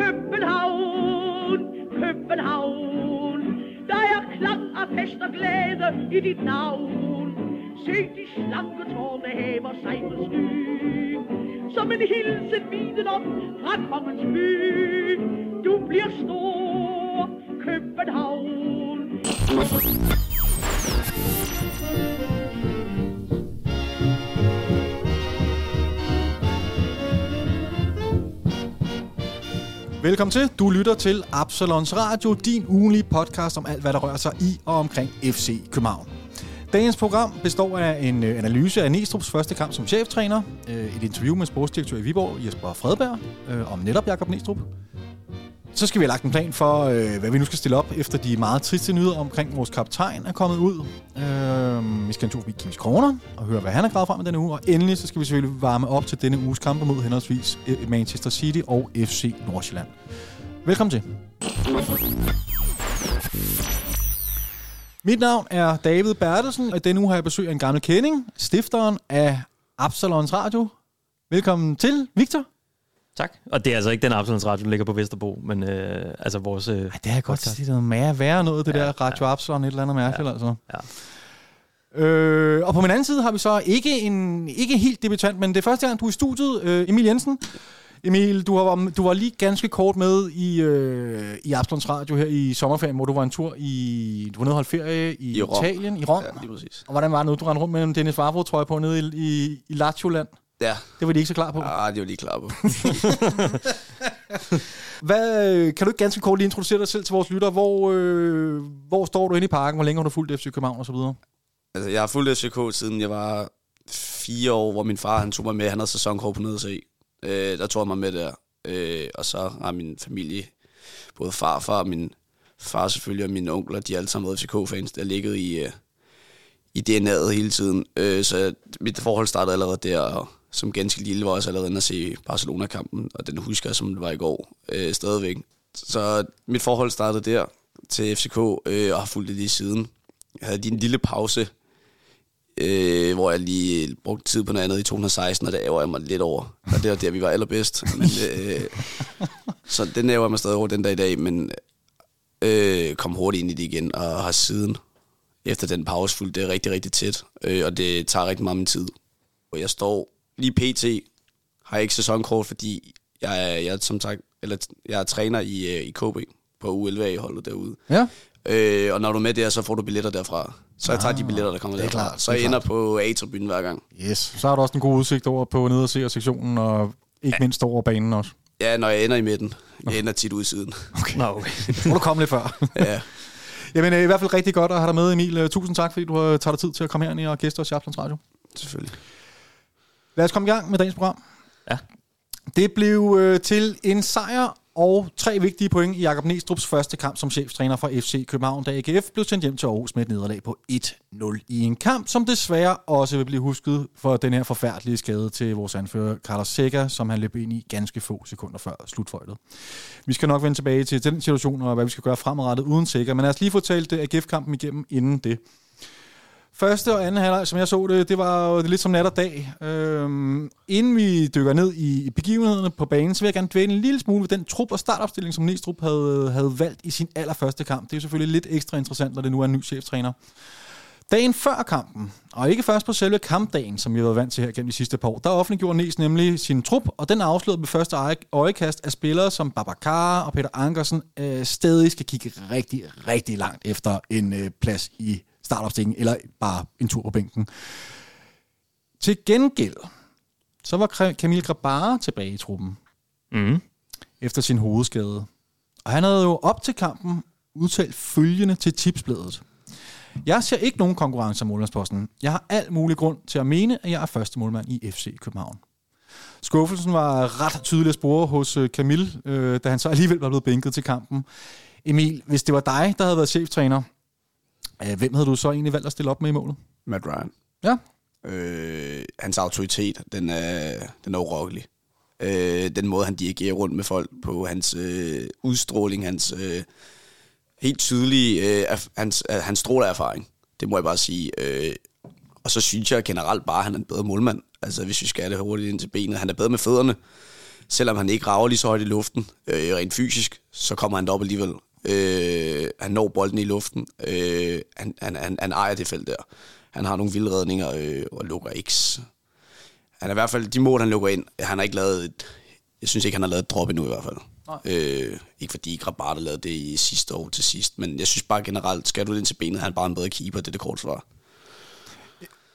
København, København. Der er klang af fest og glæde i dit navn. Se de slanke tårne hæver sig på sky. Som en hilsen viden op fra kongens by. Du bliver stor, København. Velkommen til. Du lytter til Absalons Radio, din ugenlige podcast om alt, hvad der rører sig i og omkring FC København. Dagens program består af en øh, analyse af Næstrup's første kamp som cheftræner, øh, et interview med sportsdirektør i Viborg, Jesper Fredberg, øh, om netop Jakob Næstrup. Så skal vi have lagt en plan for, øh, hvad vi nu skal stille op, efter de meget triste nyheder omkring vores kaptajn er kommet ud. Øh, vi skal en tur forbi Kims Kroner og høre, hvad han har gravet frem i denne uge. Og endelig så skal vi selvfølgelig varme op til denne uges kampe mod henholdsvis øh, Manchester City og FC Nordsjælland. Velkommen til. Mit navn er David Bertelsen, og denne uge har jeg besøg af en gammel kending, stifteren af Absalons Radio. Velkommen til, Victor. Tak. Og det er altså ikke den Absalons Radio, der ligger på Vesterbro, men øh, altså vores... Øh, Ej, det har jeg godt sige, noget mere værre noget, det Ja, der Radio ja. Absalon, et eller andet mærkeligt, ja. altså. Ja. Øh, og på min anden side har vi så ikke en ikke helt debutant, men det er første gang, du er i studiet, øh, Emil Jensen. Emil, du var, du var lige ganske kort med i, øh, i Absalons Radio her i sommerferien, hvor du var en tur i... Du var nede og holde ferie i, I Rom. Italien, i Rom. Ja, lige præcis. Og hvordan var det nu? Du rendte rundt med en Dennis Vavro trøje på nede i, i, i Lazio-land. Ja, Det var de ikke så klar på. ah, det var lige klar på. Hvad, øh, kan du ikke ganske kort lige introducere dig selv til vores lytter? Hvor, øh, hvor står du inde i parken? Hvor længe har du fulgt FC København og så videre? altså, jeg har fulgt FCK siden jeg var fire år, hvor min far han tog mig med. Han havde sæsonkort på nede se. Øh, der tog jeg mig med der. Øh, og så har min familie, både farfar og min far selvfølgelig, og mine onkler, de er alle sammen FCK-fans. Der ligget i, øh, i DNA'et hele tiden. Øh, så mit forhold startede allerede der, og som ganske lille var også allerede inde at se Barcelona-kampen, og den husker jeg, som det var i går, øh, stadigvæk. Så mit forhold startede der til FCK, øh, og har fulgt det lige siden. Jeg havde lige en lille pause, øh, hvor jeg lige brugte tid på noget andet i 2016, og det ærger jeg mig lidt over. Og det var der, vi var allerbedst. Men, øh, så den ærger jeg mig stadig over den dag i dag, men øh, kom hurtigt ind i det igen, og har siden efter den pause fulgt det rigtig, rigtig tæt. Øh, og det tager rigtig meget min tid. Og jeg står lige pt. har jeg ikke sæsonkort, fordi jeg er, jeg er, som sagt, eller jeg er træner i, øh, i KB på U11-holdet derude. Ja. Øh, og når du er med der, så får du billetter derfra. Så jeg tager de billetter, der kommer det er derfra. klart, så jeg ender klart. på A-tribunen hver gang. Yes. Så har du også en god udsigt over på nede og se sektionen, og ikke mindst over banen også. Ja, når jeg ender i midten. Jeg ender tit ude i siden. Okay. Nå, okay. Må du komme lidt før. ja. Jamen, øh, i hvert fald rigtig godt at have dig med, Emil. Øh, Tusind tak, fordi du har taget dig tid til at komme herned og gæste os i Absalons Radio. Selvfølgelig. Lad os komme i gang med dagens program. Ja. Det blev øh, til en sejr og tre vigtige point i Jakob Næstrup's første kamp som cheftræner for FC København, da AGF blev sendt hjem til Aarhus med et nederlag på 1-0 i en kamp, som desværre også vil blive husket for den her forfærdelige skade til vores anfører Carlos Seca, som han løb ind i ganske få sekunder før slutføjtet. Vi skal nok vende tilbage til den situation og hvad vi skal gøre fremadrettet uden Seca, men lad os lige få talt AGF-kampen igennem inden det. Første og anden halvleg, som jeg så det, det var jo lidt som nat og dag. Øhm, inden vi dykker ned i begivenhederne på banen, så vil jeg gerne dvæle en lille smule ved den trup og startopstilling, som Næstrup havde, havde valgt i sin allerførste kamp. Det er jo selvfølgelig lidt ekstra interessant, når det nu er en ny cheftræner. Dagen før kampen, og ikke først på selve kampdagen, som vi har været vant til her gennem de sidste par år, der offentliggjorde Næs nemlig sin trup, og den afslørede ved første øjekast af spillere som Babacar og Peter Ankersen øh, stadig skal kigge rigtig, rigtig langt efter en øh, plads i startopstillingen, eller bare en tur på bænken. Til gengæld, så var Camille Grabara tilbage i truppen Mm. efter sin hovedskade. Og han havde jo op til kampen udtalt følgende til tipsbladet. Jeg ser ikke nogen konkurrence om målmandsposten. Jeg har al mulig grund til at mene, at jeg er første målmand i FC København. Skuffelsen var ret tydelig at spore hos øh, Camille, øh, da han så alligevel var blevet bænket til kampen. Emil, hvis det var dig, der havde været cheftræner, hvem havde du så egentlig valgt at stille op med i målet? Matt Ryan. Ja. Øh, hans autoritet, den er, den er urokkelig. Øh, den måde, han dirigerer rundt med folk på, hans øh, udstråling, hans øh, helt tydelige, øh, hans, øh, hans stråler erfaring. Det må jeg bare sige. Øh, og så synes jeg generelt bare, at han er en bedre målmand. Altså, hvis vi skal have det hurtigt ind til benet. Han er bedre med fødderne. selvom han ikke rager lige så højt i luften, øh, rent fysisk, så kommer han derop alligevel. Øh, han når bolden i luften. Øh, han, han, han, han ejer det felt der. Han har nogle vildredninger øh, og lukker ikke. Han er i hvert fald, de mål, han lukker ind, han har ikke lavet et, jeg synes ikke, han har lavet et drop endnu i hvert fald. Øh, ikke fordi Grabart har lavet det i sidste år til sidst, men jeg synes bare generelt, skal du ind til benet, han er bare en bedre keeper, det er det kort svar.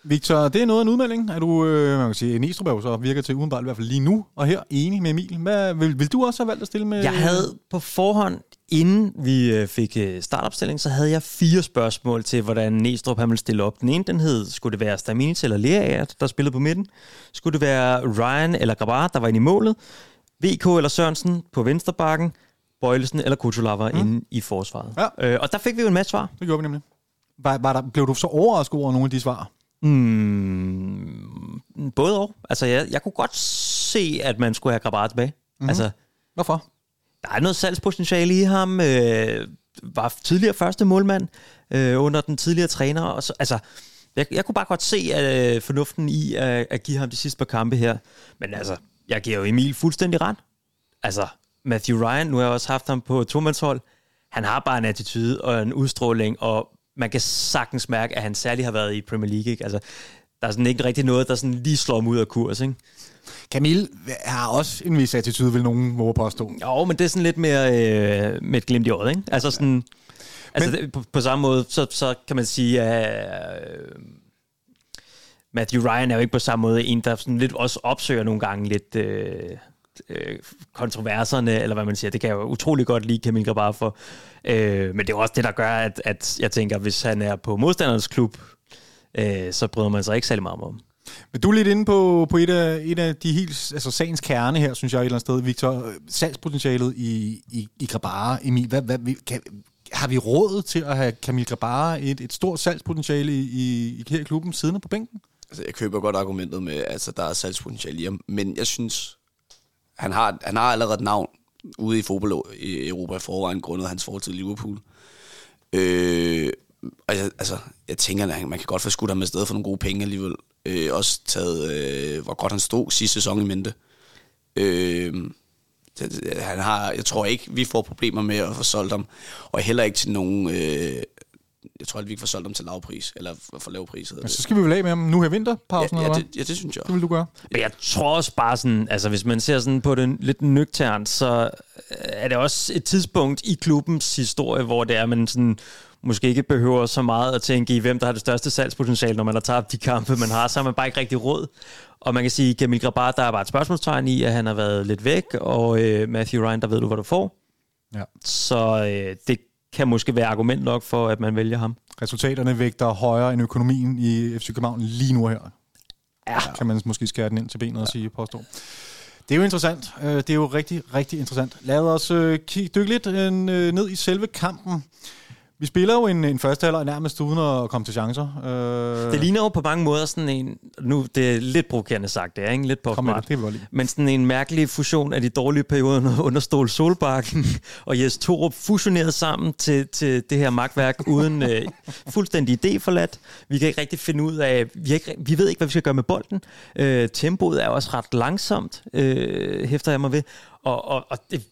Victor, det er noget af en udmelding. Er du, øh, man kan sige, Nistrup er så virker til udenbart i hvert fald lige nu, og her enig med Emil. Hvad, vil, vil du også have valgt at stille med? Jeg havde på forhånd, inden vi øh, fik øh, startopstilling, så havde jeg fire spørgsmål til, hvordan Næstrup han ville stille op. Den ene, den hed, skulle det være Staminic eller Leraert, der spillede på midten? Skulle det være Ryan eller Grabar, der var inde i målet? VK eller Sørensen på venstre bakken? Bøjlesen eller Kutulava mm. inde i forsvaret? Ja. Øh, og der fik vi jo en masse svar. Det gjorde vi nemlig. Var, var der, blev du så overrasket over nogle af de svar? Mm, både og. Altså, jeg, jeg kunne godt se, at man skulle have Grabar tilbage. Mm-hmm. Altså, Hvorfor? Der er noget salgspotentiale i ham. Øh, var tidligere første målmand øh, under den tidligere træner. Og så, altså, jeg, jeg kunne bare godt se øh, fornuften i at, at give ham de sidste par kampe her. Men altså, jeg giver jo Emil fuldstændig ret. Altså, Matthew Ryan, nu har jeg også haft ham på tomandshold. Han har bare en attitude og en udstråling, og man kan sagtens mærke, at han særligt har været i Premier League. Ikke? Altså, der er sådan ikke rigtig noget, der sådan lige slår ham ud af kurs. Ikke? Camille har også en vis attitude, vil nogen våge påstå. Jo, men det er sådan lidt mere øh, med et glimt i øjet, ikke? Altså sådan... Altså, det, på, på samme måde, så, så kan man sige, at øh, Matthew Ryan er jo ikke på samme måde en, der sådan lidt også opsøger nogle gange lidt øh, øh, kontroverserne, eller hvad man siger. Det kan jeg jo utrolig godt lide Camille Grabar for. Øh, men det er også det, der gør, at, at jeg tænker, hvis han er på modstanderens klub, øh, så bryder man sig ikke særlig meget om ham. Men du er lidt inde på, på et, af, et af de helt, altså sagens kerne her, synes jeg et eller andet sted, Victor. Øh, salgspotentialet i, i, i Grabara, Emil. Hvad, hvad, kan, har vi råd til at have Camille Grabara et, et stort salgspotentiale i, i, i her i klubben siddende på bænken? Altså, jeg køber godt argumentet med, at altså, der er salgspotentiale i ham, men jeg synes, han har, han har allerede et navn ude i fodbold i Europa i forvejen, grundet hans fortid i Liverpool. Øh, og jeg, altså, jeg tænker, at man kan godt få skudt ham med sted for nogle gode penge alligevel. Øh, også taget, øh, hvor godt han stod sidste sæson i mente. Øh, han har, jeg tror ikke, vi får problemer med at få solgt ham, og heller ikke til nogen... Øh, jeg tror ikke, vi kan få solgt ham til lav pris, eller for, lav pris. Men så skal vi vel af med ham nu her vinterpausen, Ja, ja, eller det, ja, det synes jeg. Det vil du gøre. Men jeg tror også bare sådan, altså hvis man ser sådan på den lidt nøgternt, så er det også et tidspunkt i klubbens historie, hvor det er, man sådan måske ikke behøver så meget at tænke i, hvem der har det største salgspotentiale, når man har tabt de kampe, man har, så har man bare ikke rigtig råd. Og man kan sige, at Camille Grabar, der er bare et spørgsmålstegn i, at han har været lidt væk, og øh, Matthew Ryan, der ved du, hvad du får. Ja. Så øh, det kan måske være argument nok for, at man vælger ham. Resultaterne vægter højere end økonomien i FC København lige nu her. Ja. Kan man måske skære den ind til benet og sige påstå. Det er jo interessant. Øh, Det er jo rigtig, rigtig interessant. Lad os øh, kigge, dykke lidt øh, ned i selve kampen. Vi spiller jo en, en første halvleg nærmest uden at komme til chancer. Øh, Det ligner jo på mange måder sådan en, nu det er lidt provokerende sagt, det er ikke lidt på det, det men sådan en mærkelig fusion af de dårlige perioder under Stål Solbakken og Jes Torup fusioneret sammen til, til det her magtværk uden øh, fuldstændig idéforladt. Vi kan ikke rigtig finde ud af, vi, ikke, vi ved ikke, hvad vi skal gøre med bolden. Øh, tempoet er også ret langsomt, øh, hæfter jeg mig ved, og, og, og det,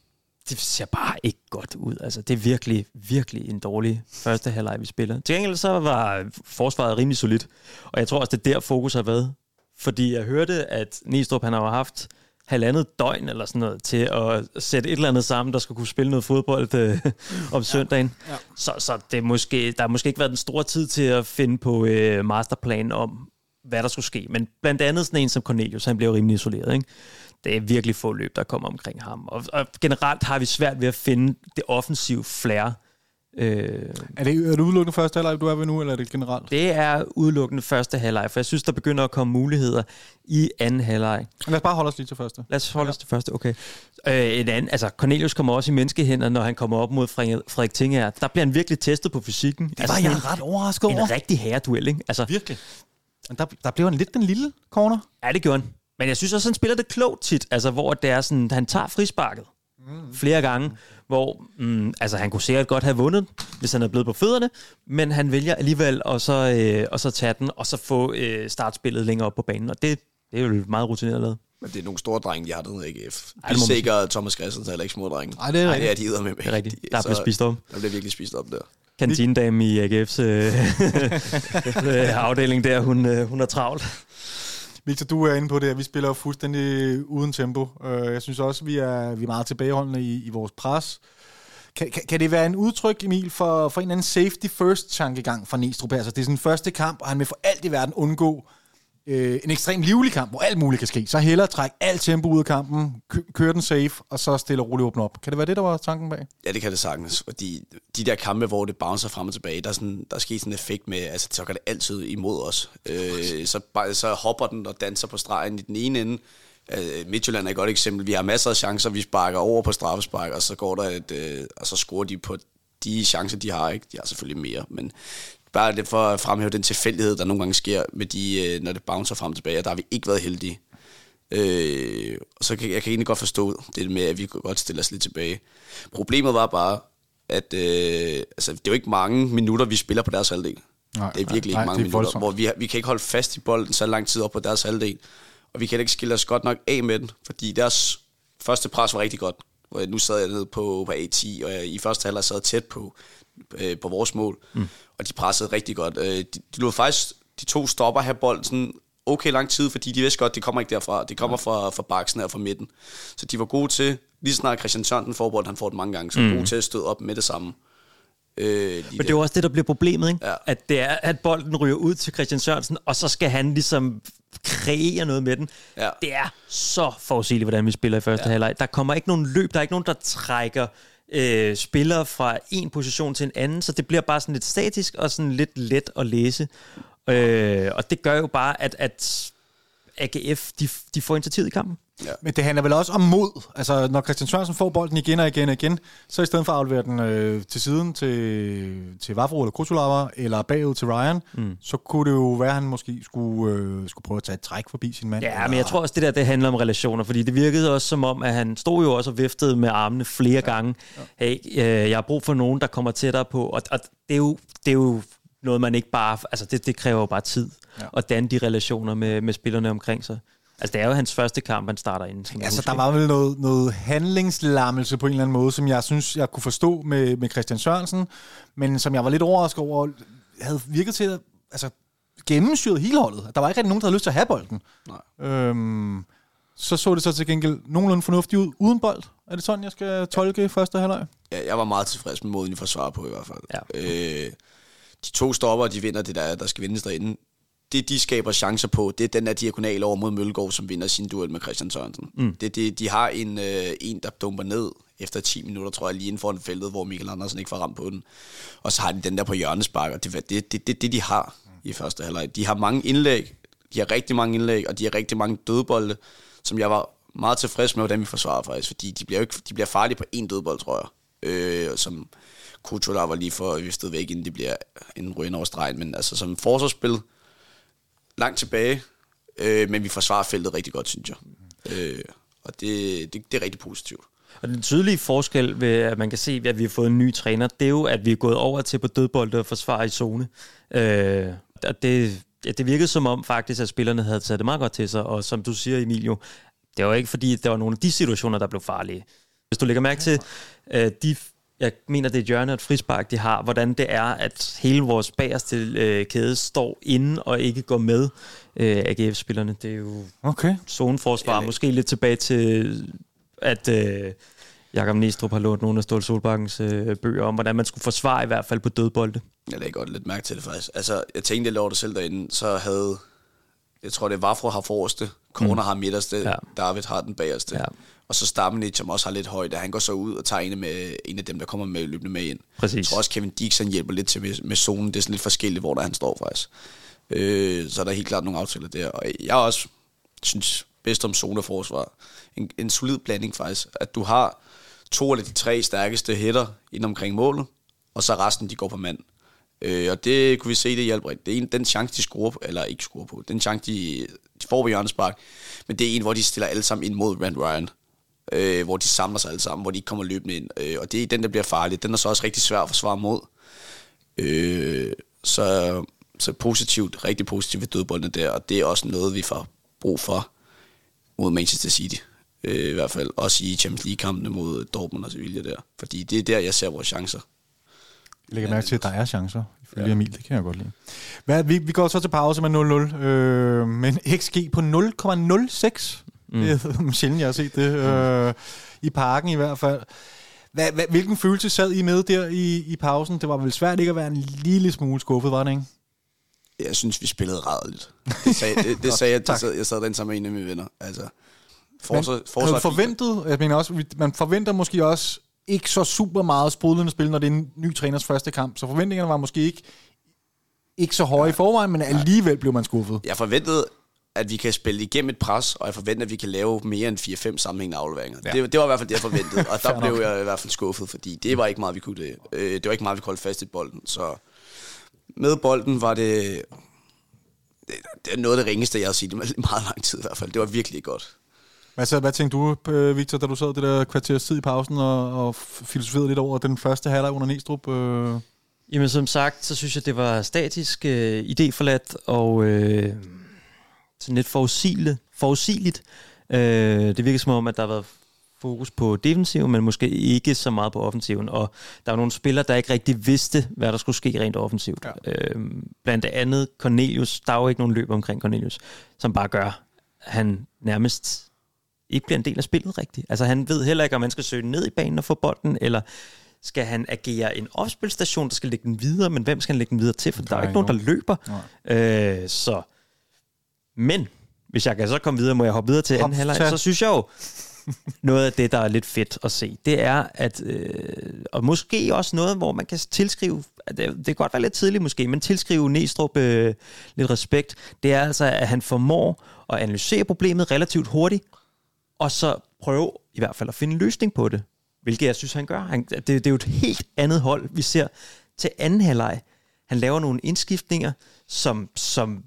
det ser bare ikke godt ud. Altså, det er virkelig, virkelig en dårlig første halvleg, vi spiller. Til gengæld så var forsvaret rimelig solidt, og jeg tror også, det er der fokus har været. Fordi jeg hørte, at Næstrup han har haft halvandet døgn eller sådan noget til at sætte et eller andet sammen, der skulle kunne spille noget fodbold øh, om søndagen. Ja. Så, så det måske, der har måske ikke været den store tid til at finde på øh, masterplan om, hvad der skulle ske. Men blandt andet sådan en som Cornelius, han blev rimelig isoleret. Ikke? Det er virkelig få løb, der kommer omkring ham. Og, og generelt har vi svært ved at finde det offensive flair. Øh, Er det, er det udelukkende første halvleg, du er ved nu, eller er det generelt? det er udelukkende første halvleg, for jeg synes, der begynder at komme muligheder i anden halvleg. Lad os bare holde os lige til første. Lad os holde os til første, okay. Øh, en anden, altså Cornelius kommer også i menneskehænder, når han kommer op mod Frederik, Tinger. Der bliver han virkelig testet på fysikken. Det var jeg ret overrasket en, over. en rigtig herreduel, ikke? Altså, Virkelig. Der, der blev han lidt den lille corner. Ja, det gjorde han. Men jeg synes også, han spiller det klogt tit, altså hvor det er sådan, han tager frisparket mm. flere gange, hvor mm, altså, han kunne sikkert godt have vundet, hvis han er blevet på fødderne, men han vælger alligevel at så, øh, og så tage den, og så få øh, startspillet længere op på banen, og det, det er jo meget rutineret lavet. Men det er nogle store drenge, de har dernede, AGF. Ej, det Bisseker og Thomas Christensen er heller ikke små drenge. Ej, det er Nej, rigtigt. det er de med. Det er rigtigt. Der bliver spist op. Der bliver virkelig spist op der. Kantinedame i AGF's øh, afdeling der, hun, øh, hun er travlt. Victor, du er inde på det, at vi spiller jo fuldstændig uden tempo. Øh, jeg synes også, vi er, vi er meget tilbageholdende i, i vores pres. Kan, kan, kan det være en udtryk, Emil, for, for en eller anden safety first tankegang fra Næstrup? Altså, det er sin første kamp, og han vil for alt i verden undgå øh, en ekstrem livlig kamp, hvor alt muligt kan ske. Så hellere trække alt tempo ud af kampen, kø- køre den safe, og så stille og roligt åbne op. Kan det være det, der var tanken bag? Ja, det kan det sagtens. Fordi de der kampe, hvor det bouncer frem og tilbage, der er, sådan, der er sket sådan en effekt med, altså så går det altid imod os. Øh, så, bare, så hopper den og danser på stregen i den ene ende. Øh, Midtjylland er et godt eksempel. Vi har masser af chancer, vi sparker over på straffespark, og så går der et, øh, og så scorer de på de chancer, de har. Ikke? De har selvfølgelig mere, men bare det for at fremhæve den tilfældighed, der nogle gange sker, med de, øh, når det bouncer frem og tilbage, og der har vi ikke været heldige. Øh, og så kan jeg kan egentlig godt forstå det med, at vi kunne godt stille os lidt tilbage. Problemet var bare, at øh, altså, det er jo ikke mange minutter, vi spiller på deres halvdel. Nej, det er virkelig nej, ikke nej, mange er minutter, voldsomt. hvor vi, vi kan ikke holde fast i bolden så lang tid op på deres halvdel. Og vi kan ikke skille os godt nok af med den, fordi deres første pres var rigtig godt. Nu sad jeg nede på, på A10, og jeg, i første halvleg sad tæt på, øh, på vores mål. Mm. Og de pressede rigtig godt. Øh, de, de lod faktisk de to stopper have bolden okay lang tid, fordi de vidste godt, det kommer ikke derfra. Det kommer fra, fra baksen og fra midten. Så de var gode til, lige snart Christian Sørensen får bolden, han får den mange gange, så mm. gode til at støde op med det samme. Øh, Men det er jo også det, der bliver problemet, ikke? Ja. At det er, at bolden ryger ud til Christian Sørensen, og så skal han ligesom kreere noget med den. Ja. Det er så forudsigeligt, hvordan vi spiller i første ja. halvleg. Der kommer ikke nogen løb, der er ikke nogen, der trækker øh, øh, spillere fra en position til en anden, så det bliver bare sådan lidt statisk og sådan lidt let at læse. Øh, og det gør jo bare, at, at AGF, de, de får initiativet i kampen. Men det handler vel også om mod. Altså, når Christian Sørensen får bolden igen og igen og igen, så i stedet for at aflevere den øh, til siden til, til Vafro eller Kutulava, eller bagud til Ryan, mm. så kunne det jo være, at han måske skulle, øh, skulle prøve at tage et træk forbi sin mand. Ja, men jeg tror også, det der det handler om relationer, fordi det virkede også som om, at han stod jo også og viftede med armene flere ja. gange. Hey, øh, jeg har brug for nogen, der kommer tættere på, og, og det, er jo, det er jo noget, man ikke bare... Altså, det, det kræver jo bare tid ja. at danne de relationer med, med spillerne omkring sig. Altså, det er jo hans første kamp, han starter inden. Som Altså, der var vel noget, noget handlingslammelse på en eller anden måde, som jeg synes, jeg kunne forstå med, med Christian Sørensen, men som jeg var lidt overrasket over, havde virket til at altså, gennemsyret hele holdet. Der var ikke rigtig nogen, der havde lyst til at have bolden. Nej. Øhm, så så det så til gengæld nogenlunde fornuftigt ud uden bold. Er det sådan, jeg skal tolke første halvleg? Ja, jeg var meget tilfreds med måden, I forsvarer på i hvert fald. Ja. Øh, de to stopper, de vinder det der, der skal vindes derinde. Det, de skaber chancer på, det er den der diagonal over mod Mølgaard, som vinder sin duel med Christian Sørensen. Mm. Det, det, de har en, øh, en, der dumper ned efter 10 minutter, tror jeg, lige inden for en feltet, hvor Michael Andersen ikke får ramt på den. Og så har de den der på hjørnespark, og det er det, det, det, det, de har i første halvleg. De har mange indlæg, de har rigtig mange indlæg, og de har rigtig mange dødbolde, som jeg var meget tilfreds med, hvordan vi forsvarer faktisk, fordi de bliver, jo ikke, de bliver farlige på en dødbold, tror jeg. Øh, som Kuto, der var lige for viftet væk, inden det bliver en ryn over stregen, men altså som forsvarsspil, langt tilbage, øh, men vi forsvarer feltet rigtig godt, synes jeg. Øh, og det, det, det er rigtig positivt. Og den tydelige forskel ved, at man kan se, at vi har fået en ny træner, det er jo, at vi er gået over til på dødbolde og forsvare i zone. Øh, og det, ja, det virkede som om faktisk, at spillerne havde taget det meget godt til sig, og som du siger, Emilio, det var ikke fordi, der var nogle af de situationer, der blev farlige. Hvis du lægger mærke til, øh, de, jeg mener, det er hjørne og et frispark, de har, hvordan det er, at hele vores bagerste øh, kæde står inde og ikke går med øh, AGF-spillerne. Det er jo Okay. zoneforsvar, Ja. måske lidt tilbage til, at øh, Jakob Næstrup har lånt nogle af Ståle Solbakkens øh, bøger om, hvordan man skulle forsvare i hvert fald på dødbolde. Jeg lagde godt lidt mærke til det faktisk. Altså, jeg tænkte lidt over det selv derinde, så havde, jeg tror det er Vafro har forreste, Corner mm. har midterste, Ja. David har den bagerste. Ja. Og så Stammenich, som også har lidt højde, han går så ud og tager en, med, en af dem, der kommer med løbende med ind. Præcis. Jeg tror også, Kevin Dix han hjælper lidt til med, med zonen. Det er sådan lidt forskelligt, hvor der han står faktisk. Øh, så er der helt klart nogle aftaler der. Og jeg også synes bedst om zoneforsvar. En, en solid blanding faktisk. At du har to af de tre stærkeste hætter ind omkring målet, og så resten, de går på mand. Øh, og det kunne vi se, det hjælper rigtig. Det er en, den chance, de scorer på, eller ikke scorer på, den chance, de, de får hjørnespark, men det er en, hvor de stiller alle sammen ind mod Rand Ryan. Øh, hvor de samler sig alle sammen, hvor de ikke kommer løbende ind. Øh, og det er den, der bliver farlig. Den er så også rigtig svær at forsvare mod. Øh, så, så positivt, rigtig positivt ved dødboldene der, og det er også noget, vi får brug for mod Manchester City. Øh, I hvert fald også i Champions League-kampene mod Dortmund og Sevilla der. Fordi det er der, jeg ser vores chancer. Jeg lægger mærke til, at der er chancer. Ifølge ja. Emil, det kan jeg godt lide. Hvad, vi, vi går så til pause med 0-0. Øh, men XG på 0,06. Mm. Det er sjældent, jeg har set det. Øh, I parken i hvert fald. Hvad, hvad, hvilken følelse sad I med der i, i pausen? Det var vel svært ikke at være en lille smule skuffet, var det ikke? Jeg synes, vi spillede ræddeligt. Det sagde, det, det sagde jeg, jeg, sad, jeg sad den sammen med en af mine venner. Altså, forsvar, man forsvar forventet, jeg mener også, man forventer måske også ikke så super meget sprudlende spil, når det er en ny træners første kamp. Så forventningerne var måske ikke, ikke så høje ja. i forvejen, men alligevel blev man skuffet. Jeg forventede, at vi kan spille igennem et pres, og jeg forventer, at vi kan lave mere end 4-5 sammenhængende afleveringer. Ja. Det, det var i hvert fald det, jeg forventede, og der blev jeg i hvert fald skuffet, fordi det var ikke meget, vi kunne det. Øh, det var ikke meget, vi kunne holde fast i bolden, så med bolden var det, det, det er noget af det ringeste, jeg har set i meget lang tid i hvert fald. Det var virkelig godt. Hvad, så, hvad tænkte du, øh, Victor, da du sad det der kvarters tid i pausen og, og filosoferede lidt over den første halvleg under Næstrup? Øh? Jamen som sagt, så synes jeg, det var statisk, øh, idéforladt og øh, sådan lidt forudsigeligt. forudsigeligt. Øh, det virker som om, at der har været fokus på defensiven, men måske ikke så meget på offensiven. Og der var nogle spillere, der ikke rigtig vidste, hvad der skulle ske rent offensivt. Ja. Øh, blandt andet Cornelius. Der er jo ikke nogen løb omkring Cornelius, som bare gør, han nærmest ikke bliver en del af spillet rigtigt. Altså han ved heller ikke, om man skal søge ned i banen og få bolden, eller skal han agere en opspilstation, der skal lægge den videre, men hvem skal han lægge den videre til? For der, der er ikke nogen, der løber. Øh, så. Men, hvis jeg kan så komme videre, må jeg hoppe videre til anden halvleg, så synes jeg jo, noget af det, der er lidt fedt at se, det er, at, øh, og måske også noget, hvor man kan tilskrive, det, det kan godt være lidt tidligt måske, men tilskrive Næstrup øh, lidt respekt, det er altså, at han formår at analysere problemet relativt hurtigt, og så prøve i hvert fald at finde en løsning på det, hvilket jeg synes, han gør. Han, det, det er jo et helt andet hold, vi ser til anden halvleg. Han laver nogle indskiftninger, som, som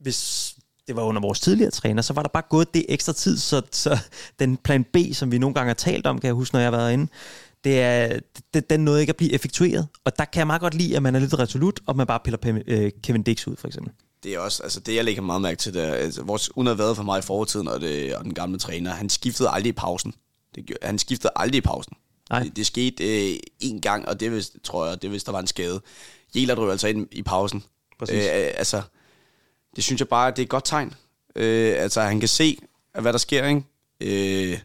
hvis det var under vores tidligere træner, så var der bare gået det ekstra tid, så, så den plan B, som vi nogle gange har talt om, kan jeg huske, når jeg har været inde, det er, det, den nåede ikke at blive effektueret. Og der kan jeg meget godt lide, at man er lidt resolut, og man bare piller øh, Kevin Dix ud, for eksempel det er også, altså det jeg lægger meget mærke til, det er, altså, vores, at have været for mig i fortiden, og, det, og den gamle træner, han skiftede aldrig i pausen. Det, han skiftede aldrig i pausen. Nej. Det, det skete øh, en gang, og det hvis, tror jeg, det hvis der var en skade. Jæler drøg altså ind i pausen. Præcis. Øh, altså, det synes jeg bare, det er et godt tegn. Øh, altså, han kan se, hvad der sker, ikke? Øh,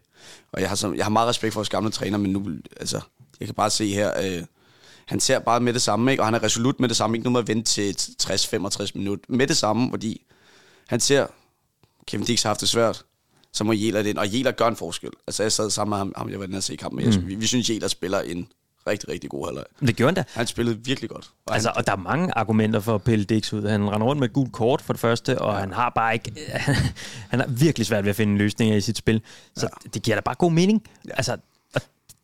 og jeg har, så, jeg har meget respekt for vores gamle træner, men nu, altså, jeg kan bare se her, øh, han ser bare med det samme, ikke? og han er resolut med det samme, ikke nu med at vente til 60-65 minutter, med det samme, fordi han ser, Kevin Dix har haft det svært, så må Jæler det ind, og Jæler gør en forskel. Altså jeg sad sammen med ham, ham jeg var inde og se kampen med, mm. vi, vi synes Jæler spiller en rigtig, rigtig god halvleg. Det gjorde han da. Han spillede virkelig godt. Og, altså, han, og der er mange argumenter for at pille Dix ud. Han render rundt med gul kort for det første, og ja. han har bare ikke... han har virkelig svært ved at finde løsninger i sit spil. Så ja. det giver da bare god mening. Ja. Altså,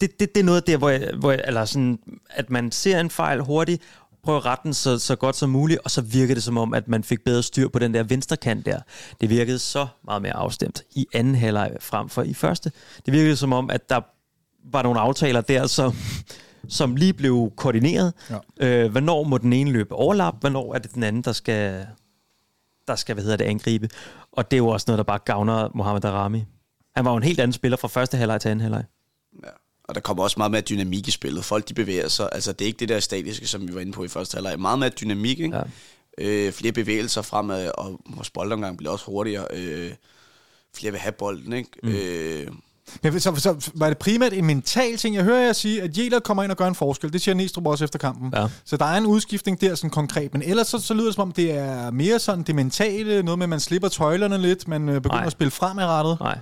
det, det, det er noget der, hvor, jeg, hvor jeg, eller sådan, at man ser en fejl hurtigt, prøver at rette den så, så godt som muligt, og så virker det som om, at man fik bedre styr på den der venstre kant der. Det virkede så meget mere afstemt i anden halvleg frem for i første. Det virkede som om, at der var nogle aftaler der, som, som lige blev koordineret. Ja. Øh, hvornår må den ene løbe overlap? Hvornår er det den anden, der skal, der skal hvad hedder det, angribe? Og det er jo også noget, der bare gavner Mohamed Arami. Han var jo en helt anden spiller fra første halvleg til anden halvleg. Og der kommer også meget mere dynamik i spillet. Folk de bevæger sig. Altså det er ikke det der statiske, som vi var inde på i første halvleg. Meget mere dynamik, ikke? Ja. Øh, flere bevægelser fremad, og vores boldomgang bliver også hurtigere. Øh, flere vil have bolden, ikke? Mm. Øh, men så, så var det primært en mental ting. Jeg hører jer sige, at Jæler kommer ind og gør en forskel. Det siger Næstrup også efter kampen. Ja. Så der er en udskiftning der sådan konkret. Men ellers så, så lyder det som om, det er mere sådan det mentale. Noget med, at man slipper tøjlerne lidt. Man øh, begynder Nej. at spille fremadrettet. Nej.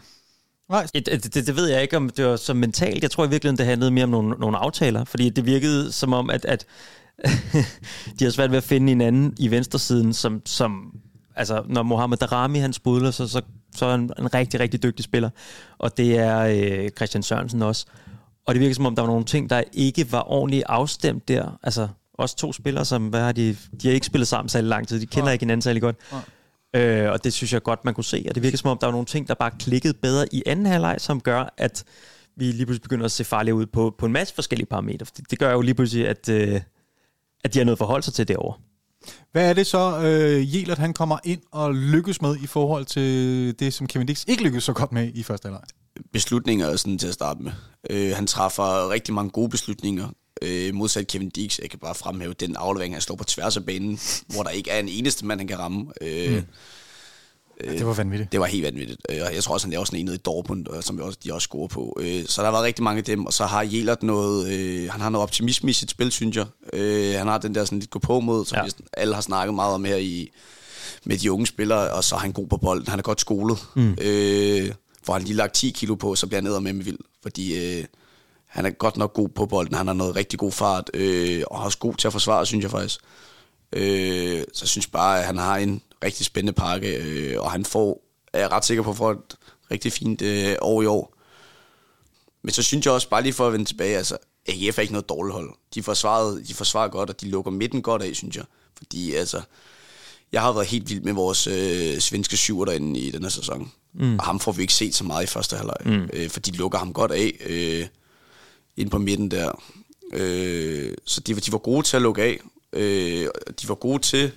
Nej. Det, det, det ved jeg ikke, om det var så mentalt. Jeg tror i virkeligheden, det handlede mere om nogle, nogle aftaler, fordi det virkede som om, at, at de har svært ved at finde en anden i venstresiden, som, som altså, når Mohamed Darami han sprudler, så, så, så er han en rigtig, rigtig dygtig spiller. Og det er øh, Christian Sørensen også. Og det virker som om, der var nogle ting, der ikke var ordentligt afstemt der. Altså, også to spillere, som hvad har de, de har ikke spillet sammen særlig lang tid. De kender ja. ikke hinanden særlig godt. Ja. Øh, og det synes jeg godt, man kunne se. Og det virker som om, der var nogle ting, der bare klikkede bedre i anden halvleg, som gør, at vi lige pludselig begynder at se farlige ud på, på en masse forskellige parametre. Det, det gør jo lige pludselig, at, øh, at de har noget forhold sig til derovre. Hvad er det så, øh, Jelert han kommer ind og lykkes med i forhold til det, som Kevin Dix ikke lykkedes så godt med i første halvleg? beslutninger sådan til at starte med. Øh, han træffer rigtig mange gode beslutninger. Øh, modsat Kevin Dix, jeg kan bare fremhæve den aflevering, han slår på tværs af banen, hvor der ikke er en eneste mand, han kan ramme. Øh, mm. Ja, det var vanvittigt. Det var helt vanvittigt. Øh, og jeg tror også, han laver sådan en nede i Dortmund, øh, som også, de også scorer på. Øh, så der har været rigtig mange af dem, og så har Jelert noget, øh, han har noget optimisme i sit spil, synes jeg. Øh, han har den der sådan lidt gå på mod, som ja. alle har snakket meget om her i, med de unge spillere, og så er han god på bolden. Han er godt skolet. Mm. Øh, får han lige lagt 10 kilo på, så bliver han ned med med vild. Fordi øh, han er godt nok god på bolden. Han har noget rigtig god fart, øh, og er også god til at forsvare, synes jeg faktisk. Øh, så jeg synes bare, at han har en rigtig spændende pakke, øh, og han får, er jeg ret sikker på, at få et rigtig fint øh, år i år. Men så synes jeg også, bare lige for at vende tilbage, altså, AGF er ikke noget dårligt hold. De forsvarer, de forsvarer godt, og de lukker midten godt af, synes jeg. Fordi altså, jeg har været helt vild med vores øh, svenske syver derinde i den her sæson. Mm. Og ham får vi ikke set så meget i første halvleg. Mm. Øh, for de lukker ham godt af øh, ind på midten der. Øh, så de, de var gode til at lukke af. Øh, de var gode til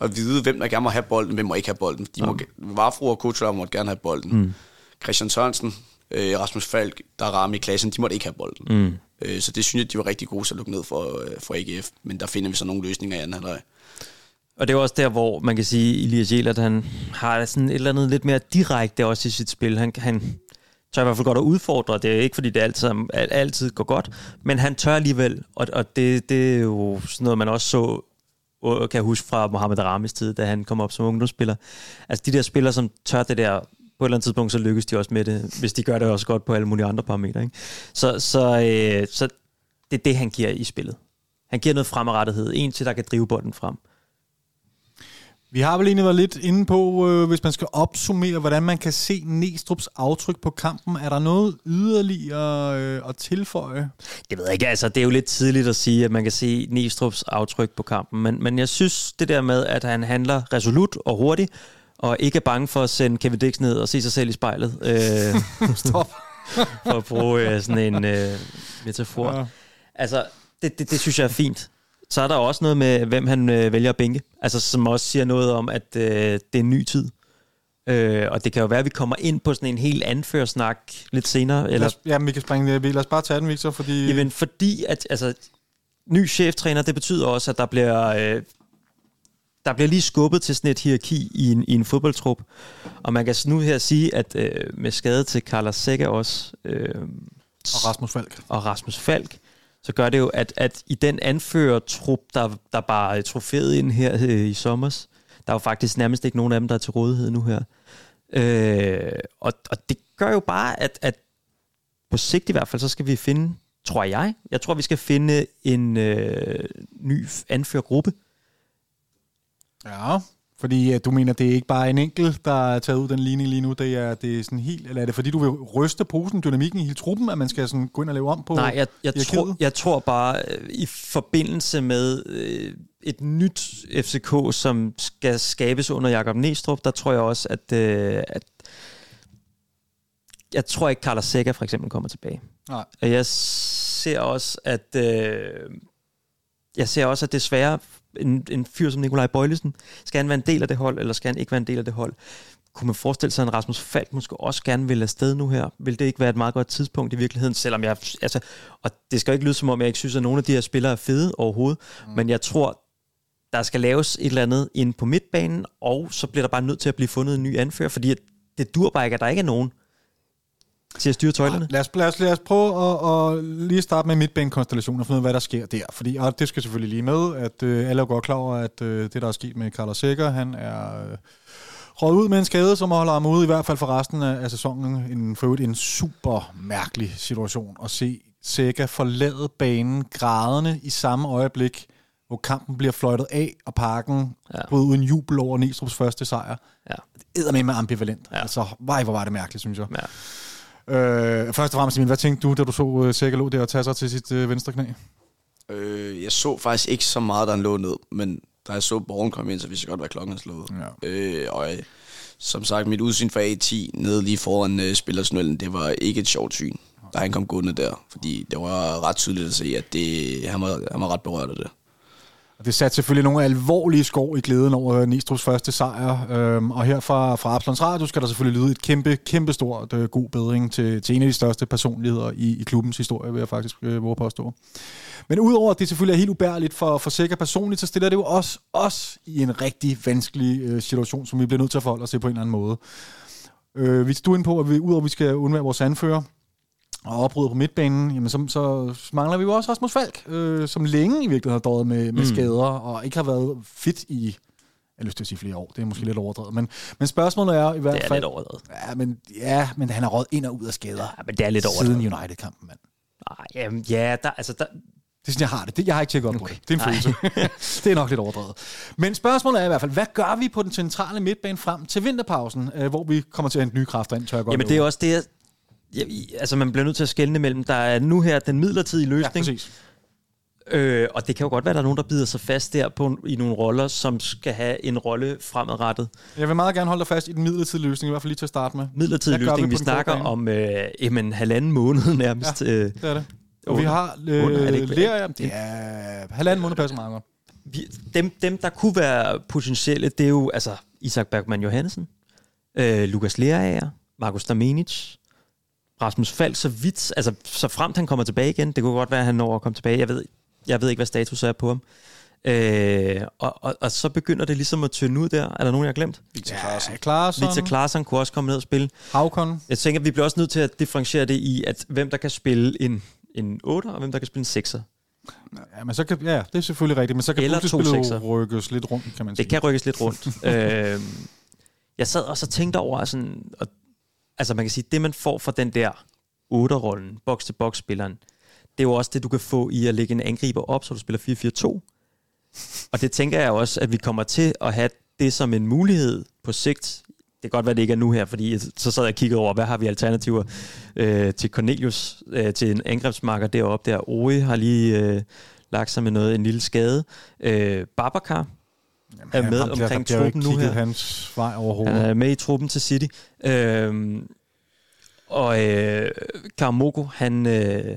at vide, hvem der gerne må have bolden, hvem må ikke have bolden. De må, mm. Varfro og Kutscher måtte gerne have bolden. Mm. Christian Sørensen, øh, Rasmus Falk, der rammer i klassen, de måtte ikke have bolden. Mm. Øh, så det synes jeg, de var rigtig gode til at lukke ned for, øh, for AGF. Men der finder vi så nogle løsninger i anden halvleg. Og det er også der, hvor man kan sige, Elias Jelert, han har sådan et eller andet lidt mere direkte også i sit spil. Han, han tør i hvert fald godt at udfordre. Det er ikke, fordi det altid, altid går godt, men han tør alligevel. Og, og det, det er jo sådan noget, man også så øh, kan jeg huske fra Mohamed Ramis tid, da han kom op som ungdomsspiller. Altså de der spillere, som tør det der, på et eller andet tidspunkt, så lykkes de også med det, hvis de gør det også godt på alle mulige andre parametre. Ikke? Så, så, øh, så det er det, han giver i spillet. Han giver noget fremadrettighed. En til, der kan drive bolden frem. Vi har vel egentlig været lidt inde på, øh, hvis man skal opsummere, hvordan man kan se Næstrup's aftryk på kampen. Er der noget yderligere øh, at tilføje? Det ved jeg ikke. Altså, det er jo lidt tidligt at sige, at man kan se Næstrup's aftryk på kampen. Men, men jeg synes, det der med, at han handler resolut og hurtigt, og ikke er bange for at sende Kevin Dix ned og se sig selv i spejlet. Øh, Stop. for at bruge øh, sådan en øh, metafor. Ja. Altså, det, det, det synes jeg er fint så er der også noget med, hvem han øh, vælger at bænke. Altså, som også siger noget om, at øh, det er en ny tid. Øh, og det kan jo være, at vi kommer ind på sådan en helt anførsnak lidt senere. Eller... Os, ja, vi kan springe Lad os bare tage den, Victor, fordi... Jamen, fordi at, altså, ny cheftræner, det betyder også, at der bliver, øh, der bliver lige skubbet til sådan et hierarki i en, i en fodboldtrup. Og man kan nu her sige, at øh, med skade til Carlos Sække også... Øh, og Rasmus Falk. Og Rasmus Falk, så gør det jo, at, at i den anførertrup, der, der bare trofæet ind her øh, i sommer, der er jo faktisk nærmest ikke nogen af dem, der er til rådighed nu her. Øh, og, og det gør jo bare, at, at på sigt i hvert fald, så skal vi finde, tror jeg, jeg tror, vi skal finde en øh, ny anførergruppe. Ja, fordi uh, du mener, det er ikke bare en enkelt, der er taget ud den ligning lige nu, det er, det er sådan helt, eller er det fordi, du vil ryste posen, dynamikken i hele truppen, at man skal sådan gå ind og lave om på Nej, jeg, jeg, tror, jeg tror bare, øh, i forbindelse med øh, et nyt FCK, som skal skabes under Jakob Næstrup, der tror jeg også, at, øh, at jeg tror ikke, Carlos Sækker for eksempel kommer tilbage. Nej. Jeg ser også, at øh, jeg ser også, at desværre en, en fyr som Nikolaj Bøjlesen, skal han være en del af det hold, eller skal han ikke være en del af det hold? Kunne man forestille sig, at en Rasmus Falk måske også gerne vil afsted nu her? Vil det ikke være et meget godt tidspunkt i virkeligheden, selvom jeg... Altså, og det skal ikke lyde som om, jeg ikke synes, at nogle af de her spillere er fede overhovedet, mm. men jeg tror, der skal laves et eller andet ind på midtbanen, og så bliver der bare nødt til at blive fundet en ny anfører, fordi det dur bare ikke, at der ikke er nogen, til at styre tøjlerne? Ja, lad, os, lad, os, lad os prøve at, at lige starte med midtbanekonstellationen og finde ud af, hvad der sker der. Fordi, og det skal selvfølgelig lige med, at øh, alle er godt klar over, at øh, det, der er sket med Carlos Sækker, han er... Øh, røget ud med en skade, som holder ham ude, i hvert fald for resten af, sæsonen. En, for en super mærkelig situation at se Sækker forlade banen grædende i samme øjeblik, hvor kampen bliver fløjtet af, og parken ja. bryder uden jubel over Næstrup's første sejr. Ja. Det med ambivalent. Ja. Altså, vej, hvor var det mærkeligt, synes jeg. Ja. Øh, først og fremmest, hvad tænkte du, da du så Sækker lå der og tage sig til sit uh, venstre knæ? Øh, jeg så faktisk ikke så meget, da han lå ned, men da jeg så borgen komme ind, så vidste jeg godt, hvad klokken er slået. Ja. Øh, og øh, som sagt, mit udsyn fra A10 nede lige foran uh, spillersnøllen, det var ikke et sjovt syn, da han kom gående der. Fordi det var ret tydeligt at se, at det, han, var, han var ret berørt af det. Og det satte selvfølgelig nogle alvorlige skår i glæden over Nistrup's første sejr. Øhm, og her fra, fra Absalons Radio skal der selvfølgelig lyde et kæmpe, kæmpe stort øh, god bedring til, til en af de største personligheder i, i klubbens historie, vil jeg faktisk øh, våge påstå. Men udover at det selvfølgelig er helt ubærligt for, for Sikker personligt, så stiller det jo også os i en rigtig vanskelig øh, situation, som vi bliver nødt til at forholde os til på en eller anden måde. Øh, vi stod ind på, at vi, udover at vi skal undvære vores anfører, og opbryder på midtbanen, jamen så, så mangler vi jo også Rasmus Falk, øh, som længe i virkeligheden har døjet med, med mm. skader, og ikke har været fit i, jeg har lyst til at sige flere år, det er måske lidt overdrevet, men, men spørgsmålet er i hvert fald... Det er lidt overdrevet. Ja, men, ja, men han har råd ind og ud af skader. Ja, men det er lidt overdrevet. Siden United-kampen, mand. Nej, jamen, ja, der, altså, der, det er sådan, jeg har det. det jeg har ikke tjekket op okay. på det. Det er en følelse. det er nok lidt overdrevet. Men spørgsmålet er i hvert fald, hvad gør vi på den centrale midtbane frem til vinterpausen, øh, hvor vi kommer til at hente nye kræfter ind, tør jeg godt Jamen det er også det, ja, altså man bliver nødt til at skelne mellem, der er nu her den midlertidige løsning, Ja, præcis. øh, og det kan jo godt være, at der er nogen, der bider sig fast der på, i nogle roller, som skal have en rolle fremadrettet. Jeg vil meget gerne holde dig fast i den midlertidige løsning, i hvert fald lige til at starte med. Midlertidig løsning, vi vi, snakker om øh, jamen, halvanden måned nærmest. Ja. Øh, Det er det. Og vi har under, er det øh, ikke- Lea, det er halvanden måned passer meget godt. vi, dem, dem, der kunne være potentielle, det er jo altså Isak Bergman Johansen, øh, Lukas Lerager, Markus Damenic, Rasmus Falk, så vidt, altså så fremt han kommer tilbage igen, det kunne godt være, at han når at komme tilbage, jeg ved, jeg ved ikke, hvad status er på ham. Øh, og, og, og, så begynder det ligesom at tynde ud der. Er der nogen, jeg har glemt? Victor Clausen. Klarsson, Victor Klaarsson kunne også komme ned og spille. Havkon. Jeg tænker, at vi bliver også nødt til at differentiere det i, at hvem der kan spille en, en 8, og hvem der kan spille en 6'er. Ja, men så kan, ja, det er selvfølgelig rigtigt, men så kan Eller puslespillet rykkes lidt rundt, kan man sige. Det kan rykkes lidt rundt. øh, jeg sad også og tænkte over, sådan, og, altså man kan sige, det man får fra den der 8-rollen, box-til-box-spilleren, det er jo også det, du kan få i at lægge en angriber op, så du spiller 4-4-2. Og det tænker jeg også, at vi kommer til at have det som en mulighed på sigt. Det kan godt være, det ikke er nu her, fordi så sad jeg og kiggede over, hvad har vi alternativer øh, til Cornelius, øh, til en angrebsmarker deroppe der. Oe har lige øh, lagt sig med noget, en lille skade. Øh, Babacar Jamen, er han- med bliver- omkring der truppen nu her. hans vej Han overhovedet. er med i truppen til City. Øhm, og øh, Karamoko, han, øh,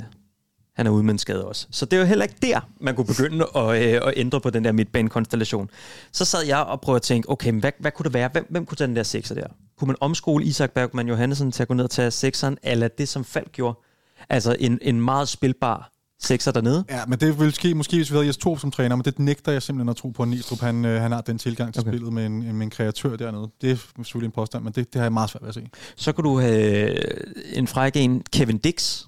han er ude med en skade også. Så det er jo heller ikke der, man kunne begynde at, øh, at ændre på den der midtbanekonstellation. Så sad jeg og prøvede at tænke, okay, men hvad, hvad kunne det være? Hvem, hvem kunne tage den der sekser der? Kunne man omskole Isak Bergman Johansen til at gå ned og tage sekseren, eller det som Falk gjorde? Altså en, en meget spilbar sekser dernede? Ja, men det vil ske måske, hvis vi havde Jes Torp som træner, men det nægter jeg simpelthen at tro på, at Nistrup han, øh, han har den tilgang til Okay. spillet med en, med en kreatør dernede. Det er selvfølgelig en påstand, men det, det har jeg meget svært ved at se. Så kunne du have en fræk en, Kevin Dix.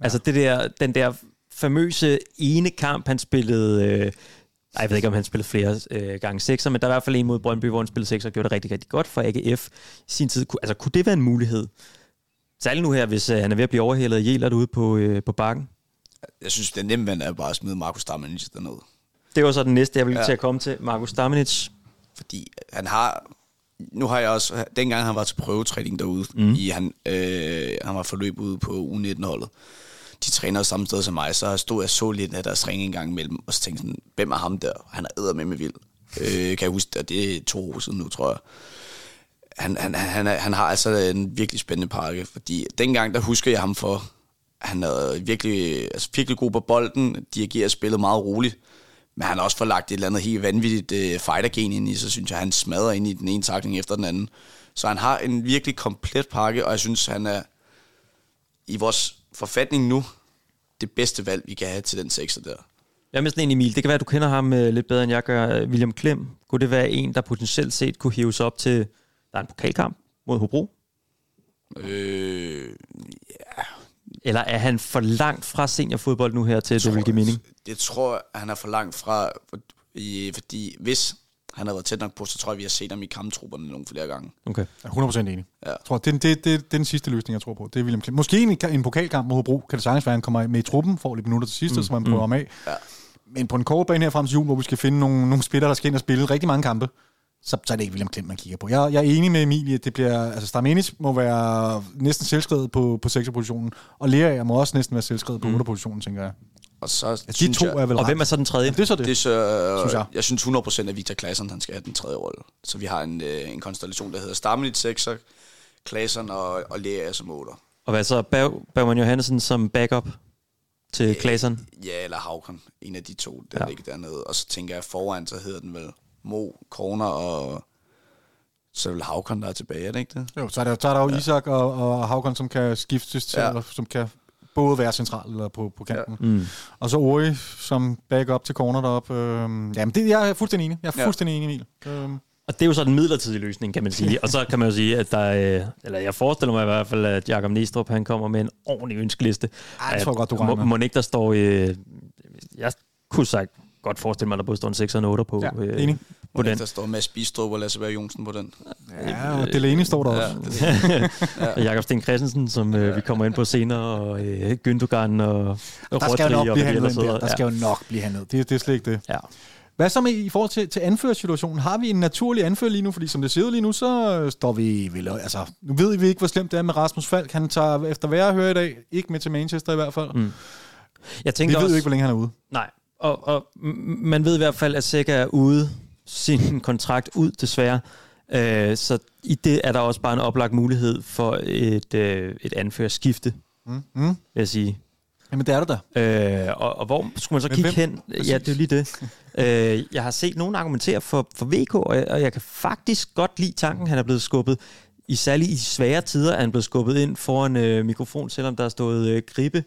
Ja. Altså det der, den der famøse ene kamp, han spillede... Øh, ej, jeg ved ikke, om han spillede flere øh, gange sekser, men der er i hvert fald en mod Brøndby, hvor han spillede sekser og gjorde det rigtig, rigtig godt for AGF i sin tid. Altså, kunne det være en mulighed? Særligt nu her, hvis øh, han er ved at blive overhældet af Jelert ude på, øh, på bakken. Jeg synes, den nemme vand er bare at smide Markus Damanic derned. Det var så den næste, jeg ville ja. Til at komme til. Markus Damenic. Fordi han har... Nu har jeg også... Dengang han var til prøvetræning derude, mm. i han, øh, han var forløb ude på U19-holdet. De træner samme sted som mig, så stod jeg så lidt af deres træning en gang imellem, og så tænkte sådan, hvem er ham der? Han er æder med med vild. Øh, kan jeg huske, og det er to år siden nu, tror jeg. Han, han, han, han har altså en virkelig spændende pakke, fordi dengang, der husker jeg ham for, han er virkelig, altså virkelig god på bolden, dirigerer spillet meget roligt, men han har også forlagt et eller andet helt vanvittigt øh, fightergen ind i, så synes jeg, han smadrer ind i den ene takling efter den anden. Så han har en virkelig komplet pakke, og jeg synes, han er i vores forfatning nu det bedste valg, vi kan have til den sekser der. Jeg er med sådan en Emil. Det kan være, at du kender ham øh, lidt bedre, end jeg gør. William Klem. Kunne det være en, der potentielt set kunne hives op til... Der er en pokalkamp mod Hobro. Øh, Eller er han for langt fra seniorfodbold nu her til, at det vil give mening? Det tror jeg, han er for langt fra, fordi hvis han havde været tæt nok på, så tror jeg, vi har set ham i kamptrupperne nogle flere gange. Okay. Jeg er 100% enig. Ja. Jeg tror, det, det, det, det, er den sidste løsning, jeg tror på. Det er William Klint. Måske en, en pokalkamp mod Hobro. Kan det sagtens være, at han kommer med i truppen, får lidt minutter til sidste, mm. så man prøver ham af. Ja. Men på en kort bane her frem til jul, hvor vi skal finde nogle, nogle spillere, der skal ind og spille rigtig mange kampe, så, så er det ikke William Klint, man kigger på. Jeg, jeg er enig med Emilie, at det bliver, altså Starmenic må være næsten selvskrevet på, på 6'er-positionen, og Lerager må også næsten være selvskrevet på 8'er-positionen, tænker jeg. Og så Altså, de to jeg, er vel Og ret. hvem er så den tredje? Jamen, det er så det. det er så, Synes synes jeg. jeg. synes 100% at Victor Claesson, han skal have den tredje rolle. Så vi har en, øh, en konstellation, der hedder Stammelit 6'er, Claesson og, og Lea som 8'er. Og hvad så? Berg, Bergman Johansen som backup til Klaseren? Ja, eller Havkon. En af de to, der Ja. ja. ligger dernede. Og så tænker jeg, foran, så hedder den vel Mo, Corner og... Så er det vel Havkon, der er tilbage, er det ikke det? Jo, så er der, så er der jo ja. Isak og, og Havkon, som kan skiftes til, ja. Ja. eller som kan både være central eller på, på kanten. Ja. Mm. Og så Ori som backup til corner deroppe. Øhm, jamen, det, jeg er fuldstændig enig. Jeg er Ja. fuldstændig enig, Emil. Øhm, Og det er jo så den midlertidige løsning, kan man sige. Og så kan man jo sige, at der er, eller jeg forestiller mig i hvert fald, at Jakob Næstrup, han kommer med en ordentlig ønskeliste. Ej, det tror jeg godt, du regner må, må ikke der står i... Jeg kunne sagt godt forestille mig, at der både står en 6 og en 8 på, ja, øh, enig. på den. Der står Mads Bistrup og Lasse Berg Jonsen på den. Ja, og Delaney står der Ja, også. det, Og Jakob Sten Christensen, som øh, vi kommer ind på senere, og øh, Gündogan og, og Der skal jo nok blive handlet der. Der skal jo nok blive handlet. Det, det er slet ikke det. Ja. Hvad så med i forhold til, til anførersituationen? Har vi en naturlig anfører lige nu? Fordi som det ser ud lige nu, så står vi vel... Altså, nu ved vi ikke, hvor slemt det er med Rasmus Falk. Han tager efter hvad jeg hører i dag, ikke med til Manchester i hvert fald. Mm. Jeg Vi tænkte ved også, jo ikke, hvor længe han er ude. Nej, og, og man ved i hvert fald, at Sækker er ude sin kontrakt ud, desværre. Øh, så i det er der også bare en oplagt mulighed for et, øh, et anførerskifte, Mm. Mm. vil jeg sige. Jamen, det er det da. Øh, og, og hvor skulle man så Men kigge hvem? hen? Præcis. Ja, det er lige det. øh, jeg har set nogen argumentere for, for VK, og jeg, og jeg kan faktisk godt lide tanken, han er blevet skubbet. I særligt i svære tider er han blevet skubbet ind foran øh, mikrofon, selvom der er stået øh, gribe.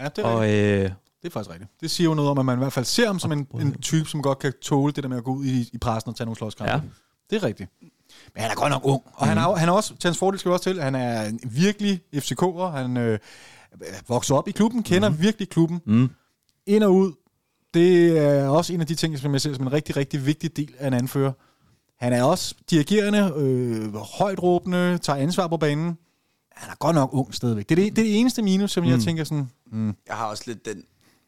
Ja, det er, Og øh, det er faktisk rigtigt. Det siger jo noget om, at man i hvert fald ser ham som en, en type, som godt kan tåle det der med at gå ud i, i pressen og tage nogle slåskampe. Ja. Det er rigtigt. Men han er godt nok ung. Og mm. han, er, jo- han er også, til hans fordel skal vi også til, han er en virkelig FCK'er. Han øh, vokser op i klubben, kender mm. virkelig klubben. mm, ind og ud, det er også en af de ting, som jeg ser som en rigtig, rigtig vigtig del af en anfører. Han er også dirigerende, øh, højt råbende, tager ansvar på banen. Han er godt nok ung stadigvæk. Det er det, det, er det eneste minus, som mm. jeg tænker sådan, mm, jeg har også lidt den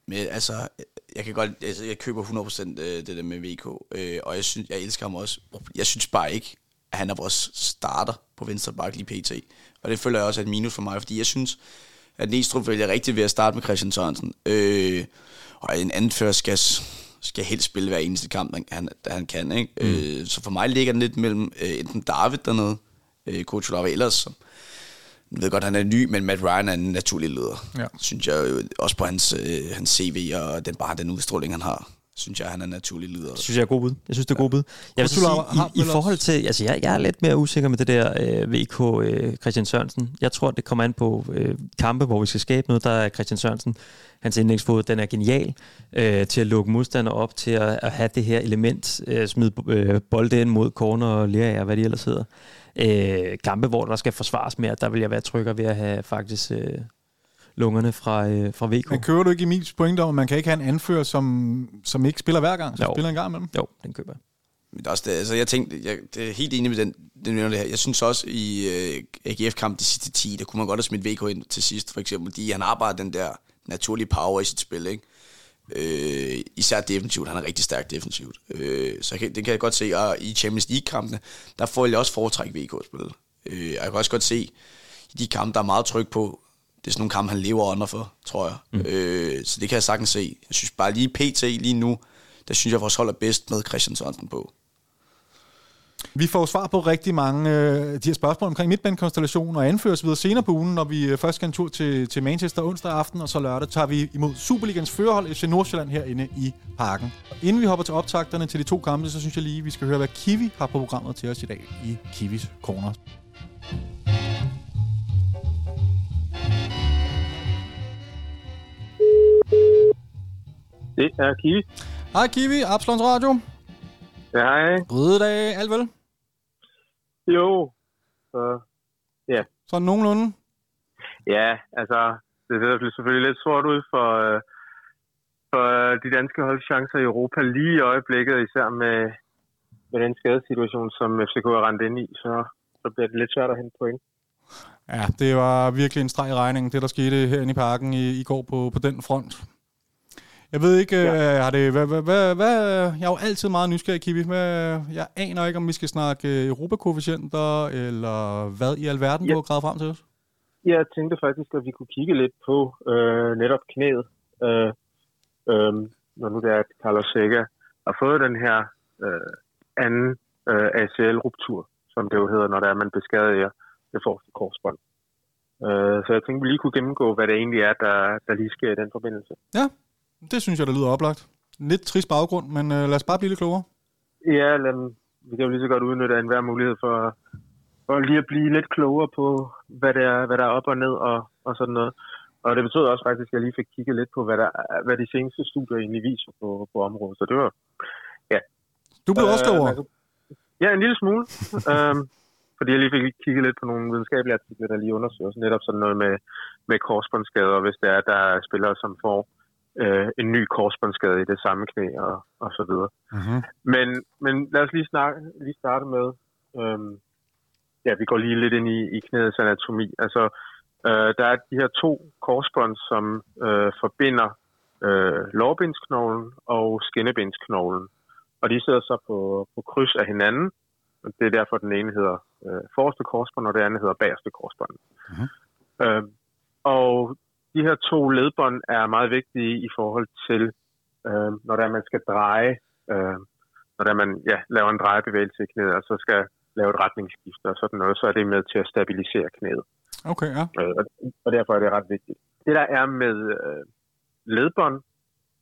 med, altså, jeg kan godt, altså, jeg køber 100% øh, det der med VK, øh, og jeg synes, jeg elsker ham også. Jeg synes bare ikke, at han er vores starter på venstre bak lige pt. Og det føler jeg også er et minus for mig, fordi jeg synes, at Næstrup vælger rigtigt ved at starte med Christian Sørensen. Øh, og en anfører skal, skal helst spille hver eneste kamp, han, han, kan. Ikke? Mm. Øh, så for mig ligger den lidt mellem øh, enten David dernede, øh, coach ellers, som jeg ved godt, han er ny, men Matt Ryan er en naturlig leder. Ja. Synes jeg jo, også på hans, øh, hans CV og den, bare den udstråling, han har, synes jeg, han er en naturlig leder. Det synes jeg er god bud. Jeg synes, det er god bud. Jeg vil sige, i, i forhold til, altså jeg, jeg er lidt mere usikker med det der øh, VK øh, Christian Sørensen. Jeg tror, det kommer an på øh, kampe, hvor vi skal skabe noget. Der er Christian Sørensen, hans indlægsfod, den er genial øh, til at lukke modstandere op, til at, at have det her element, øh, smide øh, bolde ind mod corner og lære af, hvad de ellers hedder. Øh, kampe, hvor der skal forsvares mere, der vil jeg være tryggere ved at have faktisk øh, lungerne fra, øh, fra VK. men kører du ikke Emils pointe om, at man kan ikke have en anfører, som, som ikke spiller hver gang, som Jo. spiller en gang imellem? Jo, den køber jeg. Men det er også det, altså jeg tænkte, jeg, det er helt enig med den, den mener det her. Jeg synes også i øh, AGF-kamp de sidste 10, der kunne man godt have smidt VK ind til sidst, for eksempel, fordi han bare den der naturlige power i sit spil, ikke? Øh, især defensivt, han er rigtig stærk defensivt. Øh, så kan, det kan jeg godt se, og i Champions League-kampene, der får jeg også foretræk VK-spillet. Øh, og jeg kan også godt se, i de kampe, der er meget tryk på, det er sådan nogle kampe, han lever under for, tror jeg. Mm. Øh, så det kan jeg sagtens se. Jeg synes bare lige pt. lige nu, der synes jeg, vores hold er bedst med Christian Sørensen på. Vi får svar på rigtig mange øh, de her spørgsmål omkring midtbanekonstellation og anføres videre senere på ugen, når vi øh, først skal en tur til, til Manchester onsdag aften, og så lørdag tager vi imod Superligans førerhold FC Nordsjælland herinde i parken. Inden vi hopper til optakterne til de to kampe, så synes jeg lige, vi skal høre, hvad Kiwi har på programmet til os i dag i Kiwis Corner. Det er Kiwi. Hej Kiwi, Absalons Radio. Ja, hej. Røde dag, alt vel? Jo. Så, Sådan nogenlunde. ja, altså, det ser selvfølgelig lidt sort ud for, øh, for de danske holdchancer i Europa lige i øjeblikket, især med, med den skadesituation, som FCK er rendt ind i, så, så bliver det lidt svært at hente point. Ja, det var virkelig en streg i regningen, det der skete herinde i parken i, i går på, på den front. Jeg ved ikke, ja. Øh, har det, hvad, hvad, hvad, hvad, jeg er jo altid meget nysgerrig, Kiwi. Hvad, jeg aner ikke, om vi skal snakke øh, Europakoefficienter, eller hvad i alverden, ja. Du har gravet frem til os. Jeg tænkte faktisk, at vi kunne kigge lidt på øh, netop knæet, øh, øh, når nu det er, at Carlos Sega har fået den her øh, anden øh, ACL-ruptur, som det jo hedder, når det er, man beskadiger det forreste korsbånd. Øh, så jeg tænkte, vi lige kunne gennemgå, hvad det egentlig er, der, der lige sker i den forbindelse. Ja, det synes jeg, der lyder oplagt. Lidt trist baggrund, men øh, lad os bare blive lidt klogere. Ja, lad, vi kan jo lige så godt udnytte enhver mulighed for, for lige at blive lidt klogere på, hvad, det er, hvad der er op og ned og, og sådan noget. Og det betød også faktisk, at jeg lige fik kigget lidt på, hvad, der, hvad de seneste studier egentlig viser på, på området. Så det var, ja. Du blev øh, også klogere? altså, ja, en lille smule. øhm, fordi jeg lige fik kigget lidt på nogle videnskabelige artikler, der lige undersøger netop sådan noget med, med korsbåndsskader, hvis det er, der er spillere, som får øh, en ny korsbåndsskade i det samme knæ og, og så videre. Mm-hmm. Men, men lad os lige, snakke, lige starte med, øhm, ja, vi går lige lidt ind i, i knæets anatomi. Altså, øh, der er de her to korsbånd, som øh, forbinder øh, lårbensknoglen og skinnebensknoglen. Og de sidder så på, på kryds af hinanden. Og det er derfor, den ene hedder øh, forreste korsbånd, og det andet hedder bagerste korsbånd. Mhm. Øh, og de her to ledbånd er meget vigtige i forhold til, øh, når der man skal dreje, øh, når der man ja, laver en drejebevægelse i knæet, og så skal lave et retningsskifte og sådan noget, så er det med til at stabilisere knæet. Okay, ja. Øh, og, derfor er det ret vigtigt. Det der er med øh, ledbånd,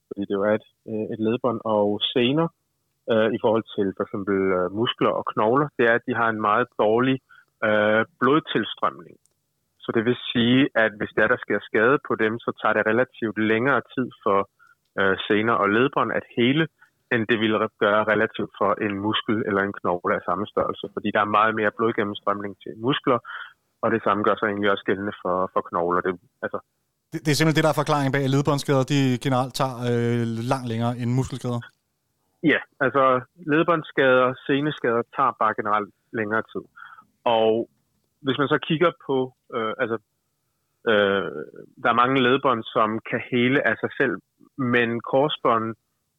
fordi det jo er et, øh, et ledbånd og sener, øh, i forhold til for eksempel øh, muskler og knogler, det er, at de har en meget dårlig øh, blodtilstrømning. Så det vil sige, at hvis der, der sker skade på dem, så tager det relativt længere tid for øh, sener og ledbånd at hele, end det ville gøre relativt for en muskel eller en knogle af samme størrelse. Fordi der er meget mere blodgennemstrømning til muskler, og det samme gør sig egentlig også gældende for, for knogler. Det, altså, Det, det er simpelthen det, der er forklaringen bag, at ledbåndsskader de generelt tager øh, langt længere end muskelskader. Ja, altså ledbåndsskader, seneskader tager bare generelt længere tid. Og hvis man så kigger på, øh, altså, øh, der er mange ledbånd, som kan hele af sig selv, men korsbånd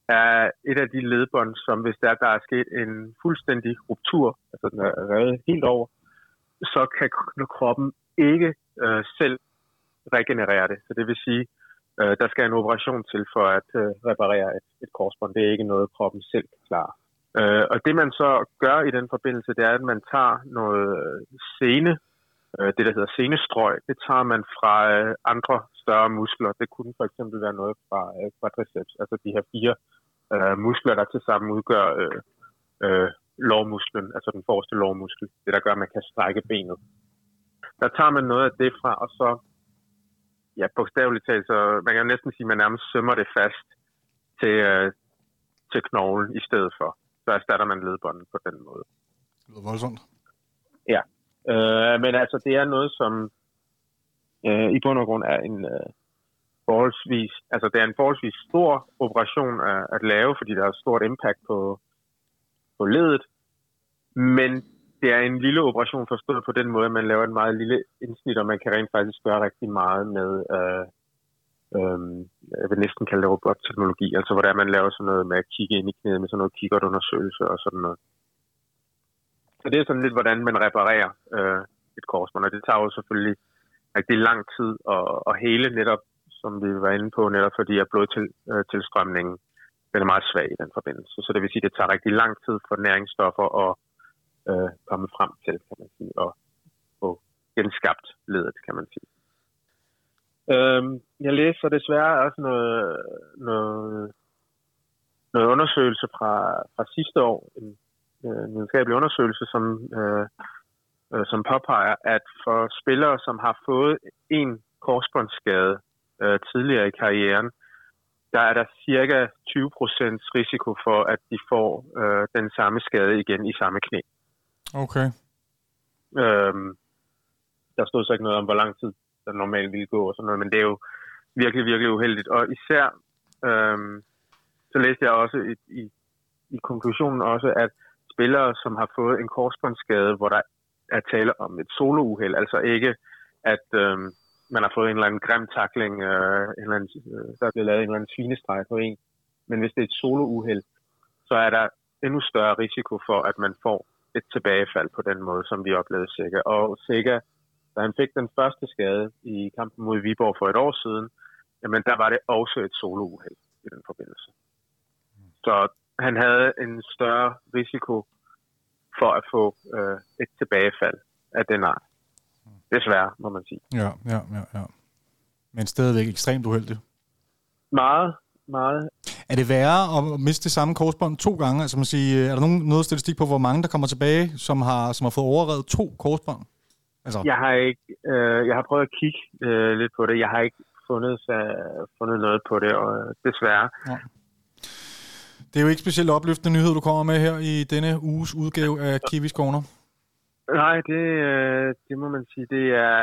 er et af de ledbånd, som hvis der, der er sket en fuldstændig ruptur, altså den er revet helt over, så kan kroppen ikke øh, selv regenerere det. Så det vil sige, øh, der skal en operation til for at øh, reparere et, et korsbånd. Det er ikke noget, kroppen selv kan klare. Øh, og det man så gør i den forbindelse, det er, at man tager noget øh, sene, øh, det der hedder senestrøg, det tager man fra øh, andre større muskler. Det kunne for eksempel være noget fra øh, quadriceps, altså de her fire øh, muskler, der tilsammen udgør øh, øh, lårmusklen, altså den forreste lårmuskel. Det, der gør, at man kan strække benet. Der tager man noget af det fra, og så, ja, bogstaveligt talt, så man kan næsten sige, at man nærmest sømmer det fast til, øh, til knoglen i stedet for. Så erstatter man ledbåndet på den måde. Det lyder voldsomt. Ja, øh, men altså det er noget, som øh, i bund og grund er en øh, forholdsvis, altså det er en forholdsvis stor operation at, at lave, fordi der er et stort impact på, på ledet, men det er en lille operation forstået på den måde, at man laver en meget lille indsnit, og man kan rent faktisk gøre rigtig meget med, øh, øh, jeg vil næsten kalde det robotteknologi, altså hvordan man laver sådan noget med at kigge ind i knæet med sådan noget kikkertundersøgelse og sådan noget. Så det er sådan lidt, hvordan man reparerer øh, et korsbånd, og det tager jo selvfølgelig rigtig lang tid at, at hele netop, som vi var inde på, netop fordi at blodtilstrømningen øh, den er meget svag i den forbindelse. Så det vil sige, at det tager rigtig lang tid for næringsstoffer at øh, komme frem til, kan man sige, og få genskabt ledet, kan man sige. Øhm, jeg læser desværre også noget, noget, noget undersøgelse fra, fra sidste år, en, en videnskabelig undersøgelse, som, øh, øh, som påpeger, at for spillere, som har fået en korsbåndsskade øh, tidligere i karrieren, der er der cirka 20% risiko for, at de får øh, den samme skade igen i samme knæ. Okay. Øhm, der stod så ikke noget om, hvor lang tid der normalt ville gå og sådan noget, men det er jo virkelig, virkelig uheldigt. Og især, øhm, så læste jeg også i, i, i konklusionen også, at spillere, som har fået en korsbåndsskade, hvor der er tale om et solouheld, altså ikke at øhm, man har fået en eller anden grim takling, øh, en eller anden, øh, der er blevet lavet en eller anden svinestreg på en, men hvis det er et solouheld, så er der endnu større risiko for, at man får et tilbagefald på den måde, som vi oplevede Sega. Og Sega, da han fik den første skade i kampen mod Viborg for et år siden, jamen der var det også et solouheld i den forbindelse. Så han havde en større risiko for at få øh, et tilbagefald af den art. Desværre, må man sige. Ja, ja, ja, ja. Men stadigvæk ekstremt uheldigt. Meget, meget. Er det værre at miste det samme korsbånd to gange? Altså man siger, er der nogen, noget statistik på, hvor mange der kommer tilbage, som har, som har fået overrevet to korsbånd? Altså. Jeg har ikke, øh, jeg har prøvet at kigge øh, lidt på det. Jeg har ikke fundet, uh, fundet noget på det, og øh, desværre. Ja. Det er jo ikke specielt opløftende nyhed, du kommer med her i denne uges udgave af Kiwis Corner. Nej, det, øh, det må man sige. Det er,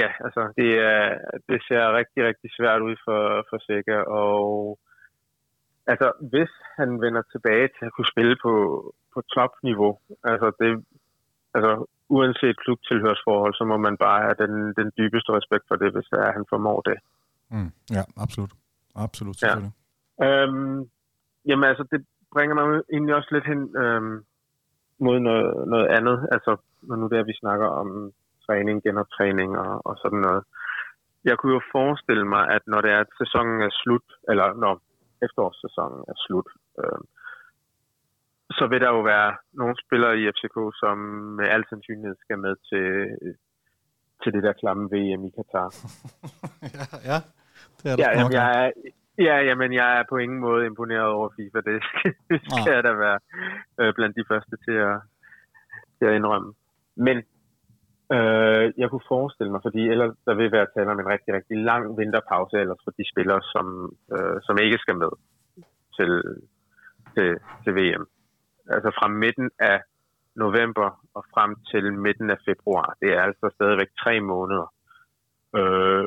ja, altså, det, er, det ser rigtig, rigtig svært ud for, for Sækker, og altså, hvis han vender tilbage til at kunne spille på, på topniveau, altså, det, altså, uanset klubtilhørsforhold, så må man bare have den, den dybeste respekt for det, hvis det er, han formår det. Mm, ja, absolut. Absolut. Ja. Øhm, jamen altså, det bringer mig egentlig også lidt hen øhm, mod noget, noget andet. Altså, når nu der vi snakker om træning, genoptræning og, og sådan noget. Jeg kunne jo forestille mig, at når det er, at sæsonen er slut, eller når efterårssæsonen er slut, øh, så vil der jo være nogle spillere i FCK, som med al sandsynlighed skal med til, til det der klamme VM i Katar. ja, ja, det er ja, jamen, jeg er, ja, jamen, jeg er på ingen måde imponeret over FIFA. Det skal, det skal jeg da være øh, blandt de første til at, til at indrømme. Men øh, jeg kunne forestille mig, fordi ellers der vil være tale om en rigtig, rigtig lang vinterpause ellers for de spillere, som, øh, som ikke skal med til, til, til VM altså fra midten af november og frem til midten af februar. Det er altså stadigvæk tre måneder. Øh,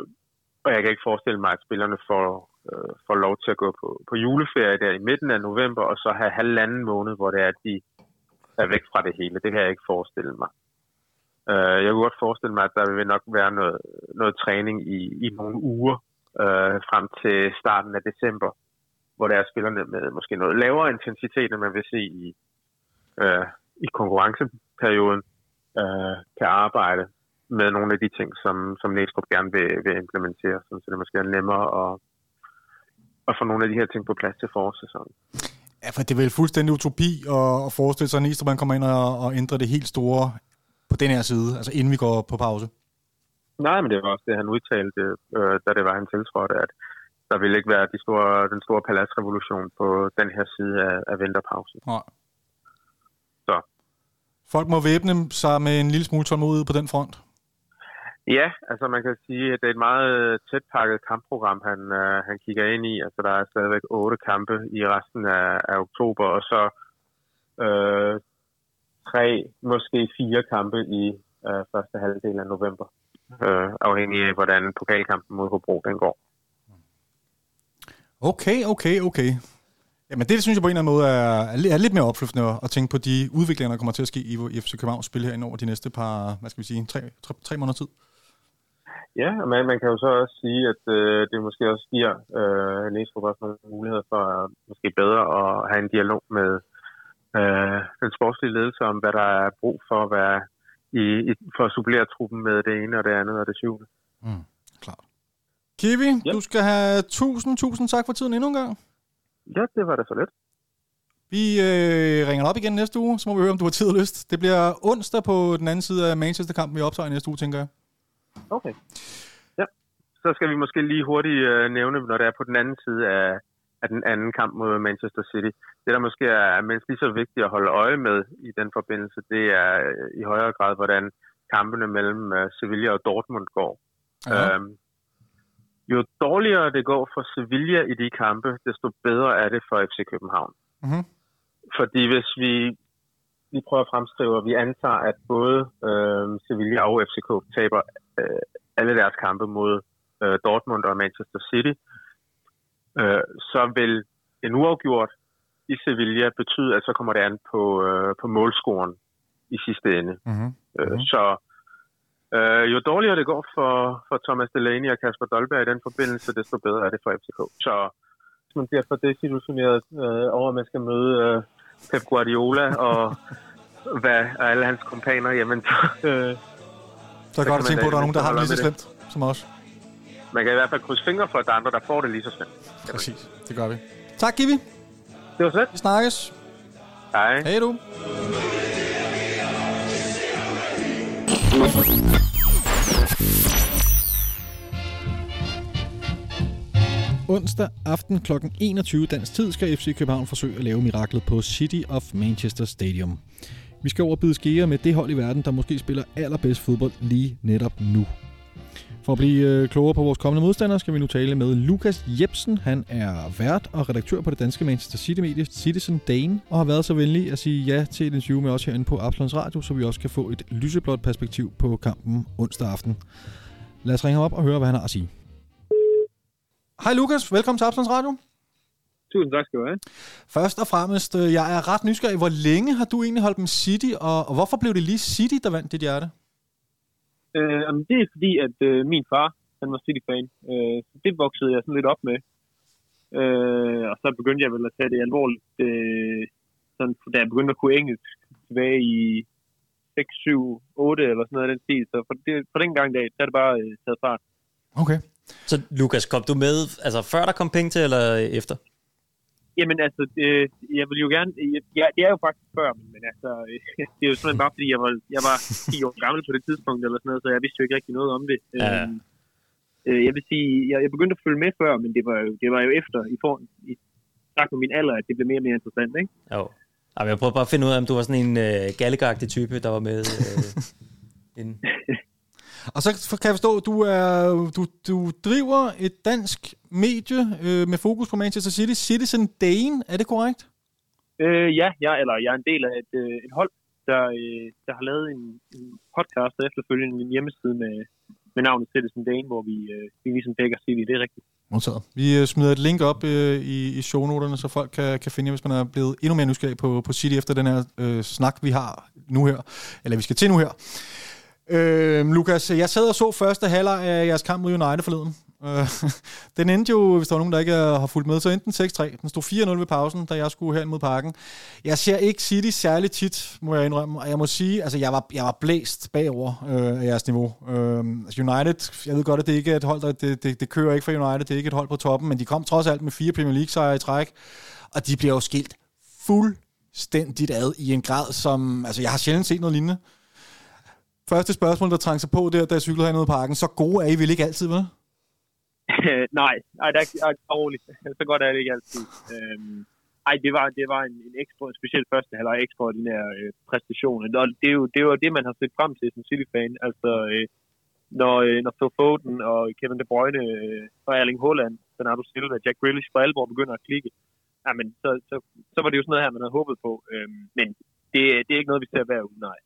og jeg kan ikke forestille mig, at spillerne får, øh, får lov til at gå på, på juleferie der i midten af november, og så have halvanden måned, hvor det er, at de er væk fra det hele. Det kan jeg ikke forestille mig. Øh, jeg kunne godt forestille mig, at der vil nok være noget, noget træning i, i nogle uger øh, frem til starten af december, hvor der er spillerne med måske noget lavere intensitet, end man vil se i, øh, i konkurrenceperioden øh, kan arbejde med nogle af de ting, som, som Næstrup gerne vil, vil implementere, så det måske er nemmere at, at få nogle af de her ting på plads til forårssæsonen. Ja, for det er vel fuldstændig utopi at, at forestille sig, at Næstrup kommer ind og, og ændrer det helt store på den her side, altså inden vi går på pause. Nej, men det var også det, han udtalte, øh, da det var, han tiltrådte, at der ville ikke være de store, den store paladsrevolution på den her side af, af vinterpausen. Nej. Folk må væbne sig med en lille smule tålmodighed på den front. Ja, altså man kan sige, at det er et meget tæt pakket kampprogram, han, uh, han kigger ind i. Altså der er stadigvæk otte kampe i resten af, af oktober, og så uh, tre, måske fire kampe i uh, første halvdel af november. Uh, afhængig af, hvordan pokalkampen mod Hobro den går. Okay, okay, okay. Jamen det synes jeg på en eller anden måde er, er lidt mere opflyftende at tænke på de udviklinger, der kommer til at ske i, i FC Københavns spil her over de næste par, hvad skal vi sige, tre, tre, tre måneder tid. Ja, og man, man kan jo så også sige, at øh, det måske også giver øh, Næstrup også nogle muligheder for at måske bedre at have en dialog med øh, den sportslige ledelse om, hvad der er brug for at være i, i, for at supplere truppen med det ene og det andet og det syvende. Mm, klart. Kiwi, yep. du skal have tusind, tusind tak for tiden endnu en gang. Ja, det var da så lidt. Vi øh, ringer op igen næste uge, så må vi høre, om du har tid og lyst. Det bliver onsdag på den anden side af Manchester-kampen, vi optager næste uge, tænker jeg. Okay. Ja, så skal vi måske lige hurtigt øh, nævne, når det er på den anden side af, af den anden kamp mod Manchester City. Det, der måske er mindst lige så vigtigt at holde øje med i den forbindelse, det er øh, i højere grad, hvordan kampene mellem øh, Sevilla og Dortmund går. Ja. Øhm, jo dårligere det går for Sevilla i de kampe, desto bedre er det for FC København. Mm-hmm. Fordi hvis vi, vi prøver at fremskrive, at vi antager, at både øh, Sevilla og FCK taber øh, alle deres kampe mod øh, Dortmund og Manchester City, øh, så vil en uafgjort i Sevilla betyde, at så kommer det an på, øh, på målscoren i sidste ende. Mm-hmm. Øh, så Øh, jo dårligere det går for, for Thomas Delaney og Kasper Dolberg i den forbindelse, desto bedre er det for FCK. Så man bliver for desillusioneret øh, over, at man skal møde øh, Pep Guardiola og, hvad, og alle hans kompaner, jamen så... Øh, så er det godt at tænke på, at der er nogen, der har det lige så slemt det. som os. Man kan i hvert fald krydse fingre for, at der er andre, der får det lige så slemt. Præcis, det gør vi. Tak, Givi. Det var slet. Vi snakkes. Hej. Hej du. Onsdag aften kl. 21 dansk tid skal FC København forsøge at lave miraklet på City of Manchester Stadium. Vi skal over bide skære med det hold i verden, der måske spiller allerbedst fodbold lige netop nu. For at blive øh, klogere på vores kommende modstandere, skal vi nu tale med Lukas Jebsen. Han er vært og redaktør på det danske Manchester City-medie Citizen Dane, og har været så venlig at sige ja til et interview med os herinde på Absalons Radio, så vi også kan få et lyseblåt perspektiv på kampen onsdag aften. Lad os ringe ham op og høre, hvad han har at sige. Hej Lukas, velkommen til Absalons Radio. Tusind tak skal du have. Først og fremmest, øh, jeg er ret nysgerrig. Hvor længe har du egentlig holdt med City, og, og hvorfor blev det lige City, der vandt dit hjerte? Øh, jamen, det er fordi, at øh, min far, han var City-fan. Øh, så det voksede jeg sådan lidt op med. Øh, og så begyndte jeg vel at tage det alvorligt, øh, sådan, da jeg begyndte at kunne engelsk tilbage i 6, 7, 8 eller sådan noget af den stil. Så for, det, for den gang, der, der er det bare øh, taget fart. Okay. Så Lukas, kom du med, altså før der kom penge til, eller efter? Jamen altså, det, jeg vil jo gerne... Ja, det er jo faktisk før, men altså, det er jo simpelthen bare fordi, jeg var, jeg var 10 år gammel på det tidspunkt, eller sådan noget, så jeg vidste jo ikke rigtig noget om det. Ja. Øhm, øh, jeg vil sige, jeg, jeg begyndte at følge med før, men det var jo, det var jo efter, i, for, i takt med min alder, at det blev mere og mere interessant, ikke? Jo. Jamen, jeg prøver bare at finde ud af, om du var sådan en øh, type, der var med øh, inden. Og så kan jeg forstå, at du, er, du, du driver et dansk medie øh, med fokus på Manchester City, Citizen Dane, er det korrekt? Øh, ja, jeg, eller jeg er en del af et, øh, et hold, der, øh, der har lavet en, en podcast og efterfølgende en hjemmeside med, med navnet Citizen Dane, hvor vi, øh, vi ligesom dækker City, det er rigtigt. Modtaget. Vi øh, smider et link op øh, i, i shownoterne, så folk kan, kan finde jer, hvis man er blevet endnu mere nysgerrig på, på City efter den her øh, snak, vi har nu her, eller vi skal til nu her. Øh, Lukas, jeg sad og så første halvleg af jeres kamp mod United forleden. Øh, den endte jo, hvis der var nogen, der ikke har fulgt med, så endte den 6-3. Den stod 4-0 ved pausen, da jeg skulle hen mod parken. Jeg ser ikke City særlig tit, må jeg indrømme. Og jeg må sige, altså jeg var, jeg var blæst bagover øh, af jeres niveau. Øh, altså United, jeg ved godt, at det ikke er et hold, der det, det, det kører ikke for United. Det er ikke et hold på toppen, men de kom trods alt med fire Premier League-sejre i træk. Og de bliver jo skilt fuldstændigt ad i en grad, som... Altså jeg har sjældent set noget lignende. Første spørgsmål, der trængte sig på der, da jeg cyklede hernede i parken. Så gode er I vel ikke altid, vel? nej, nej, det er, er roligt. Så godt er det ikke altid. Øhm, ej, det var, det var en, en ekstra, specielt første halvleg ekstraordinær øh, præstation. Og det er, jo, det er jo det, man har set frem til som City-fan. Altså, øh, når, øh, når Phil Foden og Kevin De Bruyne øh, og Erling Haaland, Bernardo Silva Jack Grealish for alvor begynder at klikke, jamen, så, så, så var det jo sådan noget her, man havde håbet på. Øhm, men det, det er ikke noget, vi ser hver uge, nej.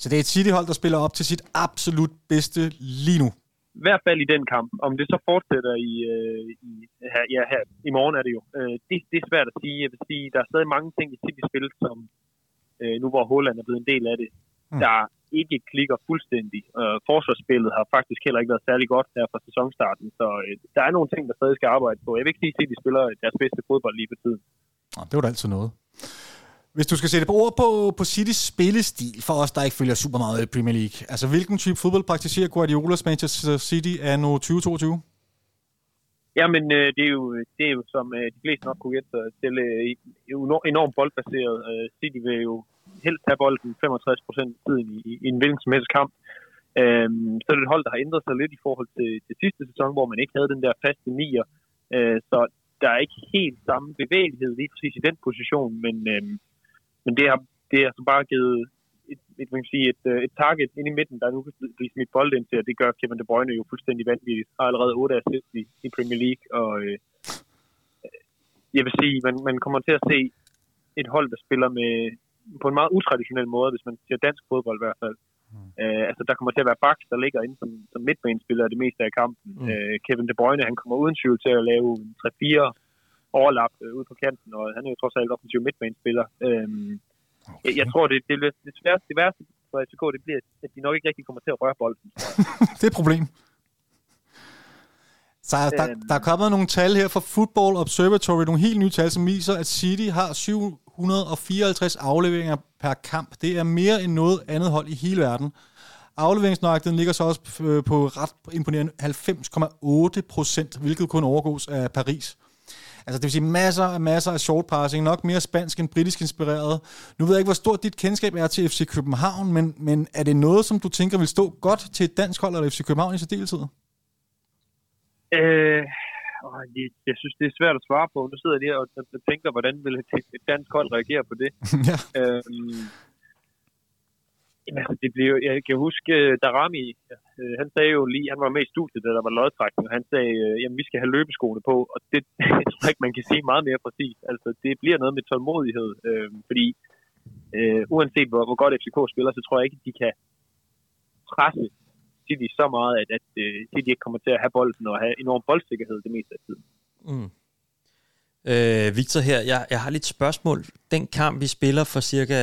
Så det er et City-hold, der spiller op til sit absolut bedste lige nu. I hvert fald i den kamp. Om det så fortsætter i, øh, i her, ja, her, i morgen er det jo. Øh, det, det er svært at sige. Jeg vil sige, der er stadig mange ting i City-spil, som øh, nu hvor Holland er blevet en del af det, mm. der ikke klikker fuldstændig. Øh, forsvarsspillet har faktisk heller ikke været særlig godt her fra sæsonstarten, så øh, der er nogle ting, der stadig skal arbejde på. Jeg vil ikke sige, at City spiller deres bedste fodbold lige på tiden. Det var da altid noget. Hvis du skal sætte på ord på, på Citys spillestil, for os, der ikke følger super meget i Premier League, altså hvilken type fodbold praktiserer Guardiolas Manchester City af nu 2022? Jamen, øh, det, er jo, det er jo, som øh, de fleste nok kunne gætte sig til, øh, enormt boldbaseret. Øh, City vil jo helst have bolden 65 procent af tiden i, i en hvilken som helst kamp. Øh, så er det et hold, der har ændret sig lidt i forhold til, til sidste sæson, hvor man ikke havde den der faste nier. Øh, så der er ikke helt samme bevægelighed lige præcis i den position, men, øh, men det har, det har så bare givet et, et, man kan sige, et, et target ind i midten, der nu kan blive smidt bold ind til, og det gør Kevin De Bruyne jo fuldstændig vanvittigt. Har allerede 8 assists i, i Premier League, og øh, jeg vil sige, man, man kommer til at se et hold, der spiller med på en meget utraditionel måde, hvis man ser dansk fodbold i hvert fald. Mm. Øh, altså, der kommer til at være Baks, der ligger inde som, som midtbanespiller det meste af kampen. Mm. Øh, Kevin De Bruyne, han kommer uden tvivl til at lave 3-4 overlap øh, ude på kanten, og han er jo trods alt offensiv midtbanespiller. Øh, okay. jeg, jeg tror, det, det, det, det, sværeste, det værste for FCK, det bliver, at de nok ikke rigtig kommer til at røre bolden. det er et problem. Så der, øhm. der er kommet nogle tal her fra Football Observatory, nogle helt nye tal, som viser, at City har 754 afleveringer per kamp. Det er mere end noget andet hold i hele verden. Afleveringsnøjagtigheden ligger så også øh, på ret imponerende 90,8 procent, hvilket kun overgås af Paris. Altså det vil sige masser af masser af short passing, nok mere spansk end britisk inspireret. Nu ved jeg ikke, hvor stort dit kendskab er til FC København, men, men er det noget, som du tænker vil stå godt til et dansk hold eller FC København i særdeleshed? Øh, åh, jeg- jeg synes, det er svært at svare på. Nu sidder jeg lige og og tænker, hvordan vil et et dansk hold reagere på det? ja. Øhm, jamen, det blev, jeg kan huske, øh, Darami, øh, han sagde jo lige, han var med i studiet, da der var lodtrækning, og han sagde, øh, jamen vi skal have løbeskoene på, og det jeg tror jeg ikke, man kan sige meget mere præcist. Altså, det bliver noget med tålmodighed, øh, fordi øh, uanset hvor, hvor godt FCK spiller, så tror jeg ikke, at de kan presse City så meget, at, at øh, City ikke kommer til at have bolden og have enorm boldsikkerhed det meste af tiden. Mm. Øh, Victor her, jeg, jeg har lidt spørgsmål. Den kamp, vi spiller for cirka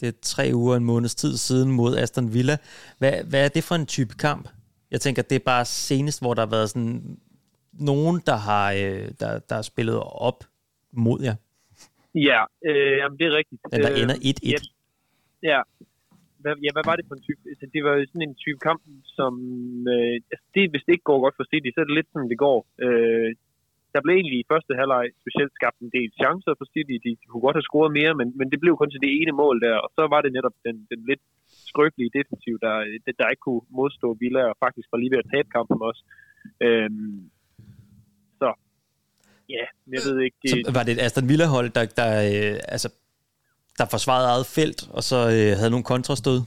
det er tre uger, en måneds tid siden mod Aston Villa, hvad, hvad er det for en type kamp? Jeg tænker, det er bare senest, hvor der har været sådan nogen, der har, øh, der, der har spillet op mod jer. Ja, øh, jamen, det er rigtigt. Den, der Øh, ender 1-1. Ja, ja. Hvad, ja, hvad var det for en type? Altså, det var jo sådan en type kamp, som... Øh, altså, det, hvis det ikke går godt for City, så er det lidt sådan, det går. Øh, der blev egentlig i første halvleg specielt skabt en del chancer for City. De kunne godt have scoret mere, men, men det blev kun til det ene mål der. Og så var det netop den, den lidt skrøbelige defensiv, der, der ikke kunne modstå Villa, og faktisk var lige ved at tabe kampen også. Øhm, så, ja, jeg ved ikke... Så var det et Aston Villa-hold, der, der, øh, altså, der forsvarede eget felt, og så øh, havde nogle kontrastød?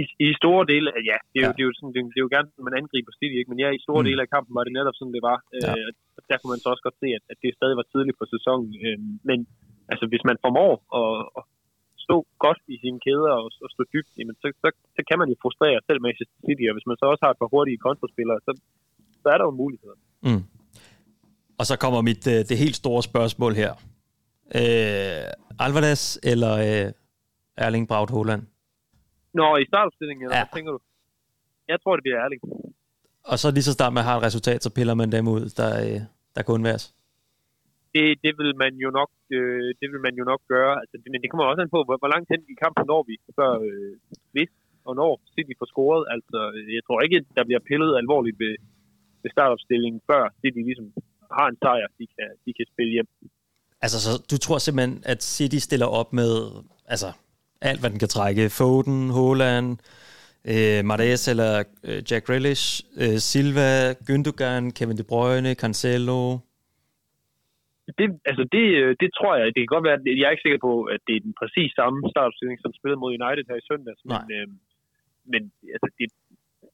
I, I store dele, ja, det er, jo, Ja. det er jo, sådan, det, er, det er jo gerne, man angriber City, ikke? men ja, i store Mm. dele af kampen var det netop sådan, det var. Ja. Øh, og der kunne man så også godt se, at, at det stadig var tidligt på sæsonen. Øh, men altså, hvis man formår at, at stå godt i sine kæder og, og stå dybt, jamen, så, så, så kan man jo frustrere selv Manchester City, og hvis man så også har et par hurtige kontraspillere, så, så er der jo muligheder. Mm. Og så kommer mit øh, det helt store spørgsmål her. Øh, Alvarez eller øh, Erling Braut Haaland? Nå, i startopstillingen, eller Ja. hvad tænker du? Jeg tror, det bliver ærligt. Og så lige så snart man har et resultat, så piller man dem ud, der, øh, der kan undværes. det, det vil man jo nok, øh, det vil man jo nok gøre. Altså, det, men det kommer også an på, hvor, hvor langt hen i kampen når vi, før øh, hvis og når City får scoret. Altså, jeg tror ikke, der bliver pillet alvorligt ved, ved startopstillingen, før City ligesom har en sejr, de kan, de kan spille hjem. Altså, så du tror simpelthen, at City stiller op med altså, alt, hvad den kan trække. Foden, Haaland, øh, Mahrez eller øh, Jack Grealish, øh, Silva, Gündogan, Kevin De Bruyne, Cancelo. Det, altså det, øh, det tror jeg, det kan godt være, jeg er ikke sikker på, at det er den præcis samme startopstilling, som spillede mod United her i søndags, men, Nej. øh, men altså, det,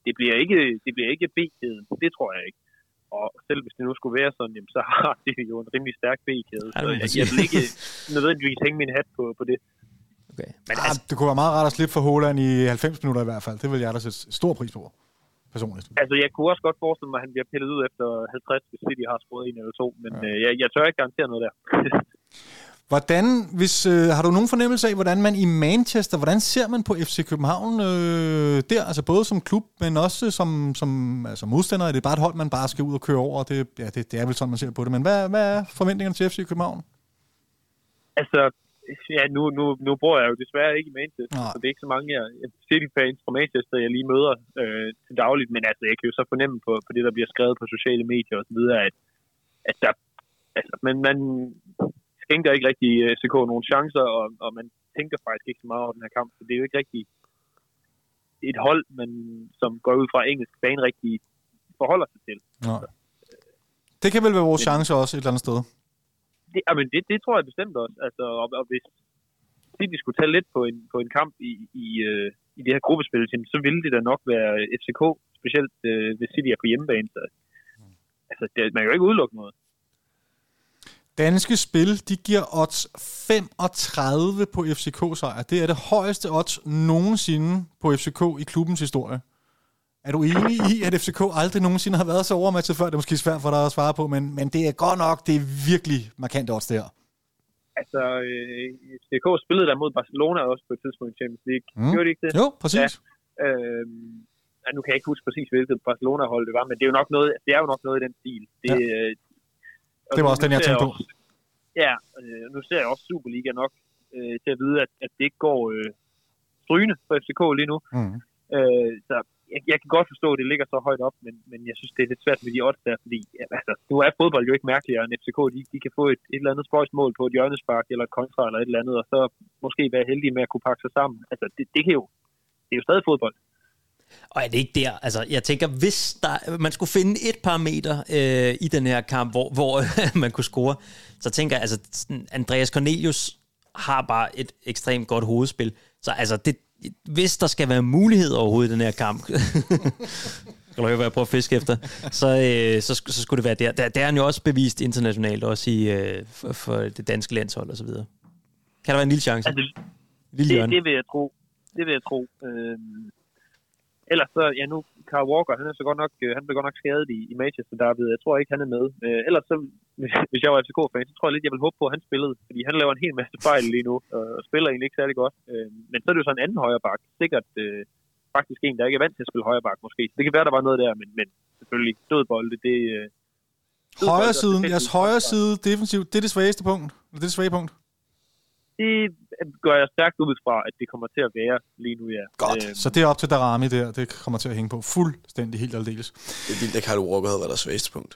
det, bliver ikke, det bliver ikke B-kæden, det tror jeg ikke. Og selv hvis det nu skulle være sådan, jamen, så har det jo en rimelig stærk B-kæde, så jeg, jeg vil ikke nødvendigvis hænge min hat på, på det. Okay. Men Ah, det kunne være meget rart at slippe for Holland i 90 minutter i hvert fald. Det vil jeg da sætte stor pris på, personligt. Altså, jeg kunne også godt forestille mig, at han bliver pillet ud efter 50, hvis City har scoret en eller to, men Ja. ja. øh, jeg, jeg tør ikke garantere noget der. Hvordan, hvis, øh, har du nogen fornemmelse af, hvordan man i Manchester, hvordan ser man på FC København øh, der? Altså både som klub, men også som, som altså modstander. Er det bare et hold, man bare skal ud og køre over? Det, ja, det, det er vel sådan, man ser på det. Men hvad, hvad er forventningerne til FC København? Altså, ja, nu, nu, nu bor jeg jo desværre ikke i Manchester, Nej. så det er ikke så mange af City-fans fra Manchester, jeg lige møder øh, til dagligt, men altså, jeg kan jo så fornemme på, på det, der bliver skrevet på sociale medier videre, at, at der, altså, man, man skænker ikke rigtig øh, FCK nogle chancer, og, og man tænker faktisk ikke så meget over den her kamp, så det er jo ikke rigtig et hold, man, som går ud fra engelsk bane rigtig forholder sig til. Nå. Det kan vel være vores chance også et eller andet sted det, jamen det, det tror jeg bestemt også. Altså, og, og hvis City skulle tage lidt på en, på en kamp i, i, øh, i det her gruppespil, så ville det da nok være FCK, specielt øh, hvis City er på hjemmebane. Så, altså, det, man kan jo ikke udelukke noget. Danske Spil, de giver odds 35 på FCK-sejr. Det er det højeste odds nogensinde på FCK i klubbens historie. Er du enig i, at FCK aldrig nogensinde har været så overmatchet før? Det er måske svært for dig at svare på, men, men det er godt nok, det er virkelig markant odds der. Altså, øh, FCK spillede der mod Barcelona også på et tidspunkt i Champions League. Mm. Gjorde de ikke det? Jo, præcis. Ja. Øh, nu kan jeg ikke huske præcis, hvilket Barcelona-hold det var, men det er jo nok noget, det er jo nok noget i den stil. Det, Ja. øh, Det var også den, jeg tænkte på. Ja, øh, nu ser jeg også Superliga nok øh, til at vide, at, at det ikke går øh, strygende for FCK lige nu. Mm. Øh, så jeg, jeg kan godt forstå, at det ligger så højt op, men, men jeg synes, det er lidt svært med de odds der, fordi ja, altså, nu er fodbold jo ikke mærkeligere end FCK. De, de kan få et, et eller andet spøjsmål på et hjørnespark eller et kontra eller et eller andet, og så måske være heldige med at kunne pakke sig sammen. Altså, det, det kan jo, det er jo stadig fodbold. Og er det ikke der? Altså, jeg tænker, hvis der, man skulle finde et parameter øh, i den her kamp, hvor, hvor man kunne score, så tænker jeg, altså, Andreas Cornelius har bare et ekstremt godt hovedspil. Så altså, det, hvis der skal være mulighed overhovedet i den her kamp, skal du høre, hvad jeg prøver at fiske efter, så, øh, så, så skulle det være der. der. Der er han jo også bevist internationalt, også i, øh, for, for det danske landshold og så videre. Kan der være en lille chance? Altså, lille det, hjørne. det vil jeg tro. Det vil jeg tro. Øhm, ellers så, ja nu, Carl Walker, han er så godt nok, øh, han blev godt nok skadet i, i Manchester Derby. Jeg tror ikke, han er med. Øh, ellers så, hvis jeg var FCK-fan, så tror jeg lidt, jeg vil håbe på, at han spillede. Fordi han laver en hel masse fejl lige nu, og spiller egentlig ikke særlig godt. Øh, men så er det jo så en anden højre bak. Sikkert øh, faktisk en, der ikke er vant til at spille højre bak, måske. Det kan være, der var noget der, men, men selvfølgelig dødbolde, det... Øh, dødbolde Højre siden, jeres højre side defensivt, det er det svageste punkt. Det er det svage punkt. Det gør jeg stærkt ud fra, at det kommer til at være lige nu, ja. Godt. Øhm, Så det er op til Darami der. Det kommer til at hænge på fuldstændig helt aldeles. Det er vildt, at Kyle Walker havde været deres svageste punkt.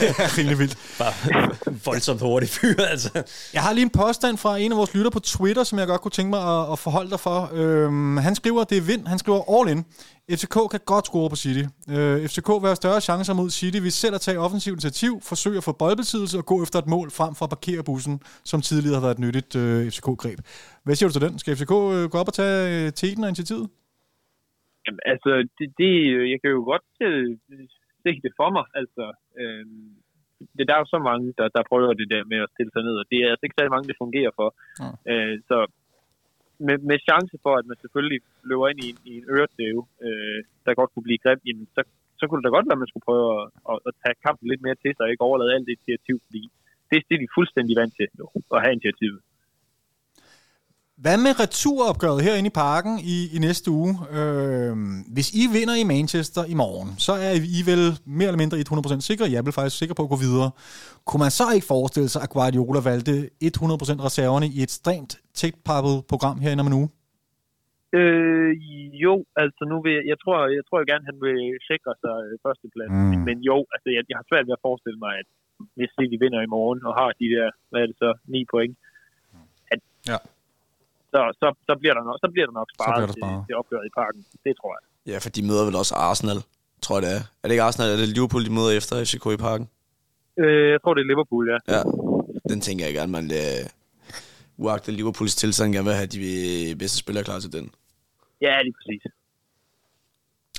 det er rimelig vildt. Bare voldsomt hurtigt fyr, altså. Jeg har lige en påstand fra en af vores lytter på Twitter, som jeg godt kunne tænke mig at, at forholde dig for. Øhm, han skriver, det er vind. Han skriver all in. FCK kan godt score på City. Øh, FCK vil have større chancer mod City, hvis selv at tage offensiv initiativ, forsøge at få boldbesiddelse og gå efter et mål frem for at parkere bussen, som tidligere har været et nyttigt øh, FCK-greb. Hvad siger du til den? Skal FCK øh, gå op og tage øh, teten og initiativet? Jamen, altså, det, det, jeg kan jo godt øh, se det for mig. Altså, øh, det, der er jo så mange, der, der prøver det der med at stille sig ned, og det er altså ikke særlig mange, det fungerer for. Ja. Øh, så med, med chance for, at man selvfølgelig løber ind i, en- i en øretæve, øh, der godt kunne blive grim, jamen, så, så kunne det da godt være, at man skulle prøve at, at, at tage kampen lidt mere til sig, og ikke overlade alt det initiativ, fordi det, det er de fuldstændig vant til nu, at have initiativet. Hvad med returopgøret herinde i parken i, i næste uge? Øh, hvis I vinder i Manchester i morgen, så er I vel mere eller mindre 100% sikre. Jeg er faktisk sikker på at gå videre. Kunne man så ikke forestille sig, at Guardiola valgte 100% reserverne i et strengt tætpappet program herinde om en uge? Øh, jo, altså nu vil jeg, jeg tror, jeg tror gerne, han vil sikre sig øh, førsteplads. Mm. Mm. Men jo, altså jeg, jeg har svært ved at forestille mig, at hvis City vinder i morgen og har de der, hvad er det så, 9 point, at Ja. Så, så, så, bliver der nok, så bliver der nok sparet, der sparet. Til, til opgøret i parken. Det tror jeg. Ja, for de møder vel også Arsenal, tror jeg det er. Er det ikke Arsenal, er det Liverpool, de møder efter FCK i parken? Øh, jeg tror, det er Liverpool, ja. Ja, den tænker jeg gerne, man øh, uagtet Liverpools tilstand gerne vil have de bedste spillere klar til den. Ja, lige præcis.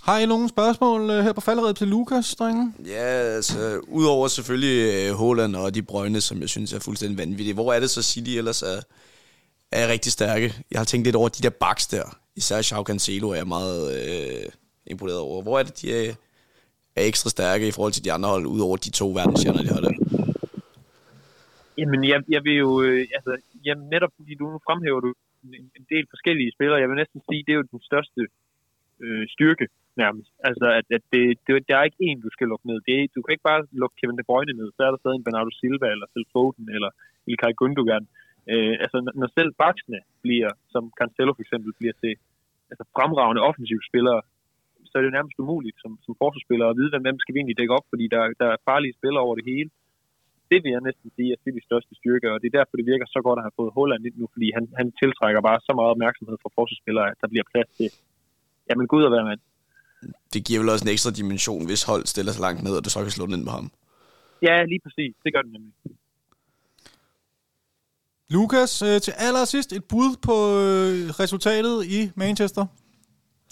Har I nogle spørgsmål øh, her på falderedet til Lukas, drenge? Ja, altså, udover selvfølgelig øh, Haaland og de brøgne, som jeg synes er fuldstændig vanvittige. Hvor er det så City ellers er, er rigtig stærke? Jeg har tænkt lidt over de der backs der. Især Shao Cancelo er jeg meget øh, imponeret over. Hvor er det, de er, er ekstra stærke i forhold til de andre hold, udover de to verdensstjerner, de har der? Jamen, jeg, jeg vil jo, øh, altså, jamen, netop fordi du nu fremhæver du en, en del forskellige spillere, jeg vil næsten sige, det er jo den største øh, styrke nærmest. Altså, at, at det, det, der er ikke en, du skal lukke ned. Det er, du kan ikke bare lukke Kevin De Bruyne ned, så er der stadig en Bernardo Silva, eller selv Foden, eller Ilkay Gundogan. Øh, altså, når- selv baksene bliver, som Cancelo for eksempel, bliver til altså, fremragende offensive spillere, så er det jo nærmest umuligt som, som forsvarsspiller at vide, hvem, skal vi egentlig dække op, fordi der, der er farlige spillere over det hele det vil jeg næsten sige er Citys største styrke, og det er derfor, det virker så godt at have fået Holland ind nu, fordi han, han tiltrækker bare så meget opmærksomhed fra forsvarsspillere, at der bliver plads til, jamen gud og hvad mand. Det giver vel også en ekstra dimension, hvis hold stiller sig langt ned, og du så kan slå den ind på ham. Ja, lige præcis. Det gør det nemlig. Lukas, øh, til allersidst et bud på øh, resultatet i Manchester.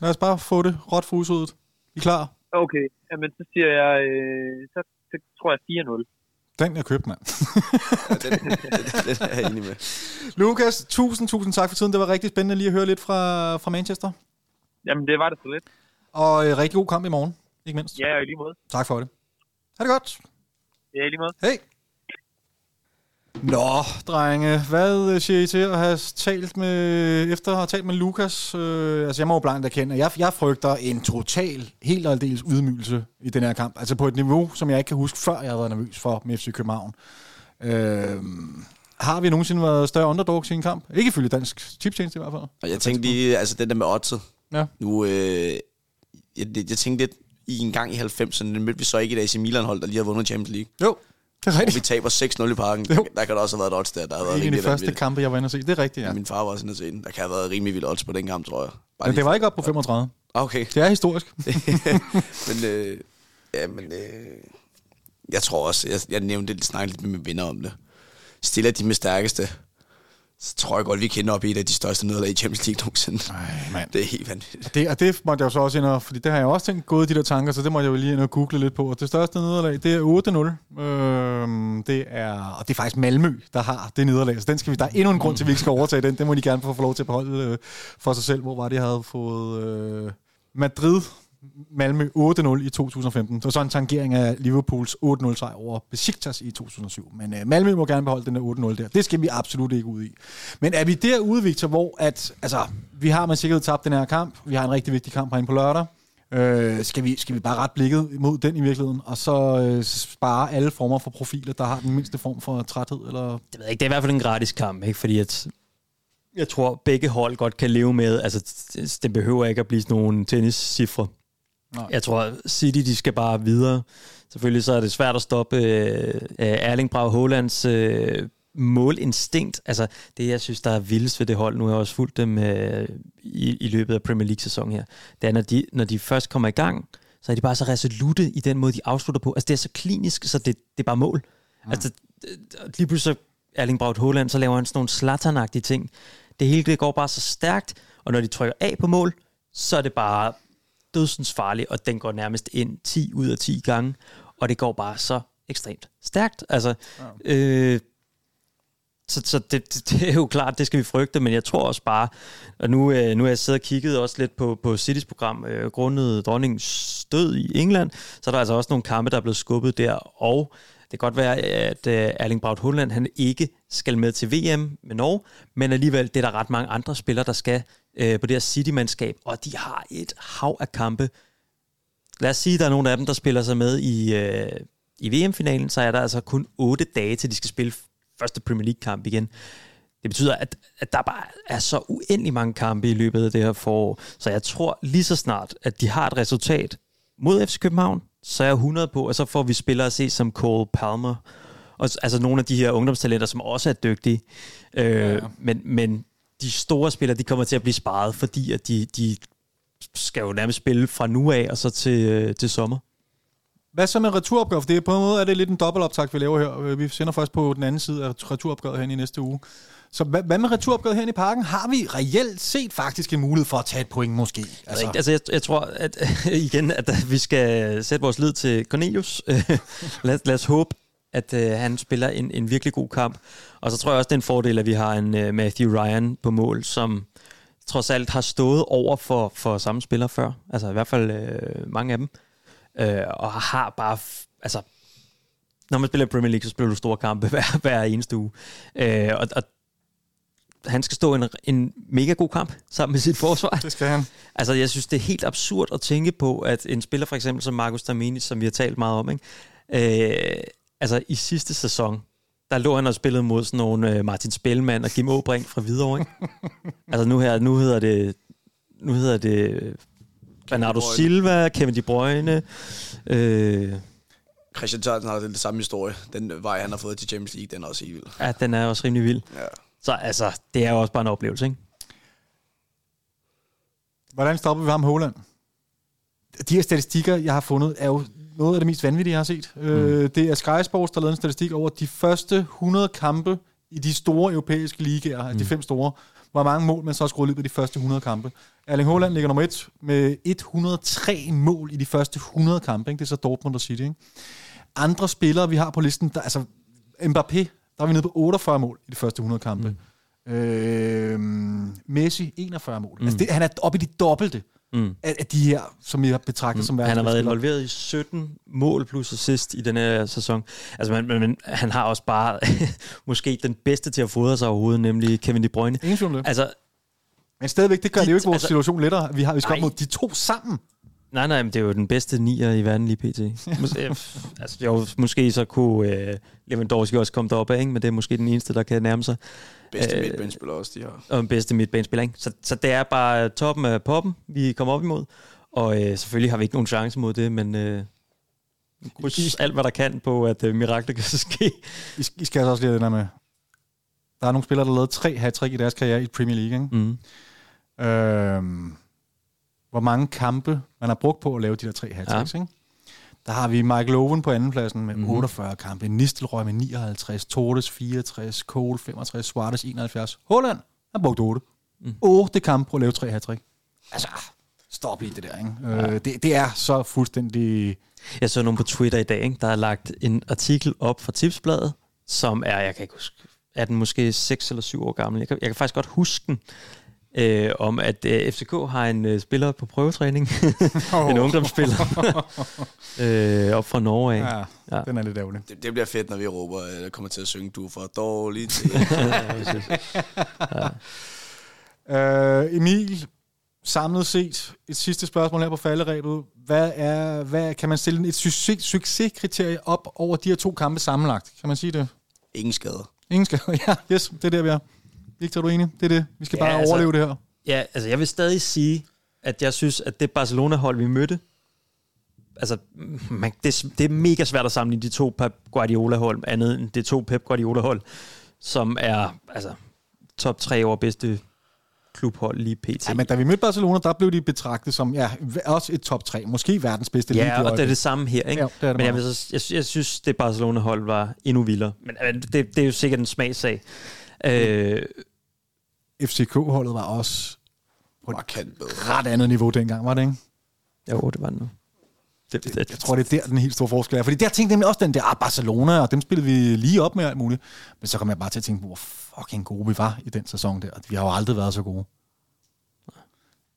Lad os bare få det råt for usødet. I er klar? Okay, jamen så siger jeg, øh, så, så tror jeg 4-0. Den er købt, mand. Ja, den, den, den er jeg enig med. Lukas, tusind, tusind tak for tiden. Det var rigtig spændende lige at høre lidt fra, fra Manchester. Jamen det var det så lidt. Og øh, rigtig god kamp i morgen, ikke mindst. Ja, i lige måde. Tak for det. Ha' det godt. Ja, i lige måde. Hej. Nå, drenge, hvad øh, siger I til at have talt med, efter at have talt med Lukas? Øh, altså, jeg må jo blankt erkende, at jeg, jeg frygter en total, helt og aldeles ydmygelse i den her kamp. Altså på et niveau, som jeg ikke kan huske, før jeg har været nervøs for med FC København. Øh, har vi nogensinde været større underdogs i en kamp? Ikke ifølge dansk tipstjeneste i hvert fald. Og jeg tænkte lige, altså den der med oddset. Ja. Nu, øh, jeg, jeg tænkte lidt, i en gang i 90'erne, det mødte vi så ikke et AC Milan-hold, der lige har vundet Champions League. Jo, det er Og vi rigtigt. taber 6-0 i parken. Der, der kan der også have været et odds der, der har været En af de første kampe, jeg var inde og se. Det er rigtigt, ja. Ja. Min far var også inde og se den. Der kan have været rimelig vildt odds på den kamp, tror jeg. Bare Men det var ikke op på 35. Okay. Det er historisk. men, øh, ja, men øh, jeg tror også, jeg, jeg nævnte det, snakkede lidt med mine venner om det. Stiller de med stærkeste, så tror jeg godt, vi kender op i et af de største nederlag i Champions League nogensinde. Nej. Det er helt vanvittigt. Det, og det måtte jeg jo så også ind og, fordi det har jeg også tænkt gået de der tanker, så det måtte jeg jo lige ind og google lidt på. Og det største nederlag, det er 8-0. Øhm, det er, og det er faktisk Malmø, der har det nederlag. Så den skal vi, der er endnu en grund til, at vi ikke skal overtage den. Det må de gerne få, få lov til at beholde øh, for sig selv. Hvor var det, jeg havde fået øh, Madrid Malmø 8-0 i 2015. Det var en tangering af Liverpools 8-0 sejr over Besiktas i 2007. Men øh, Malmø må gerne beholde den der 8-0 der. Det skal vi absolut ikke ud i. Men er vi derude, Victor, hvor at, altså, vi har med sikkerhed tabt den her kamp. Vi har en rigtig vigtig kamp herinde på lørdag. Øh, skal, vi, skal vi bare ret blikket mod den i virkeligheden, og så øh, spare alle former for profiler, der har den mindste form for træthed? Eller? Det ved jeg ikke, det er i hvert fald en gratis kamp, ikke? fordi at jeg tror, begge hold godt kan leve med, altså det behøver ikke at blive sådan nogle tenniscifre. Nej. Jeg tror, City de skal bare videre. Selvfølgelig så er det svært at stoppe øh, Erling Braut Haalands øh, målinstinkt. Altså det, jeg synes, der er vildest ved det hold, nu har jeg også fulgt dem øh, i, i løbet af Premier League-sæsonen her, det er, når de, når de først kommer i gang, så er de bare så resolute i den måde, de afslutter på. Altså det er så klinisk, så det, det er bare mål. Ja. Altså lige pludselig så Erling Braut Haaland, så laver han sådan nogle slaternagtige ting. Det hele det går bare så stærkt, og når de trykker af på mål, så er det bare dødsens farlig, og den går nærmest ind 10 ud af 10 gange, og det går bare så ekstremt stærkt. Altså, ja. øh, så, så det, det, det er jo klart, det skal vi frygte, men jeg tror også bare, og nu, øh, nu er jeg siddet og kigget også lidt på, på Citys program, øh, grundet dronningens død i England, så er der altså også nogle kampe, der er blevet skubbet der, og det kan godt være, at øh, Erling Braut Haaland, han ikke skal med til VM med Norge, men alligevel det er der ret mange andre spillere, der skal øh, på det her City-mandskab, og de har et hav af kampe. Lad os sige, at der er nogle af dem, der spiller sig med i, øh, i VM-finalen, så er der altså kun 8 dage, til de skal spille første Premier League-kamp igen. Det betyder, at, at der bare er så uendelig mange kampe i løbet af det her forår. Så jeg tror lige så snart, at de har et resultat mod FC København, så er jeg 100 på, og så får vi spillere at se som Cole Palmer, og, altså nogle af de her ungdomstalenter, som også er dygtige. Øh, ja, ja. Men, men de store spillere, de kommer til at blive sparet, fordi at de, de skal jo nærmest spille fra nu af og så til, øh, til sommer. Hvad så med returopgave? For det er på en måde er det lidt en dobbeltoptag, vi laver her. Vi sender først på den anden side af returopgavet her i næste uge. Så hvad, hvad med returopgøret her i parken? Har vi reelt set faktisk en mulighed for at tage et point måske? Altså, altså jeg, jeg tror at, igen, at øh, vi skal sætte vores lid til Cornelius. lad, lad os håbe, at øh, han spiller en, en virkelig god kamp. Og så tror jeg også, det er en fordel, at vi har en øh, Matthew Ryan på mål, som trods alt har stået over for, for samme spiller før. Altså i hvert fald øh, mange af dem. Øh, og har bare... Altså, når man spiller Premier League, så spiller du store kampe hver, hver eneste uge. Øh, og, og han skal stå en, en mega god kamp sammen med sit forsvar. Det skal han. Altså, jeg synes, det er helt absurd at tænke på, at en spiller for eksempel som Marcus Termini, som vi har talt meget om, ikke? Øh, altså i sidste sæson, der lå han og spillede mod sådan nogle uh, Martin Spellemann og Kim Åbrink fra Hvidovre, ikke? altså nu her, nu hedder det, nu hedder det Bernardo Silva, Kevin De Bruyne, øh, Christian Tørnsen har den samme historie. Den vej, han har fået til Champions League, den er også helt vild. Ja, den er også rimelig vild. Ja. Så altså, det er jo også bare en oplevelse, ikke? Hvordan stopper vi ham Holland? De her statistikker, jeg har fundet, er jo noget af det mest vanvittige, jeg har set. Mm. Øh, det er Sky Sports, der lavede en statistik over de første 100 kampe i de store europæiske ligaer, altså mm. de fem store. Hvor mange mål man så har skruet løbet af de første 100 kampe. Erling Haaland ligger nummer et med 103 mål i de første 100 kampe. Ikke? Det er så Dortmund og City. Ikke? Andre spillere, vi har på listen, der, altså Mbappé, der er vi nede på 48 mål i de første 100 kampe. Mm. Øh, Messi, 41 mål. Mm. Altså det, han er oppe i de dobbelte mm. af, af de her, som jeg betragter mm. som Han har været involveret i 17 mål plus assist i den her sæson. Altså, men, men han har også bare måske den bedste til at fodre sig overhovedet, nemlig Kevin De Bruyne. Ingen Altså, men stadigvæk, det gør de, det jo ikke vores altså, situation lettere. Vi har vi skal op mod de to sammen. Nej, nej, men det er jo den bedste nier i verden lige pt. Mås- altså, jo, måske så kunne øh, Lewandowski også komme derop af, ikke? men det er måske den eneste, der kan nærme sig. Bedste øh, midtbanespiller også, de har. Og den bedste midtbanespiller, ikke? Så, så det er bare toppen af poppen, vi kommer op imod. Og øh, selvfølgelig har vi ikke nogen chance mod det, men øh, kryds alt, hvad der kan på, at øh, mirakler kan ske. I, I skal altså også lige det der med, der er nogle spillere, der har lavet tre hat i deres karriere i Premier League, ikke? Mm. Øhm, hvor mange kampe man har brugt på at lave de der tre hat ja. ikke? Der har vi Michael Owen på andenpladsen med mm-hmm. 48 kampe, Nistelrøg med 59, Tordes 64, Cole 65, Suarez 71. Holland har brugt 8. Mm. 8 kampe på at lave tre hat Altså, stop i det der, ikke? Øh, ja. Øh, det, det er så fuldstændig... Jeg så nogen på Twitter i dag, ikke? der har lagt en artikel op fra Tipsbladet, som er, jeg kan ikke huske, er den måske 6 eller 7 år gammel. Jeg kan, jeg kan faktisk godt huske den, øh, om at øh, FCK har en øh, spiller på prøvetræning. en ungdomsspiller. øh, op fra Norge af. Ja, ja, den er lidt ærgerlig. Det, det bliver fedt, når vi råber, at jeg kommer til at synge, du er for dårligt. ja. øh, Emil, samlet set, et sidste spørgsmål her på falderæbet. Hvad er, hvad, kan man stille et succes, succeskriterie op over de her to kampe sammenlagt? Kan man sige det? Ingen skader. Ingen skader, ja. Yes, det er der, vi er. Victor, er du enig? Det er det. Vi skal ja, bare altså, overleve det her. Ja, altså jeg vil stadig sige, at jeg synes, at det Barcelona-hold, vi mødte, altså man, det, det er mega svært at sammenligne de to Pep Guardiola-hold, andet end de to Pep Guardiola-hold, som er altså top tre over bedste klubhold lige pt. Ja, men da vi mødte Barcelona, der blev de betragtet som ja, også et top 3, måske verdens bedste Ja, og det er det samme her. Ikke? Ja, det er det men jeg, så, jeg, jeg synes, det Barcelona-hold var endnu vildere. Men det, det er jo sikkert en smagsag. Øh, FCK-holdet var også på et ret andet niveau dengang, var det ikke? Jo, det var det nu. Det, det, jeg tror, det er der, den helt store forskel er. Fordi der tænkte jeg også den der, ah, Barcelona, og dem spillede vi lige op med alt muligt. Men så kom jeg bare til at tænke hvor fucking gode vi var i den sæson der. Vi har jo aldrig været så gode.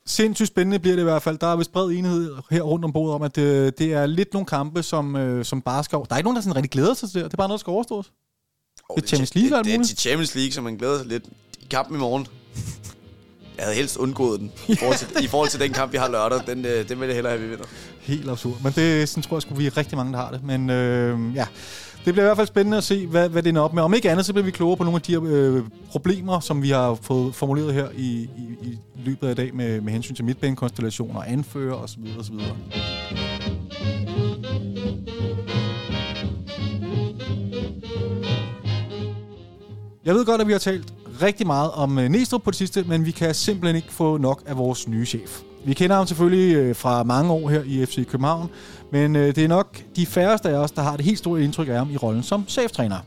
Sindssygt spændende bliver det i hvert fald. Der er vist bred enighed her rundt om bordet om, at det, øh, det er lidt nogle kampe, som, øh, som bare skal... Der er ikke nogen, der sådan rigtig glæder sig til det. Det er bare noget, der skal overstås. Oh, det er Champions League, det, det, det er Champions League, som man glæder sig lidt i kampen i morgen. Jeg havde helst undgået den. I forhold til, i forhold til den kamp, vi har lørdag. Den, øh, den vil jeg hellere have, vi vinder. Helt absurd. Men det sådan tror jeg, skulle vi er rigtig mange, der har det. Men øh, ja, det bliver i hvert fald spændende at se, hvad, hvad det er op med. Om ikke andet, så bliver vi klogere på nogle af de her øh, problemer, som vi har fået formuleret her i, i, i løbet af i dag med, med hensyn til midtbanekonstellationer, anfører osv. osv. Jeg ved godt, at vi har talt rigtig meget om øh, Næstrup på det sidste, men vi kan simpelthen ikke få nok af vores nye chef. Vi kender ham selvfølgelig øh, fra mange år her i FC København, men øh, det er nok de færreste af os, der har det helt store indtryk af ham i rollen som cheftræner.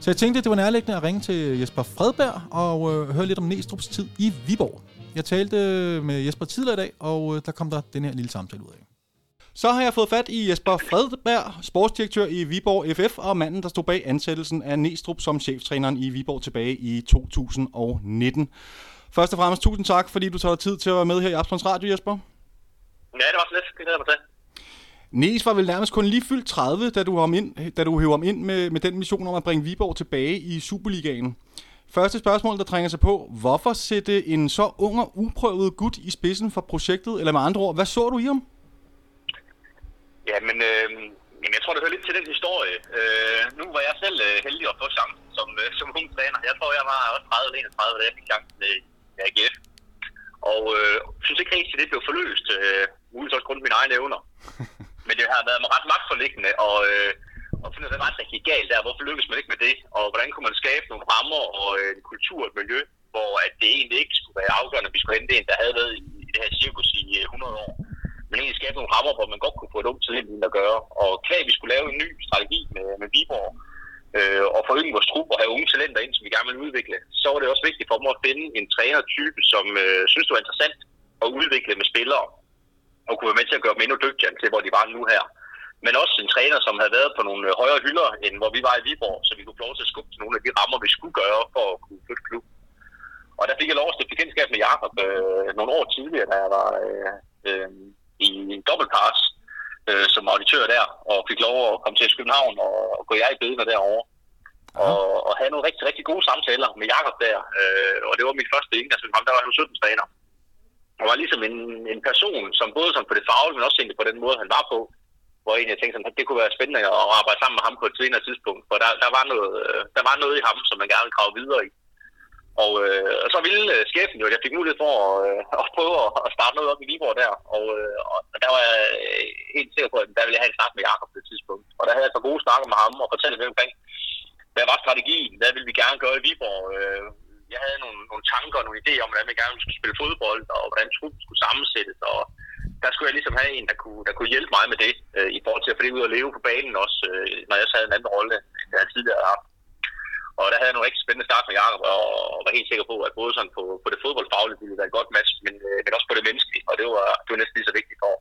Så jeg tænkte, at det var nærliggende at ringe til Jesper Fredberg og øh, høre lidt om Næstrups tid i Viborg. Jeg talte med Jesper tidligere i dag, og øh, der kom der den her lille samtale ud af. Så har jeg fået fat i Jesper Fredberg, sportsdirektør i Viborg FF, og manden, der stod bag ansættelsen af Næstrup som cheftræneren i Viborg tilbage i 2019. Først og fremmest tusind tak, fordi du tager dig tid til at være med her i Absalons Radio, Jesper. Ja, det var så lidt. Det glæder mig til. Nes var vel nærmest kun lige fyldt 30, da du, ham ind, da du hævde ham ind med, med den mission om at bringe Viborg tilbage i Superligaen. Første spørgsmål, der trænger sig på. Hvorfor sætte en så ung og uprøvet gut i spidsen for projektet? Eller med andre ord, hvad så du i ham? Ja, men øh, jeg tror, det hører lidt til den historie. Øh, nu var jeg selv øh, heldig at få chancen som, øh, som ung træner. Jeg tror, jeg var også 30-31, da jeg fik chancen i AGF. Og øh, synes ikke rigtig, at det blev forløst. Øh, muligvis også kun mine egne evner. Men det har været ret magtforliggende, og, øh, og finde ud af, hvad var rigtig galt der. Hvorfor lykkes man ikke med det? Og hvordan kunne man skabe nogle rammer og øh, en kultur og et miljø, hvor at det egentlig ikke skulle være afgørende, at vi skulle hente en, der havde været i, i det her cirkus i øh, 100 år men egentlig skabe nogle rammer, hvor man godt kunne få et ungt talent at gøre. Og kvæg, vi skulle lave en ny strategi med, med Viborg, øh, og forøge vores trup og have unge talenter ind, som vi gerne vil udvikle, så var det også vigtigt for mig at finde en trænertype, som øh, synes, det var interessant at udvikle med spillere, og kunne være med til at gøre dem endnu dygtigere til, hvor de var nu her. Men også en træner, som havde været på nogle øh, højere hylder, end hvor vi var i Viborg, så vi kunne få lov til at skubbe til nogle af de rammer, vi skulle gøre for at kunne flytte klub. Og der fik jeg lov at stifte bekendtskab med Jakob øh, nogle år tidligere, da jeg var øh, øh, i en dobbeltpass øh, som auditør der, og fik lov at komme til København og, og gå jeg i bedene derovre. Og, og have nogle rigtig, rigtig gode samtaler med Jakob der. Øh, og det var mit første indgangsvinkel ham, der var han 17 træner. Og var ligesom en, en person, som både som på det faglige, men også egentlig på den måde, han var på, hvor egentlig jeg tænkte, sådan, at det kunne være spændende at arbejde sammen med ham på et senere tidspunkt. For der, der, var, noget, der var noget i ham, som man gerne ville grave videre i. Og, øh, og så ville øh, skæbnen jo, at jeg fik mulighed for at, øh, at prøve at, at starte noget op i Viborg der. Og, øh, og der var jeg øh, helt sikker på, at der ville jeg have en snak med Jakob på det tidspunkt. Og der havde jeg så gode snakker med ham og fortalte lidt omkring, hvad var strategien, hvad ville vi gerne gøre i Viborg, øh, jeg havde nogle, nogle tanker og nogle idéer om, hvordan vi gerne skulle spille fodbold, og hvordan truppen skulle sammensættes, og der skulle jeg ligesom have en, der kunne, der kunne hjælpe mig med det, øh, i forhold til at få det ud og leve på banen også, øh, når jeg sad en anden rolle, end jeg tidligere havde haft. Og der havde jeg nogle rigtig spændende start med Jacob, og, var helt sikker på, at både sådan på, på det fodboldfaglige ville være et godt match, men, øh, men også på det menneskelige, og det var, det var næsten lige så vigtigt for.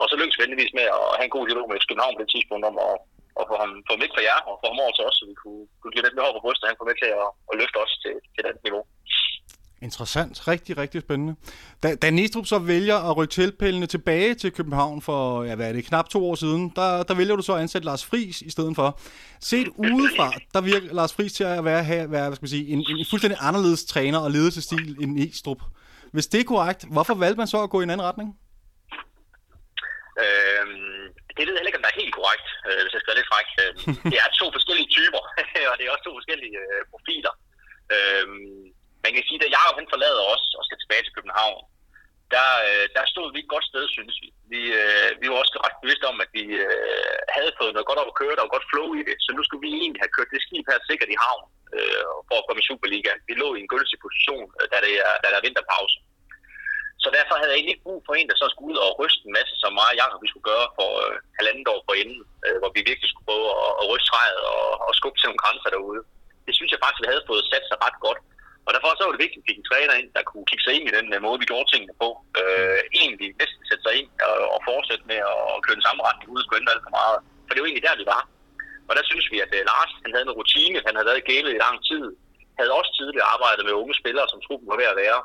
Og så lykkedes vi endeligvis med at have en god dialog med København på det tidspunkt om at, at få ham få ham væk fra jer, og få ham over til os, så vi kunne, kunne give lidt mere hår på brystet, og han kunne med til at, at løfte os til, til det niveau. Interessant. Rigtig, rigtig spændende. Da, da Næstrup så vælger at rykke tilpældene tilbage til København for, ja, hvad er det, knap to år siden, der, der vælger du så at ansætte Lars Friis i stedet for. Set udefra, der virker Lars Friis til at være, have, være hvad skal man sige, en, en fuldstændig anderledes træner og ledelsesstil end Næstrup. Hvis det er korrekt, hvorfor valgte man så at gå i en anden retning? Øhm, det ved jeg heller ikke, om der er helt korrekt, øh, hvis jeg skal være lidt fræk. Øh, det er to forskellige typer, og det er også to forskellige øh, profiler. Øh, man kan sige, at Jacob han forlader os og skal tilbage til København, der, øh, der stod vi et godt sted, synes vi. Vi, øh, vi var også ret bevidste om, at vi øh, havde fået noget godt op at køre, der var godt flow i det, så nu skulle vi egentlig have kørt det skib her sikkert i havn øh, for at komme i Superligaen. Vi lå i en gunstig position, øh, da, det er, da der er vinterpause. Så derfor havde jeg egentlig ikke brug for en, der så skulle ud og ryste en masse, som mig og Jacob vi skulle gøre for øh, halvandet år for inden, øh, hvor vi virkelig skulle prøve at, at ryste træet og, og skubbe til nogle grænser derude. Det synes jeg faktisk, vi havde fået sat sig ret godt. Og derfor så var det vigtigt, at vi fik en træner ind, der kunne kigge sig ind i den øh, måde, vi gjorde tingene på. Øh, egentlig næsten sætte sig ind og, og fortsætte med at køre den samme retning, uden at skulle ændre alt for meget. For det var egentlig der, vi var. Og der synes vi, at uh, Lars han havde en rutine, han havde været i gælet i lang tid, havde også tidligere arbejdet med unge spillere, som truppen var ved at være,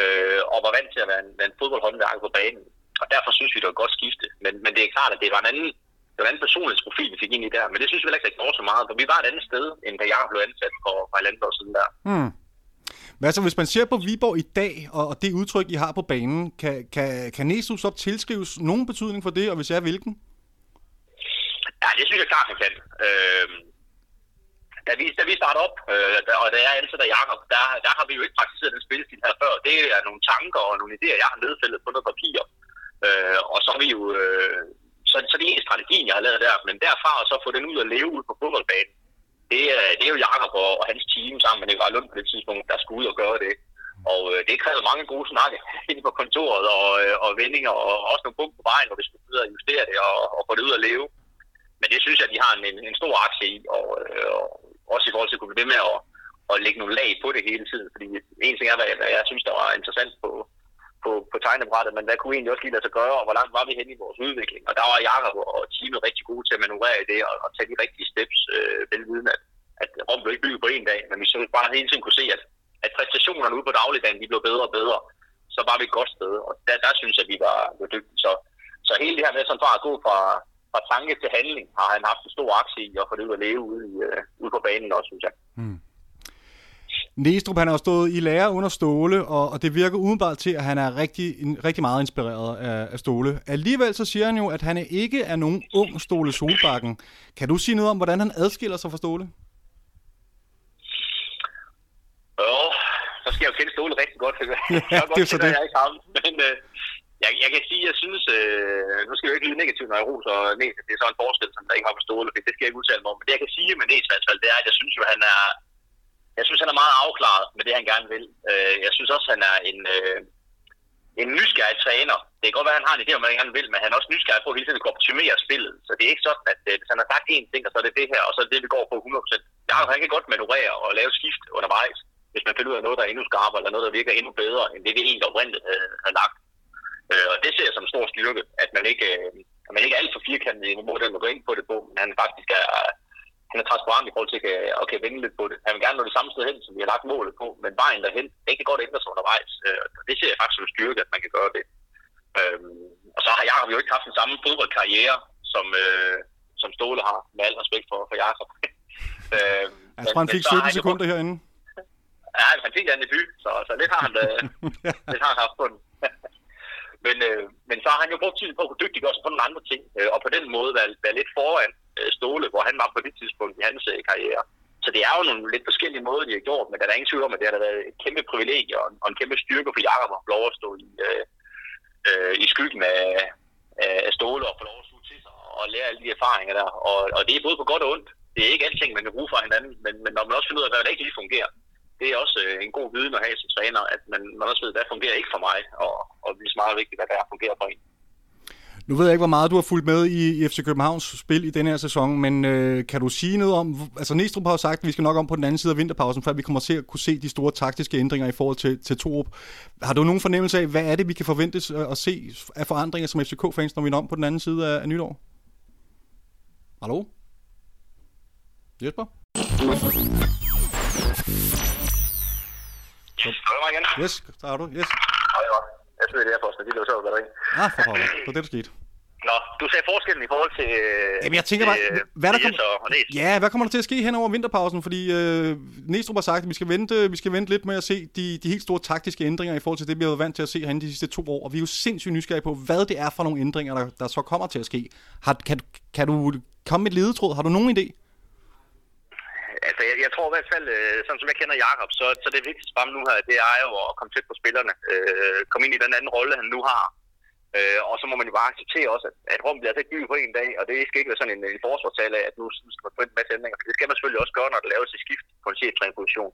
øh, og var vant til at være en, en fodboldhåndværker på banen. Og derfor synes vi, det var et godt skifte. Men, men det er klart, at det var en anden, det var en anden personlighedsprofil, vi fik ind i der. Men det synes vi heller ikke, der gjorde så meget, for vi var et andet sted, end da jeg blev ansat for, for et andet år siden der. Mm. Men så, hvis man ser på Viborg i dag, og, og det udtryk, I har på banen, kan, kan, kan Nesus op tilskrives nogen betydning for det, og hvis jeg er hvilken? Ja, det synes jeg klart, han kan. Øh, da, vi, da vi starter op, øh, og da jeg ansætter Jacob, der, der har vi jo ikke praktiseret den spillestil her før. Det er nogle tanker og nogle idéer, jeg har nedfældet på noget papir. Øh, og så er vi jo... Øh, så, så det er en strategi, jeg har lavet der. Men derfra og så få den ud og leve ud på fodboldbanen, det, det er jo Jakob og, og hans team sammen med Nikolaj Lund på det tidspunkt, der skulle ud og gøre det. Og øh, det krævede mange gode snakke inde på kontoret og, øh, og vendinger og også nogle punkter på vejen, hvor vi skulle ud og justere det og, og få det ud at leve. Men det synes jeg, at de har en, en, en stor aktie i, og, øh, og også i forhold til at kunne blive ved med at, at lægge nogle lag på det hele tiden. Fordi en ting er, hvad jeg, hvad jeg synes, der var interessant på, på, på tegnebrættet, men hvad kunne egentlig også lige lade sig gøre, og hvor langt var vi hen i vores udvikling. Og der var Jakob og teamet rigtig gode til at manøvrere i det, og, og tage de rigtige steps, øh, velviden, at, at Rom blev ikke bygget på en dag, men vi så bare hele tiden kunne se, at, at præstationerne ude på dagligdagen, de blev bedre og bedre. Så var vi et godt sted, og der, der synes jeg, at vi var, var dygtige. Så, så hele det her med sådan bare at gå fra, fra tanke til handling, har han haft en stor aktie i at få det ud at leve ude, i, øh, ude på banen også, synes jeg. Mm. Næstrup, han har jo stået i lære under Ståle, og, og det virker udenbart til, at han er rigtig, en, rigtig meget inspireret af, af Ståle. Alligevel så siger han jo, at han ikke er nogen ung Ståle Solbakken. Kan du sige noget om, hvordan han adskiller sig fra Ståle? Jo, så skal jeg jo kende Ståle rigtig godt. Ja, det er så det. Jeg ikke ham. Men øh, jeg, jeg kan sige, at jeg synes, øh, nu skal jeg jo ikke lyde negativt, når jeg roser Næs, det er så en forskel, som der ikke har på Ståle, det skal jeg ikke udtale mig om. Men det jeg kan sige med Næs i hvert fald, det er, at jeg synes jo, han er, jeg synes, han er meget afklaret med det, han gerne vil. Øh, jeg synes også, han er en, øh, en nysgerrig træner. Det kan godt være, at han har en idé om, hvad han gerne vil, men han er også nysgerrig på at hele tiden kunne optimere spillet. Så det er ikke sådan, at øh, hvis han har sagt én ting, og så er det det her, og så er det det, vi går på 100%. Jeg han kan godt manøvrere og lave skift undervejs, hvis man finder ud af noget, der er endnu skarpere, eller noget, der virker endnu bedre, end det, vi egentlig oprindeligt havde, lagt. Øh, og det ser jeg som en stor styrke, at man ikke, øh, at man ikke er alt for firkantet i måden, man går ind på det på, men han faktisk er, han er transparent i forhold til at, at kan vende lidt på det. Han vil gerne nå det samme sted hen, som vi har lagt målet på, men vejen derhen, det kan godt ændre sig undervejs. Øh, og det ser jeg faktisk som en styrke, at man kan gøre det. Øh, og så har Jacob jo ikke haft den samme fodboldkarriere, som, øh, som Ståle har, med al respekt for, for Jacob. øh, jeg tror, han fik 17 sekunder herinde. Ja, han fik en debut, så, så lidt har han, øh, lidt har han haft på den. men, øh, men så har han jo brugt tiden på at kunne dygtiggøre sig på nogle andre ting, øh, og på den måde være, være lidt foran Øh, stole, Ståle, hvor han var på det tidspunkt i hans øh, karriere. Så det er jo nogle lidt forskellige måder, de har gjort, men der er ingen tvivl om, at det har været et kæmpe privilegie og en, og en kæmpe styrke for Jakob at få lov at stå i, øh, øh, i skyggen af, af Ståle og få lov at suge til sig og lære alle de erfaringer der. Og, og det er både på godt og ondt. Det er ikke alting, man kan bruge fra hinanden, men, men når man også finder ud af, hvad der ikke lige fungerer, det er også øh, en god viden at have som træner, at man, man også ved, hvad fungerer ikke for mig, og, og det er meget vigtigt, hvad der fungerer for en. Nu ved jeg ikke, hvor meget du har fulgt med i, i FC Københavns spil i den her sæson, men øh, kan du sige noget om... Altså Næstrup har jo sagt, at vi skal nok om på den anden side af vinterpausen, før vi kommer til at kunne se de store taktiske ændringer i forhold til, til Torup. Har du nogen fornemmelse af, hvad er det, vi kan forvente øh, at se af forandringer som FCK-fans, når vi når om på den anden side af, af nytår? Hallo? Jesper? Yes, der er du. Yes. Jeg er for, at de løber så batteri. Ah, for pokker. Det var det, der skete. Nå, du sagde forskellen i forhold til... øh, Jamen, jeg tænker bare, til, hvad der kommer-. Ja, hvad kommer der til at ske hen over vinterpausen? Fordi øh, Næstrup har sagt, at vi skal, vente, vi skal vente lidt med at se de, de helt store taktiske ændringer i forhold til det, vi har været vant til at se herinde de sidste to år. Og vi er jo sindssygt nysgerrige på, hvad det er for nogle ændringer, der, der så kommer til at ske. Har, kan, kan du komme med et ledetråd? Har du nogen idé? Altså, jeg, jeg tror i hvert fald, øh, sådan som jeg kender Jakob, så, så det vigtigste for ham nu her, det er jo at komme tæt på spillerne. Øh, komme ind i den anden rolle, han nu har. Øh, og så må man jo bare acceptere også, at, at rum bliver altså ikke bygget på en dag, og det skal ikke være sådan en, en forsvarstale af, at nu skal man få en masse ændringer. Det skal man selvfølgelig også gøre, når der laves et skift på en cheftrænerposition.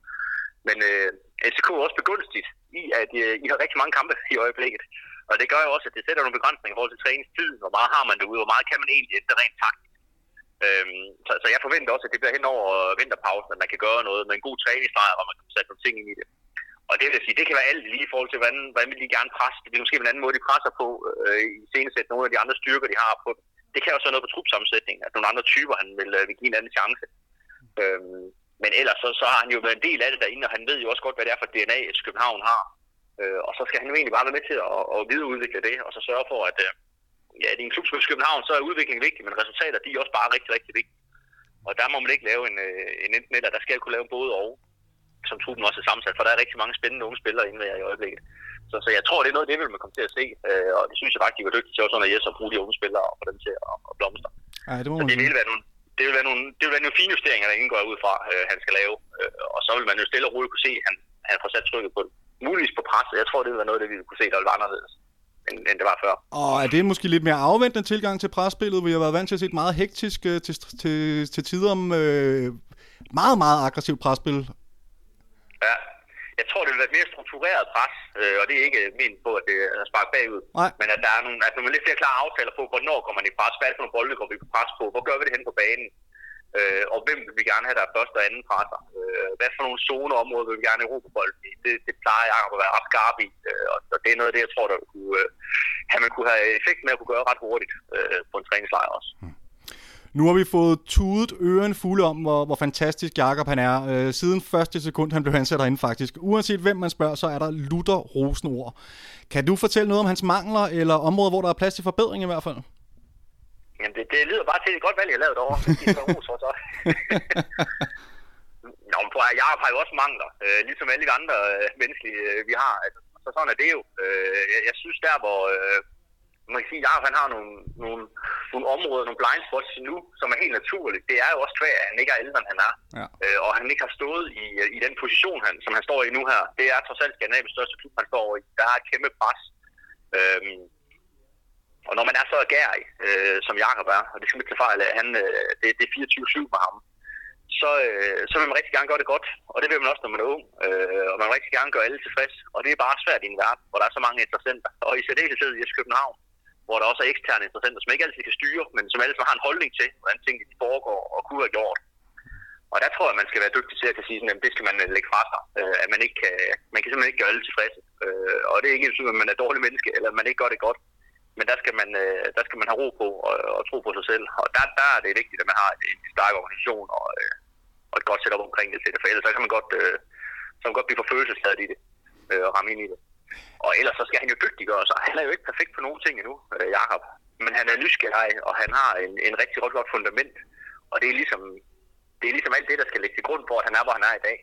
Men øh, SK er også begunstigt i, at øh, I har rigtig mange kampe i øjeblikket. Og det gør jo også, at det sætter nogle begrænsninger i forhold til træningstid. Hvor meget har man derude? Hvor meget kan man egentlig ændre rent taktisk? Øhm, så, så jeg forventer også, at det bliver hen over vinterpausen, at man kan gøre noget med en god træningslejr, hvor man kan sætte nogle ting ind i det. Og det vil sige, det kan være alt lige i forhold til, hvordan, hvordan vil de gerne presse. Det er måske en anden måde, de presser på øh, i senesæt nogle af de andre styrker, de har på dem. Det kan også være noget på trupsammensætningen, at nogle andre typer, han vil, øh, vil give en anden chance. Øhm, men ellers så, så har han jo været en del af det derinde, og han ved jo også godt, hvad det er for DNA, et København har. Øh, og så skal han jo egentlig bare være med til at, at videreudvikle det, og så sørge for, at øh, ja, i en klub som København, så er udvikling vigtig, men resultater, de er også bare rigtig, rigtig vigtige. Og der må man ikke lave en, øh, en enten eller, der skal kunne lave både og, som truppen også er sammensat, for der er rigtig mange spændende unge spillere inde i øjeblikket. Så, så jeg tror, det er noget, det vil man komme til at se, øh, og det synes jeg faktisk, de var dygtige til også under Jes at bruge de unge spillere og få dem til at, at blomstre. Nej, det må Så man det vil være nogle, det vil være nogle, det vil være nogle fine justeringer, der indgår ud fra, øh, han skal lave. Øh, og så vil man jo stille og roligt kunne se, at han, han får sat trykket på det. Muligvis på pres. Jeg tror, det vil være noget, det vi vil kunne se, der vil være anderledes, end, end det var før. Og er det måske lidt mere afventende tilgang til presspillet? Vi har været vant til at se et meget hektisk øh, til, til, til tider om øh, meget, meget aggressivt presspil. Ja. Jeg tror, det vil være et mere struktureret pres, øh, og det er ikke ment på, at det er sparket bagud. Nej. Men at der er nogle, at nogle lidt flere klare aftaler på, hvornår kommer man i pres, hvad er det for nogle bolde, går vi på pres på, hvor gør vi det hen på banen, øh, og hvem vil vi gerne have, der er første og anden presser. Øh, hvad for nogle zoneområder vil vi gerne have bolden i. Det, det plejer jeg at være ret skarp i, øh, og det er noget af det, jeg tror, der kunne, øh, han man kunne have effekt med at kunne gøre ret hurtigt øh, på en træningslejr også. Hmm. Nu har vi fået tudet øren fulde om, hvor, hvor fantastisk Jakob han er. Øh, siden første sekund, han blev ansat herinde faktisk. Uanset hvem man spørger, så er der lutter rosenord. Kan du fortælle noget om hans mangler, eller områder, hvor der er plads til forbedring i hvert fald? Jamen, det, det lyder bare til et godt valg, jeg lavede derovre. Det er ros for så. Nå, men prøv Jacob har jo også mangler, øh, ligesom alle de andre øh, menneskelige, øh, vi har. Altså, så sådan er det jo. Øh, jeg, jeg synes der, hvor øh, man kan sige, at han har nogle, nogle, nogle områder, nogle blind spots nu, som er helt naturligt. Det er jo også kvæg, at han ikke er ældre, end han er. Ja. Øh, og han ikke har stået i, i den position, han, som han står i nu her. Det er trods alt Skandinaviens største klub, han står i. Der er et kæmpe pres. Øhm, og når man er så agerig, øh, som Jakob er, og det skal man ikke tage fejl af, han, øh, det, det er 24-7 med ham, så, øh, så vil man rigtig gerne gøre det godt. Og det vil man også, når man er ung. Øh, og man vil rigtig gerne gøre alle tilfreds. Og det er bare svært i en verden, hvor der er så mange interessenter. Og i særdeleshed i København, hvor der også er eksterne interessenter, som ikke altid kan styre, men som alle har en holdning til, hvordan tingene foregår og kunne have gjort. Og der tror jeg, man skal være dygtig til at kan sige, at det skal man øh, lægge fra sig. Øh, at man, ikke kan, man kan simpelthen ikke gøre alle tilfredse. Øh, og det er ikke sådan, at man er dårlig menneske, eller at man ikke gør det godt. Men der skal man, øh, der skal man have ro på og, og tro på sig selv. Og der, der er det vigtigt, at man har en stærk organisation og, øh, og et godt setup omkring det til det. For ellers så kan man godt, øh, så kan man godt blive for følelsesladet i det øh, og ramme ind i det. Og ellers så skal han jo dygtiggøre sig. Han er jo ikke perfekt på nogen ting endnu, øh, Jakob. Men han er nysgerrig, og han har en, en rigtig godt, godt fundament. Og det er ligesom det er ligesom alt det, der skal ligge til grund for, at han er, hvor han er i dag.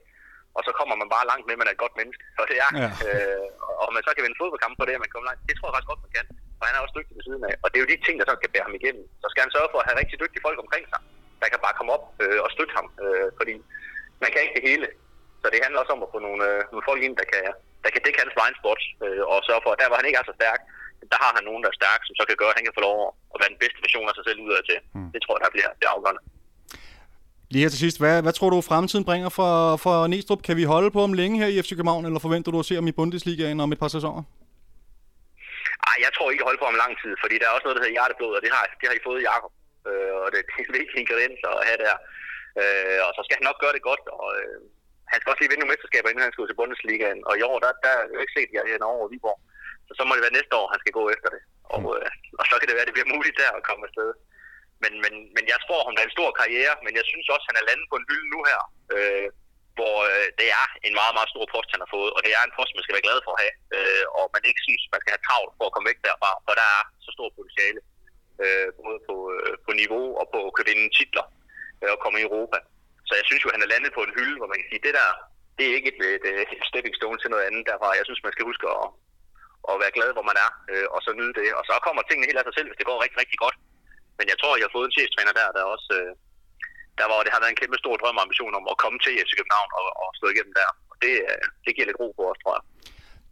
Og så kommer man bare langt med, at man er et godt menneske. Og det er. Ja. Øh, og man så kan vinde fodboldkamp på det, at man kommer langt. Det tror jeg faktisk godt, man kan. Og han er også dygtig ved siden af. Og det er jo de ting, der så kan bære ham igennem. Så skal han sørge for at have rigtig dygtige folk omkring sig, der kan bare komme op øh, og støtte ham. Øh, fordi man kan ikke det hele. Så det handler også om at få nogle, øh, nogle folk ind, der kan, der kan dække hans blind spots, øh, og sørge for, at der, hvor han ikke er så stærk, der har han nogen, der er stærk, som så kan gøre, at han kan få lov at være den bedste version af sig selv udad til. Mm. Det tror jeg, der bliver det afgørende. Lige her til sidst, hvad, hvad tror du fremtiden bringer for, for Næstrup? Kan vi holde på om længe her i FC København, eller forventer du at se ham i Bundesligaen om et par sæsoner? Ej, jeg tror ikke, at holde på om lang tid, fordi der er også noget, der hedder hjerteblod, og det har, det har I fået Jacob. Øh, og det, det er en vigtig ingrediens at have der. Øh, og så skal han nok gøre det godt, og øh, han skal også lige vinde nogle mesterskaber, inden han skal ud til Bundesligaen. Og i år, der, der er jo ikke set, at jeg er over Viborg. Så så må det være næste år, han skal gå efter det. Og, øh, og så kan det være, at det bliver muligt der at komme afsted. Men, men, men jeg tror, han har en stor karriere, men jeg synes også, han er landet på en hylde nu her. Øh, hvor øh, det er en meget, meget stor post, han har fået, og det er en post, man skal være glad for at have, øh, og man ikke synes, man skal have travlt for at komme væk derfra, for der er så stor potentiale, øh, både på, øh, på niveau og på at kunne vinde titler øh, og komme i Europa. Så jeg synes jo, han er landet på en hylde, hvor man kan sige, det der, det er ikke et, øh, et, et stepping stone til noget andet derfra. Jeg synes, man skal huske at, at være glad, hvor man er, øh, og så nyde det. Og så kommer tingene helt af sig selv, hvis det går rigtig, rigtig godt. Men jeg tror, jeg har fået en cheftræner der, der også... Øh, der var, det har været en kæmpe stor drøm og ambition om at komme til FC København og, og stå igennem der. Og det, øh, det giver lidt ro på os, tror jeg.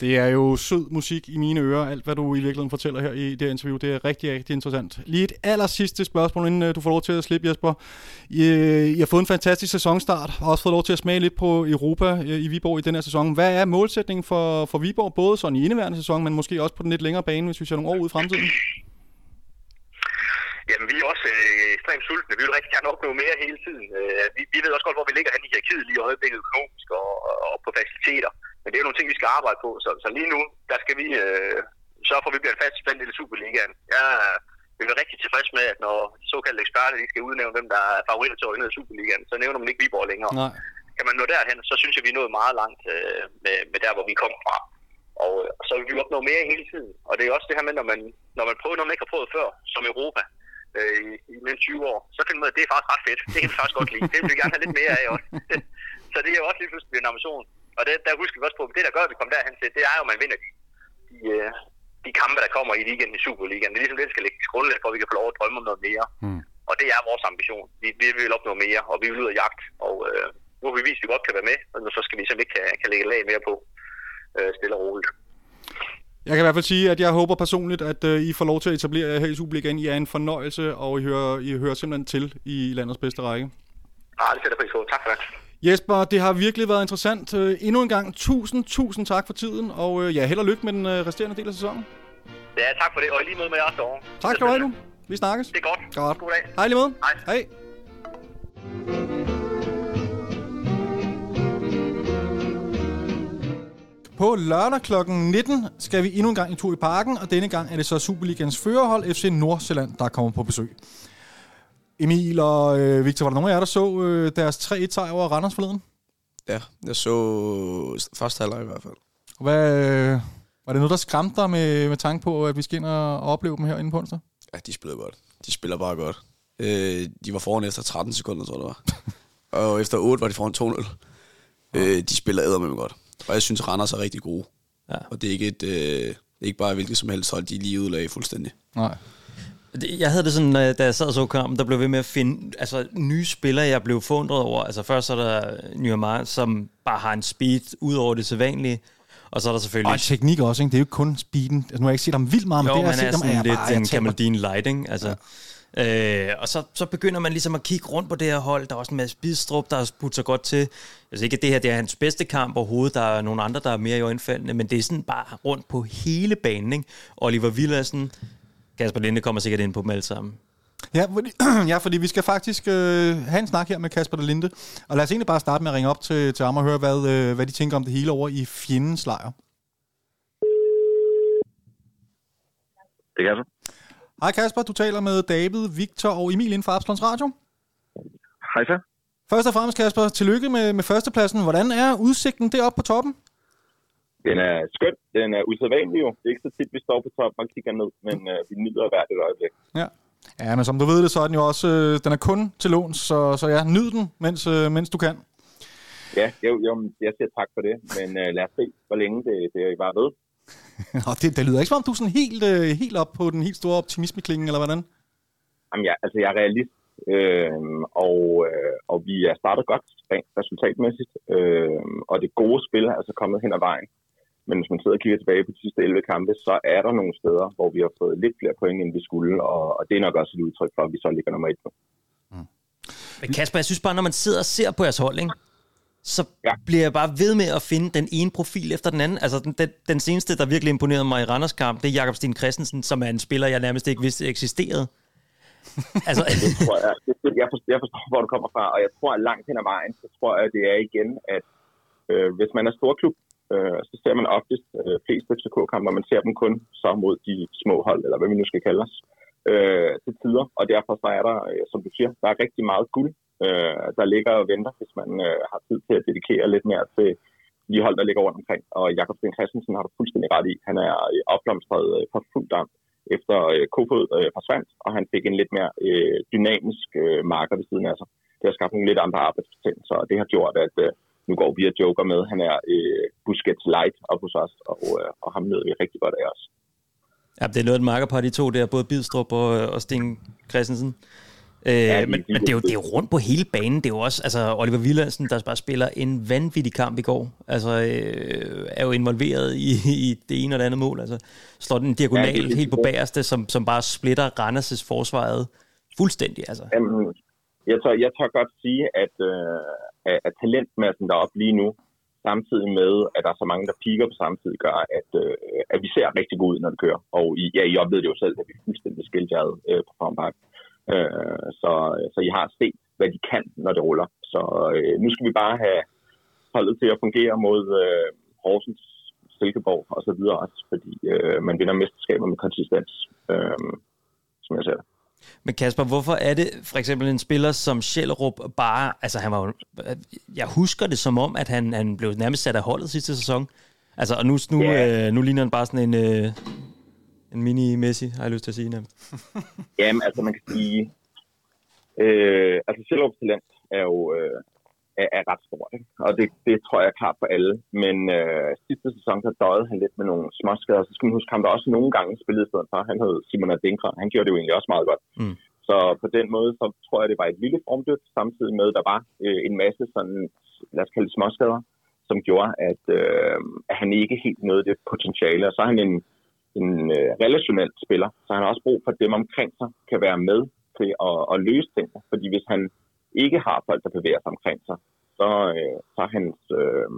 Det er jo sød musik i mine ører, alt hvad du i virkeligheden fortæller her i det her interview. Det er rigtig, rigtig interessant. Lige et aller sidste spørgsmål, inden øh, du får lov til at slippe, Jesper. I, øh, I har fået en fantastisk sæsonstart, og også fået lov til at smage lidt på Europa i Viborg i den her sæson. Hvad er målsætningen for, for Viborg, både sådan i indeværende sæson, men måske også på den lidt længere bane, hvis vi ser nogle år ud i fremtiden? Jamen, vi er også øh, ekstremt sultne. Vi vil rigtig gerne opnå mere hele tiden. Øh, vi, vi ved også godt, hvor vi ligger hen i hierarkiet lige i øjeblikket økonomisk og, og på faciliteter. Men det er jo nogle ting, vi skal arbejde på. Så, så lige nu, der skal vi øh, sørge for, at vi bliver en fast spændt i Superligaen. Jeg vil være rigtig tilfreds med, at når såkaldte eksperter de skal udnævne, hvem der er favoritter til at i Superligaen, så nævner man ikke Viborg længere. Nej. Kan man nå derhen, så synes jeg, vi er nået meget langt øh, med, med der, hvor vi kom fra. Og, øh, så vil vi opnå mere hele tiden. Og det er også det her med, når man, når man prøver noget, man ikke har prøvet før, som Europa, øh, i, i mellem 20 år, så finder man, at det er faktisk ret fedt. Det kan vi faktisk godt lide. Det vil vi gerne have lidt mere af også. så det er jo også lige pludselig en ambition. Og det, der husker vi også på, at det, der gør, at vi kommer derhen til, det er jo, at man vinder de, de, øh, de kampe, der kommer i weekenden i Superligaen. Det er ligesom det, der skal lægge grundlag for, at vi kan få lov at drømme om noget mere. Mm. Og det er vores ambition. Vi, vi vil opnå mere, og vi vil ud af jagt. Og øh, nu har vi vist, at vi godt kan være med, og så skal vi simpelthen ikke kan, kan lægge lag mere på øh, stille og roligt. Jeg kan i hvert fald sige, at jeg håber personligt, at uh, I får lov til at etablere jer her i Superligaen. I er en fornøjelse, og I hører, I hører simpelthen til i landets bedste række. Ah, det sætter pris på. Tak for det. Jesper, det har virkelig været interessant. Uh, endnu en gang, tusind, tusind tak for tiden, og uh, ja, held og lykke med den uh, resterende del af sæsonen. Ja, tak for det, og i lige måde med jer derovre. Tak skal du have nu. Vi snakkes. Det er godt. Godt. God dag. Hej lige måde. Hej. Hej. På lørdag kl. 19 skal vi endnu en gang en tur i parken, og denne gang er det så Superligans førerhold FC Nordsjælland, der kommer på besøg. Emil og øh, Victor, var der nogen af jer, der så øh, deres 3-1-sejr over Randers forleden? Ja, jeg så første halvleg i hvert fald. Hvad, øh, var det noget, der skræmte dig med, med tanke på, at vi skal ind og opleve dem her inde på onsdag? Ja, de spiller godt. De spiller bare godt. Øh, de var foran efter 13 sekunder, tror jeg det var. og efter 8 var de foran 2-0. Øh, de spiller æder med godt. Og jeg synes, Randers er rigtig gode. Ja. Og det er ikke, et, øh, er ikke bare hvilket som helst hold, de er lige udlag fuldstændig. Nej. Jeg havde det sådan, da jeg sad og så kampen, der blev ved med at finde altså, nye spillere, jeg blev forundret over. Altså først så er der Nyamar, som bare har en speed ud over det sædvanlige. Og så er der selvfølgelig... Og teknik også, ikke? Det er jo ikke kun speeden. Altså, nu har jeg ikke set ham vildt meget, men jo, det, jeg har er set ham, sådan lidt bare, jeg en taber- Kamaldin Light, ikke? Altså, ja. Øh, og så, så begynder man ligesom at kigge rundt på det her hold. Der er også en masse Bidstrup, der har budt sig godt til. Altså ikke, at det her det er hans bedste kamp overhovedet. Der er nogle andre, der er mere i øjenfaldende, men det er sådan bare rundt på hele banen, ikke? Oliver Villadsen, Kasper Linde kommer sikkert ind på dem alle sammen. Ja, fordi, ja, fordi vi skal faktisk øh, have en snak her med Kasper Linde. Og lad os egentlig bare starte med at ringe op til, til ham og høre, hvad, øh, hvad de tænker om det hele over i fjendens lejr. Det kan så. Hej Kasper, du taler med David, Victor og Emil inden for Absalons Radio. Hej så. Først og fremmest, Kasper, tillykke med, med førstepladsen. Hvordan er udsigten deroppe på toppen? Den er skøn. Den er usædvanlig jo. Det er ikke så tit, vi står på toppen og kigger ned, men øh, vi nyder hvert et øjeblik. Ja. Ja, men som du ved det, så er den jo også, øh, den er kun til låns, så, så ja, nyd den, mens, øh, mens du kan. Ja, jo, jo, jeg siger tak for det, men øh, lad os se, hvor længe det, det er bare ved. Og det, det lyder ikke som om, du er sådan helt, øh, helt op på den helt store optimismeklingen, eller hvordan? Jamen, ja, altså, jeg er realist, øh, og, øh, og vi er startet godt rent resultatmæssigt, øh, og det gode spil er altså kommet hen ad vejen. Men hvis man sidder og kigger tilbage på de sidste 11 kampe, så er der nogle steder, hvor vi har fået lidt flere point, end vi skulle, og, og det er nok også et udtryk for, at vi så ligger nummer et nu. Men Kasper, jeg synes bare, når man sidder og ser på jeres hold, ikke? Så Ja. bliver jeg bare ved med at finde den ene profil efter den anden. Altså den, den, den seneste, der virkelig imponerede mig i Randers kamp, det er Jakob Sten Christensen, som er en spiller, jeg nærmest ikke vidste eksisterede. altså, det tror jeg, det, jeg, forstår, jeg forstår, hvor du kommer fra, og jeg tror, at langt hen ad vejen, så tror jeg, det er igen, at øh, hvis man er storklub, øh, så ser man oftest øh, flest FCK-kampe, og man ser dem kun så mod de små hold, eller hvad vi nu skal kalde os, øh, til tider, og derfor så er der, øh, som du siger, der er rigtig meget guld, øh, der ligger og venter, hvis man øh, har tid til at dedikere lidt mere til de hold, der ligger rundt omkring. Og Jakob Sten Christensen har du fuldstændig ret i. Han er øh, opblomstret øh, for fuld damp efter øh, Kofod øh, forsvandt, og han fik en lidt mere øh, dynamisk øh, marker ved siden af sig. Det har skabt nogle lidt andre arbejdsbetingelser, og det har gjort, at øh, nu går vi og joker med. Han er øh, Busquets light op hos os, og, øh, og ham nød vi rigtig godt af os. ja, det er noget af et markerpar, de to der, både Bidstrup og, øh, og Sten Christensen. Øh, Ja, men, men det, er jo, det er jo rundt på hele banen. Det er jo også, altså Oliver Willandsen, der bare spiller en vanvittig kamp i går. Altså, øh, er jo involveret i, i det ene og det andet mål. Altså, slår den diagonal Ja, det helt på bagerste, som, som bare splitter Randers' forsvaret fuldstændig. Altså. Jamen, jeg, tør, jeg tør godt sige, at, øh, at- talentmassen deroppe lige nu, samtidig med, at der er så mange, der piker på samme tid, gør, at, øh, at vi ser rigtig godt ud, når det kører. Og I, ja, I oplevede det jo selv, at vi fuldstændig skilt jer ad, øh, på Farmpark. Øh, så, så I har set, hvad de kan, når det ruller. Så øh, nu skal vi bare have holdet til at fungere mod øh, Horsens, Silkeborg og så videre også, fordi øh, man vinder mesterskaber med konsistens, øh, som jeg ser det. Men Kasper, hvorfor er det for eksempel en spiller som Schellerup bare, altså han var jo, jeg husker det som om, at han, han blev nærmest sat af holdet sidste sæson. Altså, og nu, nu, Ja. øh, nu ligner han bare sådan en, øh, en mini-Messi, har jeg lyst til at sige. Nærmest. Jamen, altså man kan sige, øh, altså Sjællovs talent er jo øh, er, er ret stort, ikke? og det, det tror jeg er klart for alle. Men øh, sidste sæson, så døjede han lidt med nogle småskader, så skal man huske, ham der også nogle gange spillede i stedet for. Han hed Simon Adinkra, han gjorde det jo egentlig også meget godt. Mm. Så på den måde, så tror jeg, det var et lille formdødt, samtidig med, at der var øh, en masse sådan, lad os kalde det småskader, som gjorde, at, øh, at han ikke helt nåede det potentiale. Og så er han en, en øh, relationel spiller, så han har også brug for, at dem omkring sig kan være med til at, at løse ting. Fordi hvis han ikke har folk, der bevæger sig omkring sig, så, øh, så, er hans, øh,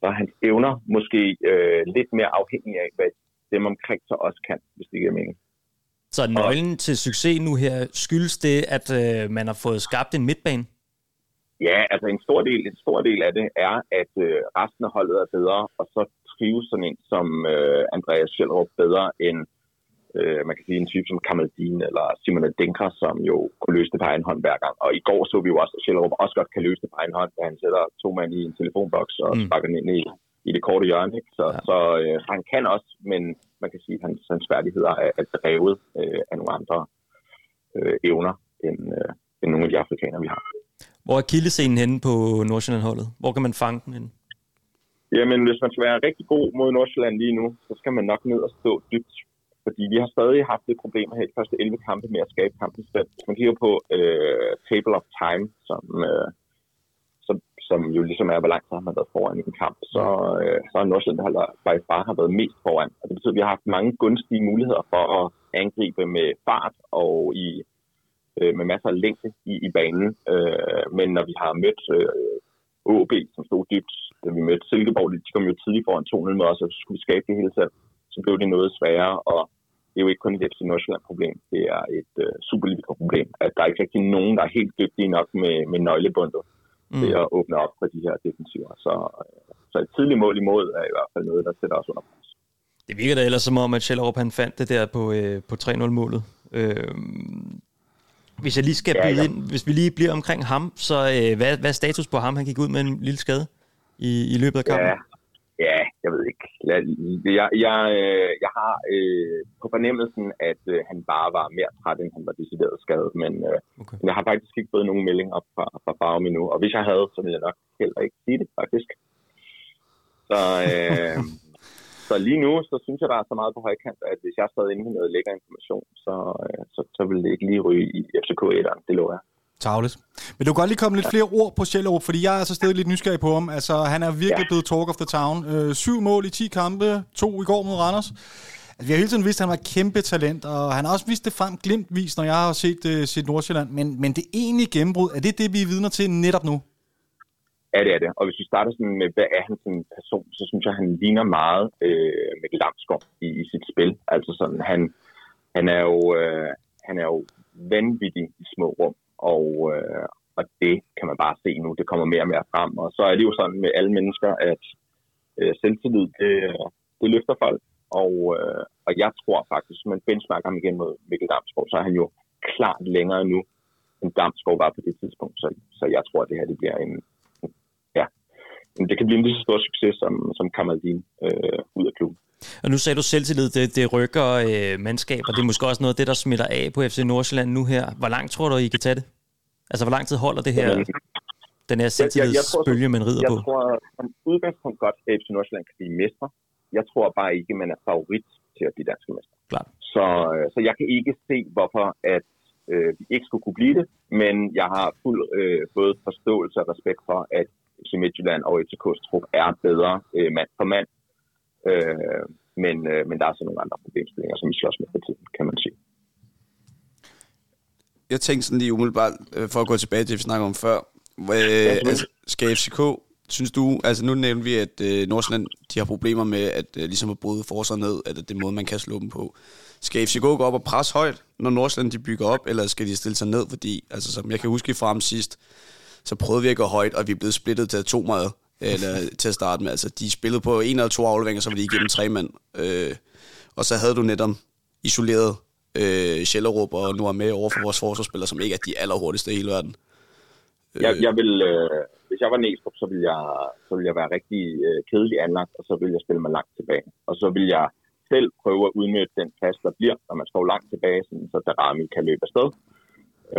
så er hans evner måske øh, lidt mere afhængige af, hvad dem omkring sig også kan, hvis det giver mening. Så nøglen til succes nu her, skyldes det, at øh, man har fået skabt en midtbane? Ja, altså en stor del, en stor del af det er, at øh, resten af holdet er bedre, og så trives sådan en som øh, Andreas Schjellerup bedre end, øh, man kan sige, en type som Kamaldin eller Simon Denker, som jo kunne løse det på egen hånd hver gang. Og i går så vi jo også, at Schjellerup også godt kan løse det på egen hånd, da han sætter to mand i en telefonboks og Mm. sparker den ind i, i det korte hjørne. Ikke? Så, ja. så øh, han kan også, men man kan sige, at hans, hans færdigheder er, er drevet øh, af nogle andre øh, evner end, øh, end nogle af de afrikanere, vi har. Hvor er kildescenen henne på Nordsjælland-holdet? Hvor kan man fange den henne? Jamen, hvis man skal være rigtig god mod Nordsjælland lige nu, så skal man nok ned og stå dybt. Fordi vi har stadig haft lidt problemer her i de første 11 kampe med at skabe kampen selv. Hvis man kigger på øh, Table of Time, som, øh, som, som jo ligesom er, hvor lang tid har man været foran i en kamp, så, øh, så er Nordsjælland, der by far har været mest foran. Og det betyder, at vi har haft mange gunstige muligheder for at angribe med fart og i, øh, med masser af længde i, i banen. Øh, men når vi har mødt øh, OB, som stod dybt, da vi mødte Silkeborg, de kom jo tidligt foran 2-0 med os, og så skulle vi skabe det hele selv. Så blev det noget sværere, og det er jo ikke kun et FC Nordsjælland-problem, det er et øh, Superliga-problem, at der er ikke rigtig nogen, der er helt dygtige nok med, med nøglebundet mm. til at åbne op for de her defensiver. Så, øh, så et tidligt mål imod er i hvert fald noget, der sætter os under pres. Det virker da ellers som om, at Schellerup han fandt det der på, øh, på 3-0-målet. Øh, hvis jeg lige skal Ja, byde ja. ind, hvis vi lige bliver omkring ham, så øh, hvad, hvad er status på ham? Han gik ud med en lille skade i, i løbet af kampen. Ja, ja, jeg ved ikke. Jeg, jeg, jeg, øh, jeg har øh, på fornemmelsen, at øh, han bare var mere træt, end han var decideret skadet. Men, øh, Okay. jeg har faktisk ikke fået nogen melding op fra, fra Farum endnu. Og hvis jeg havde, så ville jeg nok heller ikke sige det, faktisk. Så, øh, så lige nu, så synes jeg, der er så meget på højkant, at hvis jeg sad inde med noget lækker information, så, øh, så, så ville det ikke lige ryge i FCK 1'eren. Det lover jeg. Tavlet. Men du kan godt lige komme lidt flere ord på Sjællerup, fordi jeg er altså stadig lidt nysgerrig på ham. Altså, han er virkelig ja. Blevet talk of the town. Øh, syv mål i 10 kampe, to i går mod Randers. Altså, vi har hele tiden vidst, at han var et kæmpe talent, og han har også vist det frem glimtvis, når jeg har set, uh, set Nordsjælland. Men, men det egentlige gennembrud, er det det, vi er vidner til netop nu? Ja, det er det. Og hvis vi starter sådan med, hvad er han som person, så synes jeg, han ligner meget øh, Mikkel Damsgaard i, i sit spil. Altså sådan, han, han er jo, øh, han er jo vanvittig i små rum, og, øh, og det kan man bare se nu. Det kommer mere og mere frem. Og så er det jo sådan med alle mennesker, at øh, selvtillid, det, det løfter folk. Og, øh, og jeg tror faktisk, hvis man benchmarker ham igen mod Mikkel Damsgaard, så er han jo klart længere nu, end Damsgaard var på det tidspunkt. Så, så jeg tror, at det her det bliver en, det kan blive en lige så stor succes som, som Kamaldin øh, ud af klubben. Og nu sagde du selvtillid, det, det rykker øh, mandskab, og det er måske også noget af det, der smitter af på FC Nordsjælland nu her. Hvor langt tror du, I kan tage det? Altså, hvor lang tid holder det her, Jamen, den her selvtillidsbølge, man rider jeg på? Jeg tror, som udgangspunkt godt, at FC Nordsjælland kan blive mestre. Jeg tror bare ikke, man er favorit til at blive danske mester. Klart. Så, øh, så jeg kan ikke se, hvorfor at øh, vi ikke skulle kunne blive det, men jeg har fuld øh, både forståelse og respekt for, at FC Midtjylland og FCK's trup er bedre øh, mand for mand. Øh, men, øh, men der er så nogle andre problemstillinger, som vi slås med for tiden, kan man sige. Jeg tænkte sådan lige umiddelbart, øh, for at gå tilbage til det, vi snakkede om før. Øh, altså, skal FCK, synes du, altså nu nævnte vi, at øh, Nordsjælland, de har problemer med at øh, ligesom at bryde forsvar ned, at det er måde, man kan slå dem på. Skal FCK gå op og presse højt, når Nordsjælland de bygger op, eller skal de stille sig ned? Fordi, altså som jeg kan huske fra ham sidst, så prøvede vi at gå højt, og vi blev splittet til to meget, eller til at starte med. Altså, de spillede på en eller to afleveringer, så var de igennem tre mand. Øh, og så havde du netop isoleret øh, Schellerup og nu er med over for vores forsvarsspillere, som ikke er de allerhurtigste i hele verden. Øh, jeg, jeg vil, øh, hvis jeg var Næstrup, så ville jeg, så ville jeg være rigtig øh, kedelig anlagt, og så ville jeg spille mig langt tilbage. Og så vil jeg selv prøve at udnytte den plads, der bliver, når man står langt tilbage, sådan, så Darami kan løbe afsted.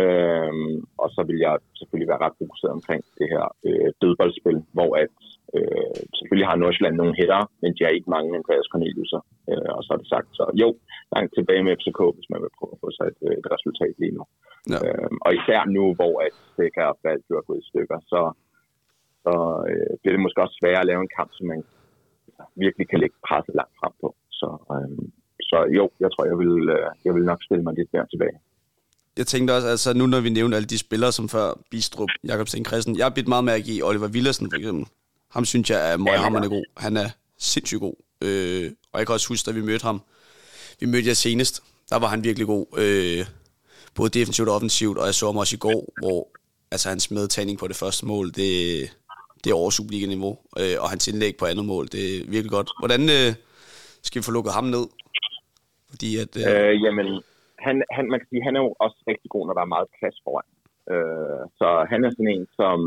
Øhm, og så vil jeg selvfølgelig være ret fokuseret omkring det her øh, dødboldspil, hvor at, øh, selvfølgelig har Nordsjælland nogle hætter, men de har ikke mange Andreas Cornelius'er. Øh, og så er det sagt, så jo, langt tilbage med FCK, hvis man vil prøve at få sig et, et resultat lige nu. Ja. Øhm, og især nu, hvor at Stikker og Falk er gået i stykker, så, så øh, bliver det måske også sværere at lave en kamp, som man virkelig kan lægge presset langt frem på. Så, øh, så jo, jeg tror, jeg vil, øh, jeg vil nok stille mig lidt mere tilbage. Jeg tænkte også, altså nu når vi nævnte alle de spillere som før, Bistrup, Jakob Sten Christen, jeg har bidt meget at give Oliver Villersen for eksempel. Ham synes jeg er møghammerende god. Han er sindssygt god. Øh, og jeg kan også huske, da vi mødte ham. Vi mødte jer senest. Der var han virkelig god. Øh, både defensivt og offensivt. Og jeg så ham også i går, hvor altså, hans medtagning på det første mål, det, det er over Superliga-niveau. Øh, og hans indlæg på andet mål, det er virkelig godt. Hvordan øh, skal vi få lukket ham ned? Fordi at... Øh, øh, jamen, han, han, man kan sige, han er jo også rigtig god, når der er meget plads foran. Øh, så han er sådan en, som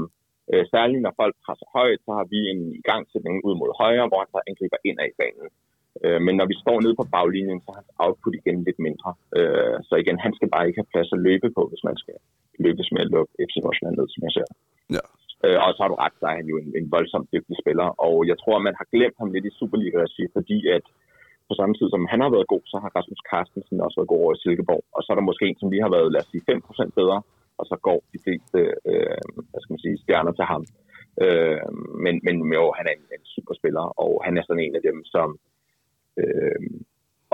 øh, særligt når folk presser højt, så har vi en igangsætning ud mod højre, hvor han så angriber ind af banen. Øh, men når vi står nede på baglinjen, så er hans output igen lidt mindre. Øh, så igen, han skal bare ikke have plads at løbe på, hvis man skal lykkes med at lukke FC Nordsjælland ned, som jeg ser. Ja. Øh, og så har du ret, så er han jo en, en voldsomt dygtig spiller. Og jeg tror, man har glemt ham lidt i Superliga-regi, fordi at på samme tid som han har været god, så har Rasmus Carstensen også været god over i Silkeborg. Og så er der måske en, som vi har været, lad os sige, 5% bedre, og så går de fleste øh, hvad skal man sige, stjerner til ham. Øh, men, men jo, han er en, en superspiller, og han er sådan en af dem, som øh,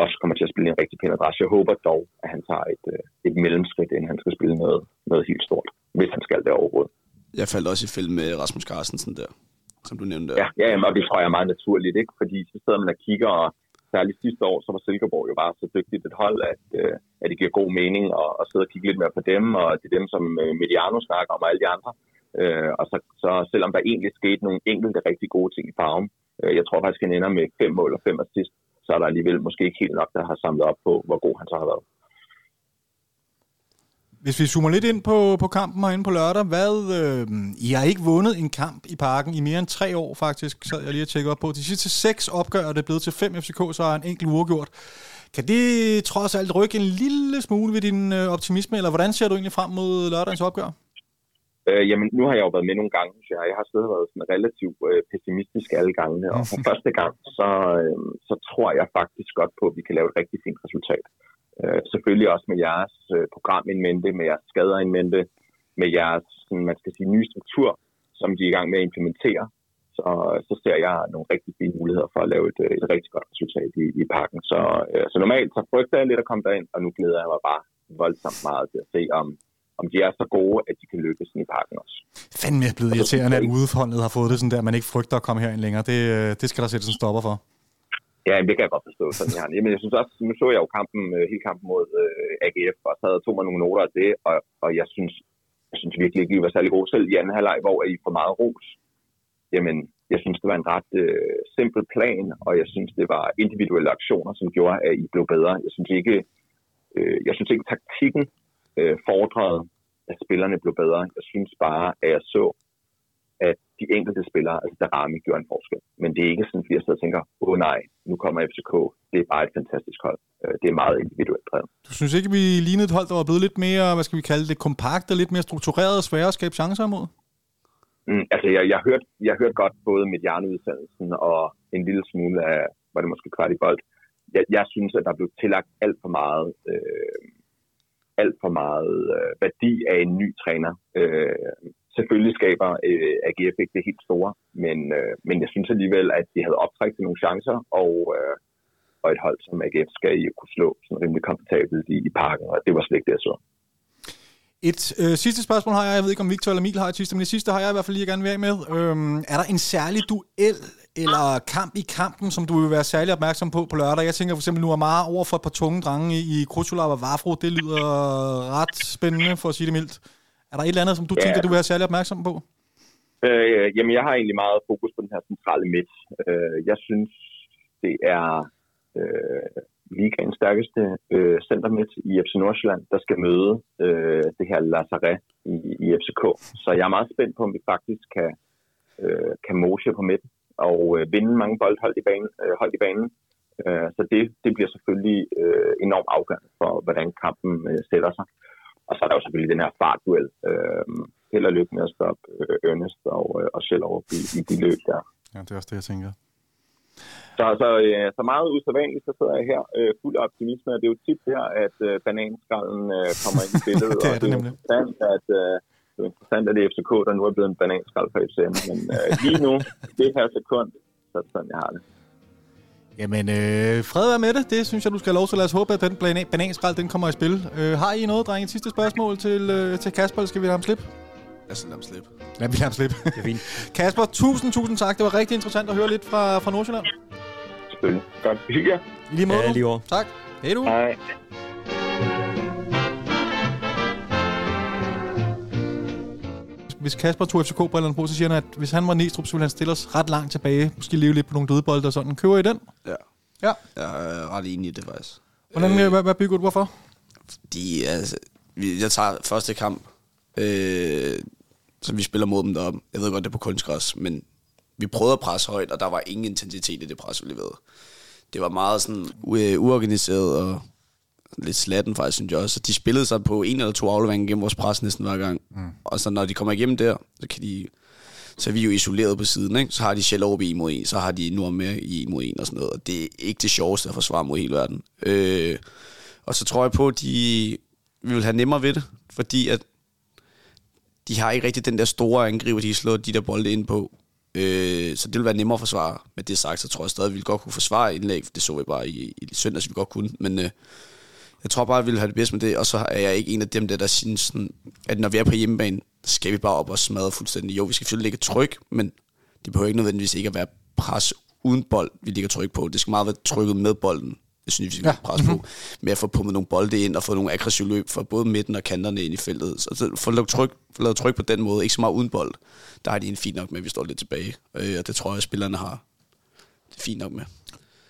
også kommer til at spille en rigtig pæn adresse. Jeg håber dog, at han tager et, øh, et mellemskridt, inden han skal spille noget, noget helt stort, hvis han skal det overhovedet. Jeg faldt også i film med Rasmus Carstensen der, som du nævnte. Ja, ja og det tror jeg er meget naturligt, ikke? fordi så sidder man og kigger, og særligt sidste år, så var Silkeborg jo bare så dygtigt et hold, at, øh, at det giver god mening at, at sidde og kigge lidt mere på dem, og det er dem, som øh, Mediano snakker om, og alle de andre. Øh, og så, så selvom der egentlig skete nogle enkelte rigtig gode ting i farven, øh, jeg tror faktisk, han ender med fem mål og fem assist, så er der alligevel måske ikke helt nok, der har samlet op på, hvor god han så har været. Hvis vi zoomer lidt ind på, på kampen herinde på lørdag, hvad, øh, I har ikke vundet en kamp i parken i mere end tre år faktisk, så jeg lige at tjekke op på. De sidste seks opgør er det blevet til fem FCK, så er en enkelt uafgjort. Kan det trods alt rykke en lille smule ved din øh, optimisme, eller hvordan ser du egentlig frem mod lørdagens opgør? Øh, jamen, nu har jeg jo været med nogle gange, så jeg, jeg har stadig været sådan relativt øh, pessimistisk alle gangene, og for første gang, så, øh, så tror jeg faktisk godt på, at vi kan lave et rigtig fint resultat. Øh, selvfølgelig også med jeres øh, program in mente, med jeres skader in mente, med jeres sådan, man skal sige, nye struktur, som de er i gang med at implementere. Så så, ser jeg nogle rigtig fine muligheder for at lave et, øh, et rigtig godt resultat i, i parken. Så, øh, så normalt så frygter jeg lidt at komme derind, og nu glæder jeg mig bare voldsomt meget til at se, om, om de er så gode, at de kan lykkes i parken også. Fandme er blevet irriterende, at udeforholdet har fået det sådan der, at man ikke frygter at komme herind længere. Det, øh, det skal der sættes en stopper for. Ja, det kan jeg godt forstå. Sådan, jeg, men jeg synes også, nu så jeg jo kampen, øh, hele kampen mod øh, AGF, og så havde jeg tog mig nogle noter af det, og, og jeg synes, jeg synes virkelig ikke, I var særlig gode selv i anden halvleg, hvor I får meget ros. Jamen, jeg synes, det var en ret øh, simpel plan, og jeg synes, det var individuelle aktioner, som gjorde, at I blev bedre. Jeg synes ikke, øh, jeg synes ikke taktikken øh, fordrede, at spillerne blev bedre. Jeg synes bare, at jeg så, at de enkelte spillere, altså Darami, gjorde en forskel. Men det er ikke sådan, at jeg sidder og tænker, åh oh, nej, nu kommer FCK. Det er bare et fantastisk hold. Øh, Det er meget individuelt drevet. Du synes ikke, vi lignede et hold, der var blevet lidt mere, hvad skal vi kalde det, kompakt og lidt mere struktureret og sværere at skabe chancer imod? Mm, altså, jeg, jeg, hørte, jeg hørte godt både med udsendelsen og en lille smule af, var det måske kvart i bold. Jeg, jeg synes, at der blev tillagt alt for meget, øh, alt for meget øh, værdi af en ny træner. Øh, selvfølgelig skaber øh, AGF ikke det helt store, men, øh, men jeg synes alligevel, at de havde optrækket til nogle chancer, og, øh, og et hold som AGF skal jo kunne slå sådan rimelig komfortabelt i, i parken, og det var slet ikke det, jeg så. Et øh, sidste spørgsmål har jeg. Jeg ved ikke, om Victor eller Emil har et sidste, men det sidste har jeg i hvert fald lige gerne vil af med. Øhm, er der en særlig duel eller kamp i kampen, som du vil være særlig opmærksom på på lørdag? Jeg tænker for eksempel nu er meget over for et par tunge drenge i, i Krutulov og Vafro. Det lyder ret spændende, for at sige det mildt. Er der et eller andet, som du Ja. tænker, du vil være særlig opmærksom på? Øh, jamen, jeg har egentlig meget fokus på den her centrale midt. Øh, jeg synes, det er øh, ligaens stærkeste øh, center midt i FC Nordsjælland, der skal møde øh, det her Lazare i, i FCK. Så jeg er meget spændt på, om vi faktisk kan, øh, kan moshe på midten og øh, vinde mange boldhold i banen. Øh, hold i banen. Øh, så det, det bliver selvfølgelig øh, enormt afgørende for, hvordan kampen øh, sætter sig. Og så er der jo selvfølgelig den her fartduel. Øh, held og lykke med at stoppe øh, Ernest og, øh, og Schellerup i, i de løb der. Ja, det er også det, jeg tænker. Så, så, øh, så meget usædvanligt, så sidder jeg her øh, fuld af optimisme, og det er jo tit her, at øh, bananskralden øh, kommer ind i billedet. Det er og det det er nemlig. interessant, at, øh, det er interessant, at det er FCK, der nu er blevet en bananskrald for FCM. Men øh, lige nu, det her sekund, så er det sådan, jeg har det. Jamen, øh, fred være med det. Det synes jeg, du skal have lov til. Lad os håbe, at den bana- bananskrald, den kommer i spil. Øh, har I noget, drenge? Et sidste spørgsmål til, øh, til Kasper, eller skal vi lade ham slippe? Lad os lade ham slippe. Lad vi lade ham slippe. Det er fint. Kasper, tusind, tusind tak. Det var rigtig interessant at høre lidt fra, fra Nordsjælland. Selvfølgelig. Godt. Hygge. I lige måde. Ja, lige over. Tak. Hej du. Hej. Hvis Kasper tog FCK-brillerne på, så siger han, at hvis han var Næstrup, så ville han stille os ret langt tilbage. Måske leve lidt på nogle dødbolde og sådan. Køber I den? Ja. Ja. Jeg er ret enig i det, faktisk. Hvordan, øh, hvad, hvad bygger du? Hvorfor? De, altså, jeg tager første kamp, øh, som vi spiller mod dem deroppe. Jeg ved godt, det er på kunstgræs, men vi prøvede at presse højt, og der var ingen intensitet i det pres, vi leverede. Det var meget sådan u- øh, uorganiseret og lidt slatten faktisk, synes jeg også. Så de spillede sig på en eller to afleveringer gennem vores pres næsten hver gang. Mm. Og så når de kommer igennem der, så kan de... Så er vi jo isoleret på siden, ikke? Så har de Schellerup i mod en, så har de Nordmær i mod en og sådan noget. Og det er ikke det sjoveste at forsvare mod hele verden. Øh, og så tror jeg på, at de vi vil have nemmere ved det, fordi at de har ikke rigtig den der store angriber, de kan slå de der bolde ind på. Øh, så det vil være nemmere at forsvare. Med det sagt, så tror jeg stadig, at vi vil godt kunne forsvare indlæg. Det så vi bare i, i søndags, vi godt kunne. Men øh, jeg tror bare, at vi vil have det bedst med det. Og så er jeg ikke en af dem, der, der synes, sådan, at når vi er på hjemmebane, skal vi bare op og smadre fuldstændig. Jo, vi skal selvfølgelig lægge tryk, men det behøver ikke nødvendigvis ikke at være pres uden bold, vi ligger tryk på. Det skal meget være trykket med bolden. Det synes jeg, vi skal Ja. pres på. Med at få pumpet nogle bolde ind og få nogle aggressive løb fra både midten og kanterne ind i feltet. Så, få lavet tryk, få lavet tryk på den måde. Ikke så meget uden bold. Der har de en fint nok med, at vi står lidt tilbage. Øh, og det tror jeg, at spillerne har det er fint nok med.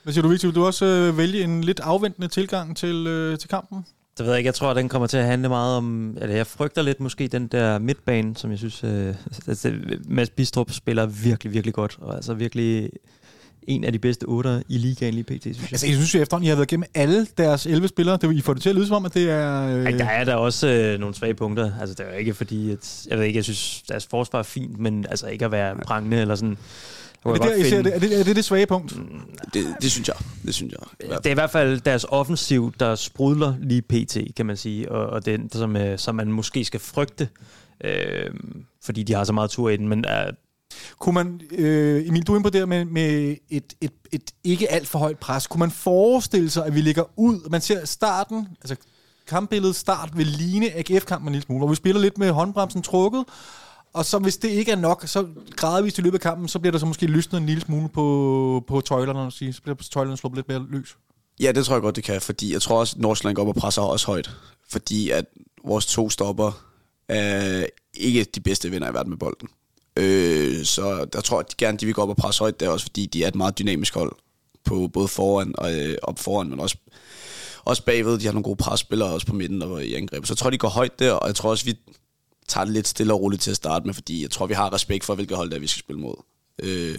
Hvad siger du, Victor? Vil du også øh, vælge en lidt afventende tilgang til, øh, til kampen? Det ved jeg ikke. Jeg tror, at den kommer til at handle meget om... Eller jeg frygter lidt måske den der midtbane, som jeg synes... Øh, altså, Mads Bistrup spiller virkelig, virkelig godt. Og altså virkelig en af de bedste otter i ligaen lige pt, synes jeg. Altså, jeg synes jo efterhånden, I har været igennem alle deres 11 spillere. Det, I får det til at lyde som om, at det er... Øh, Ej, der er der også øh, nogle svage punkter. Altså, det er jo ikke fordi, at, jeg ved ikke, jeg synes, deres forsvar er fint, men altså ikke at være prangende eller sådan. Er, det der, I ser, det, er, det, er det det svage punkt? Det, det synes jeg. Det synes jeg. Det er i hvert fald deres offensiv, der sprudler lige pt, kan man sige, og, og den, som, øh, som man måske skal frygte, øh, fordi de har så meget tur i den, men øh, Kunne man, øh, Emil, du er inde på det med, med et, et, et ikke alt for højt pres. Kunne man forestille sig, at vi ligger ud, man ser starten, altså kampbilledet start vil ligne AGF-kampen en lille smule, hvor vi spiller lidt med håndbremsen trukket, og så hvis det ikke er nok, så gradvist i løbet af kampen, så bliver der så måske lysnet en lille smule på, på tøjlerne, sige. så bliver tøjlerne sluppet lidt mere løs. Ja, det tror jeg godt, det kan, fordi jeg tror også, at Nordsjælland går op og presser også højt. Fordi at vores to stopper er ikke de bedste vinder i verden med bolden. Øh, så der tror jeg at de gerne, de vil gå op og presse højt der også, fordi de er et meget dynamisk hold på både foran og øh, op foran, men også, også bagved. De har nogle gode presspillere også på midten og i angreb. Så jeg tror, de går højt der, og jeg tror også, vi tager det lidt stille og roligt til at starte med, fordi jeg tror, vi har respekt for, hvilket hold der vi skal spille mod. Øh,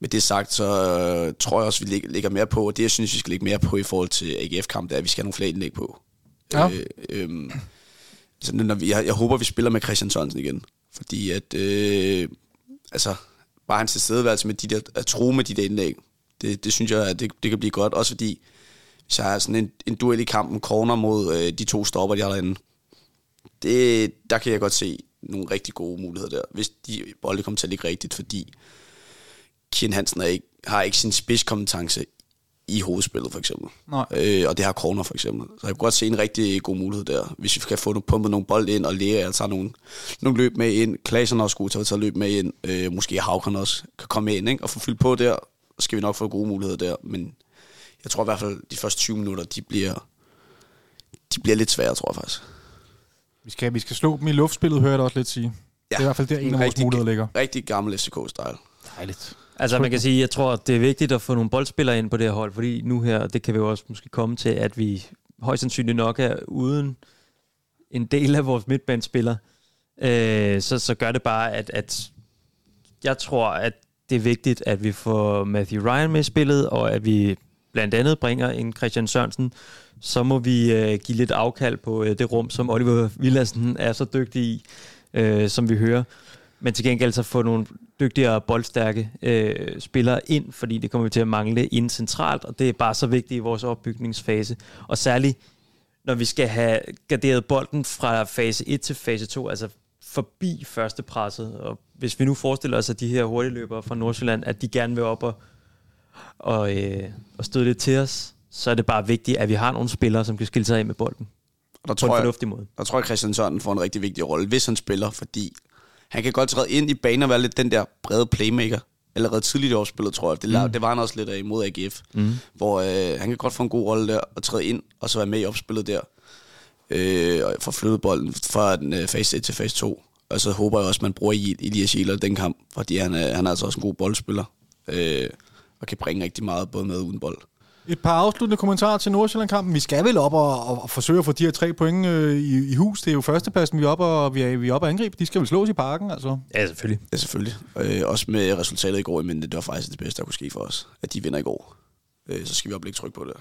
med det sagt, så øh, tror jeg også, vi ligger mere på, og det jeg synes, vi skal lægge mere på i forhold til AGF-kamp, det er, at vi skal have nogle flere indlæg på. Ja. Øh, øh, så når vi, jeg, jeg håber, vi spiller med Christian Sørensen igen. Fordi at, øh, altså, bare hans tilstedeværelse med de der, at tro med de der indlæg, det, det synes jeg, at det, det kan blive godt. Også fordi, hvis jeg har sådan en, en duel i kampen, corner mod øh, de to stopper, de har derinde, det, der kan jeg godt se nogle rigtig gode muligheder der, hvis de bolde kommer til at ligge rigtigt, fordi Kien Hansen er ikke, har ikke sin spidskompetence i hovedspillet, for eksempel. Nej. Øh, og det har corner, for eksempel. Så jeg kunne godt se en rigtig god mulighed der. Hvis vi kan få pumpet nogle bold ind, og lære altså nogle, nogle løb med ind. Klasen også god til at tage løb med ind. Øh, måske Havkon også kan komme ind, ikke? og få fyldt på der. Så skal vi nok få gode muligheder der. Men jeg tror i hvert fald, de første 20 minutter, de bliver, de bliver lidt svære, tror jeg faktisk. Vi skal, vi skal slå dem i luftspillet, hører jeg da også lidt sige. Ja, det er i hvert fald der en af vores muligheder ligger. Rigtig gammel FCK-style. Dejligt. Altså man kan sige, jeg tror, det er vigtigt at få nogle boldspillere ind på det her hold, fordi nu her, det kan vi jo også måske komme til, at vi højst sandsynligt nok er uden en del af vores midtbandspillere. Øh, så, så gør det bare, at, at jeg tror, at det er vigtigt, at vi får Matthew Ryan med i spillet, og at vi blandt andet bringer en Christian Sørensen, så må vi øh, give lidt afkald på øh, det rum, som Oliver Villadsen er så dygtig i, øh, som vi hører. Men til gengæld så få nogle dygtigere boldstærke øh, spillere ind, fordi det kommer vi til at mangle ind centralt, og det er bare så vigtigt i vores opbygningsfase. Og særligt, når vi skal have garderet bolden fra fase 1 til fase 2, altså forbi første presset. Og hvis vi nu forestiller os, at de her hurtigløbere fra Nordsjælland, at de gerne vil op og, og, øh, og støde lidt til os, så er det bare vigtigt, at vi har nogle spillere, som kan skille sig af med bolden. Og der tror, jeg, måde. Der tror jeg, Christian Søren får en rigtig vigtig rolle, hvis han spiller, fordi han kan godt træde ind i banen og være lidt den der brede playmaker. Allerede tidligt i årsspillet, tror jeg. Det, mm. det var han også lidt af imod AGF. Mm. Hvor øh, han kan godt få en god rolle der og træde ind, og så være med i opspillet der. Øh, og få flyttet bolden fra den, øh, fase 1 til fase 2. Og så håber jeg også, at man bruger Elias Jæler den kamp, fordi han, øh, han er altså også en god boldspiller. Øh, og kan bringe rigtig meget både med og uden bold. Et par afsluttende kommentarer til Nordsjælland-kampen. Vi skal vel op og, og, og forsøge at få de her tre point øh, i, i hus. Det er jo førstepladsen, vi er oppe og, vi er, vi er oppe og angribe. De skal vel slås i parken, altså? Ja, selvfølgelig. Ja, selvfølgelig. Øh, også med resultatet i går, men det var faktisk det bedste, der kunne ske for os. At de vinder i går. Øh, så skal vi op og tryk på det.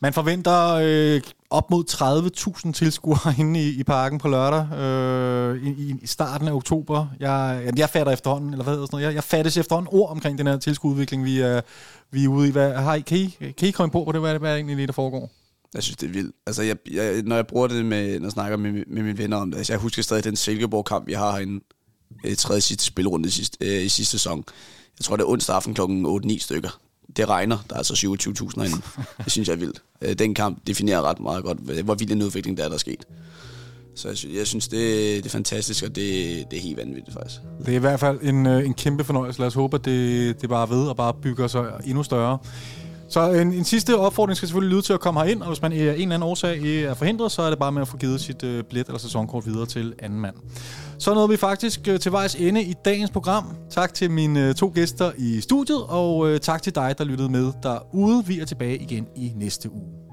Man forventer øh, op mod 30.000 tilskuere inde i, i parken på lørdag øh, i, i starten af oktober. Jeg, jeg fatter efterhånden, eller hvad hedder sådan noget, jeg, jeg fattes efterhånden ord omkring den her tilskududvikling, vi øh, vi er ude i. Hvad, har I, kan, I, kan I komme på, hvad det, hvad, hvad er egentlig der foregår? Jeg synes, det er vildt. Altså, jeg, jeg, når jeg bruger det, med, når jeg snakker med, med mine venner om det, altså, jeg husker stadig den Silkeborg-kamp, vi har herinde, i tredje sidste spilrunde i sidste, øh, i sidste sæson. Jeg tror, det er onsdag aften klokken 8-9 stykker det regner. Der er altså 27.000 herinde. Det synes jeg er vildt. Øh, den kamp definerer ret meget godt, hvor vild en udvikling der er, der er sket. Så jeg synes, jeg synes det, det er fantastisk, og det, det er helt vanvittigt faktisk. Det er i hvert fald en, øh, en kæmpe fornøjelse. Lad os håbe, at det, det bare ved og bare bygger sig endnu større. Så en, en sidste opfordring skal selvfølgelig lyde til at komme herind, og hvis man af en eller anden årsag er forhindret, så er det bare med at få givet sit øh, billet eller sæsonkort videre til anden mand. Så nåede vi faktisk øh, til vejs ende i dagens program. Tak til mine øh, to gæster i studiet, og øh, tak til dig, der lyttede med derude. Vi er tilbage igen i næste uge.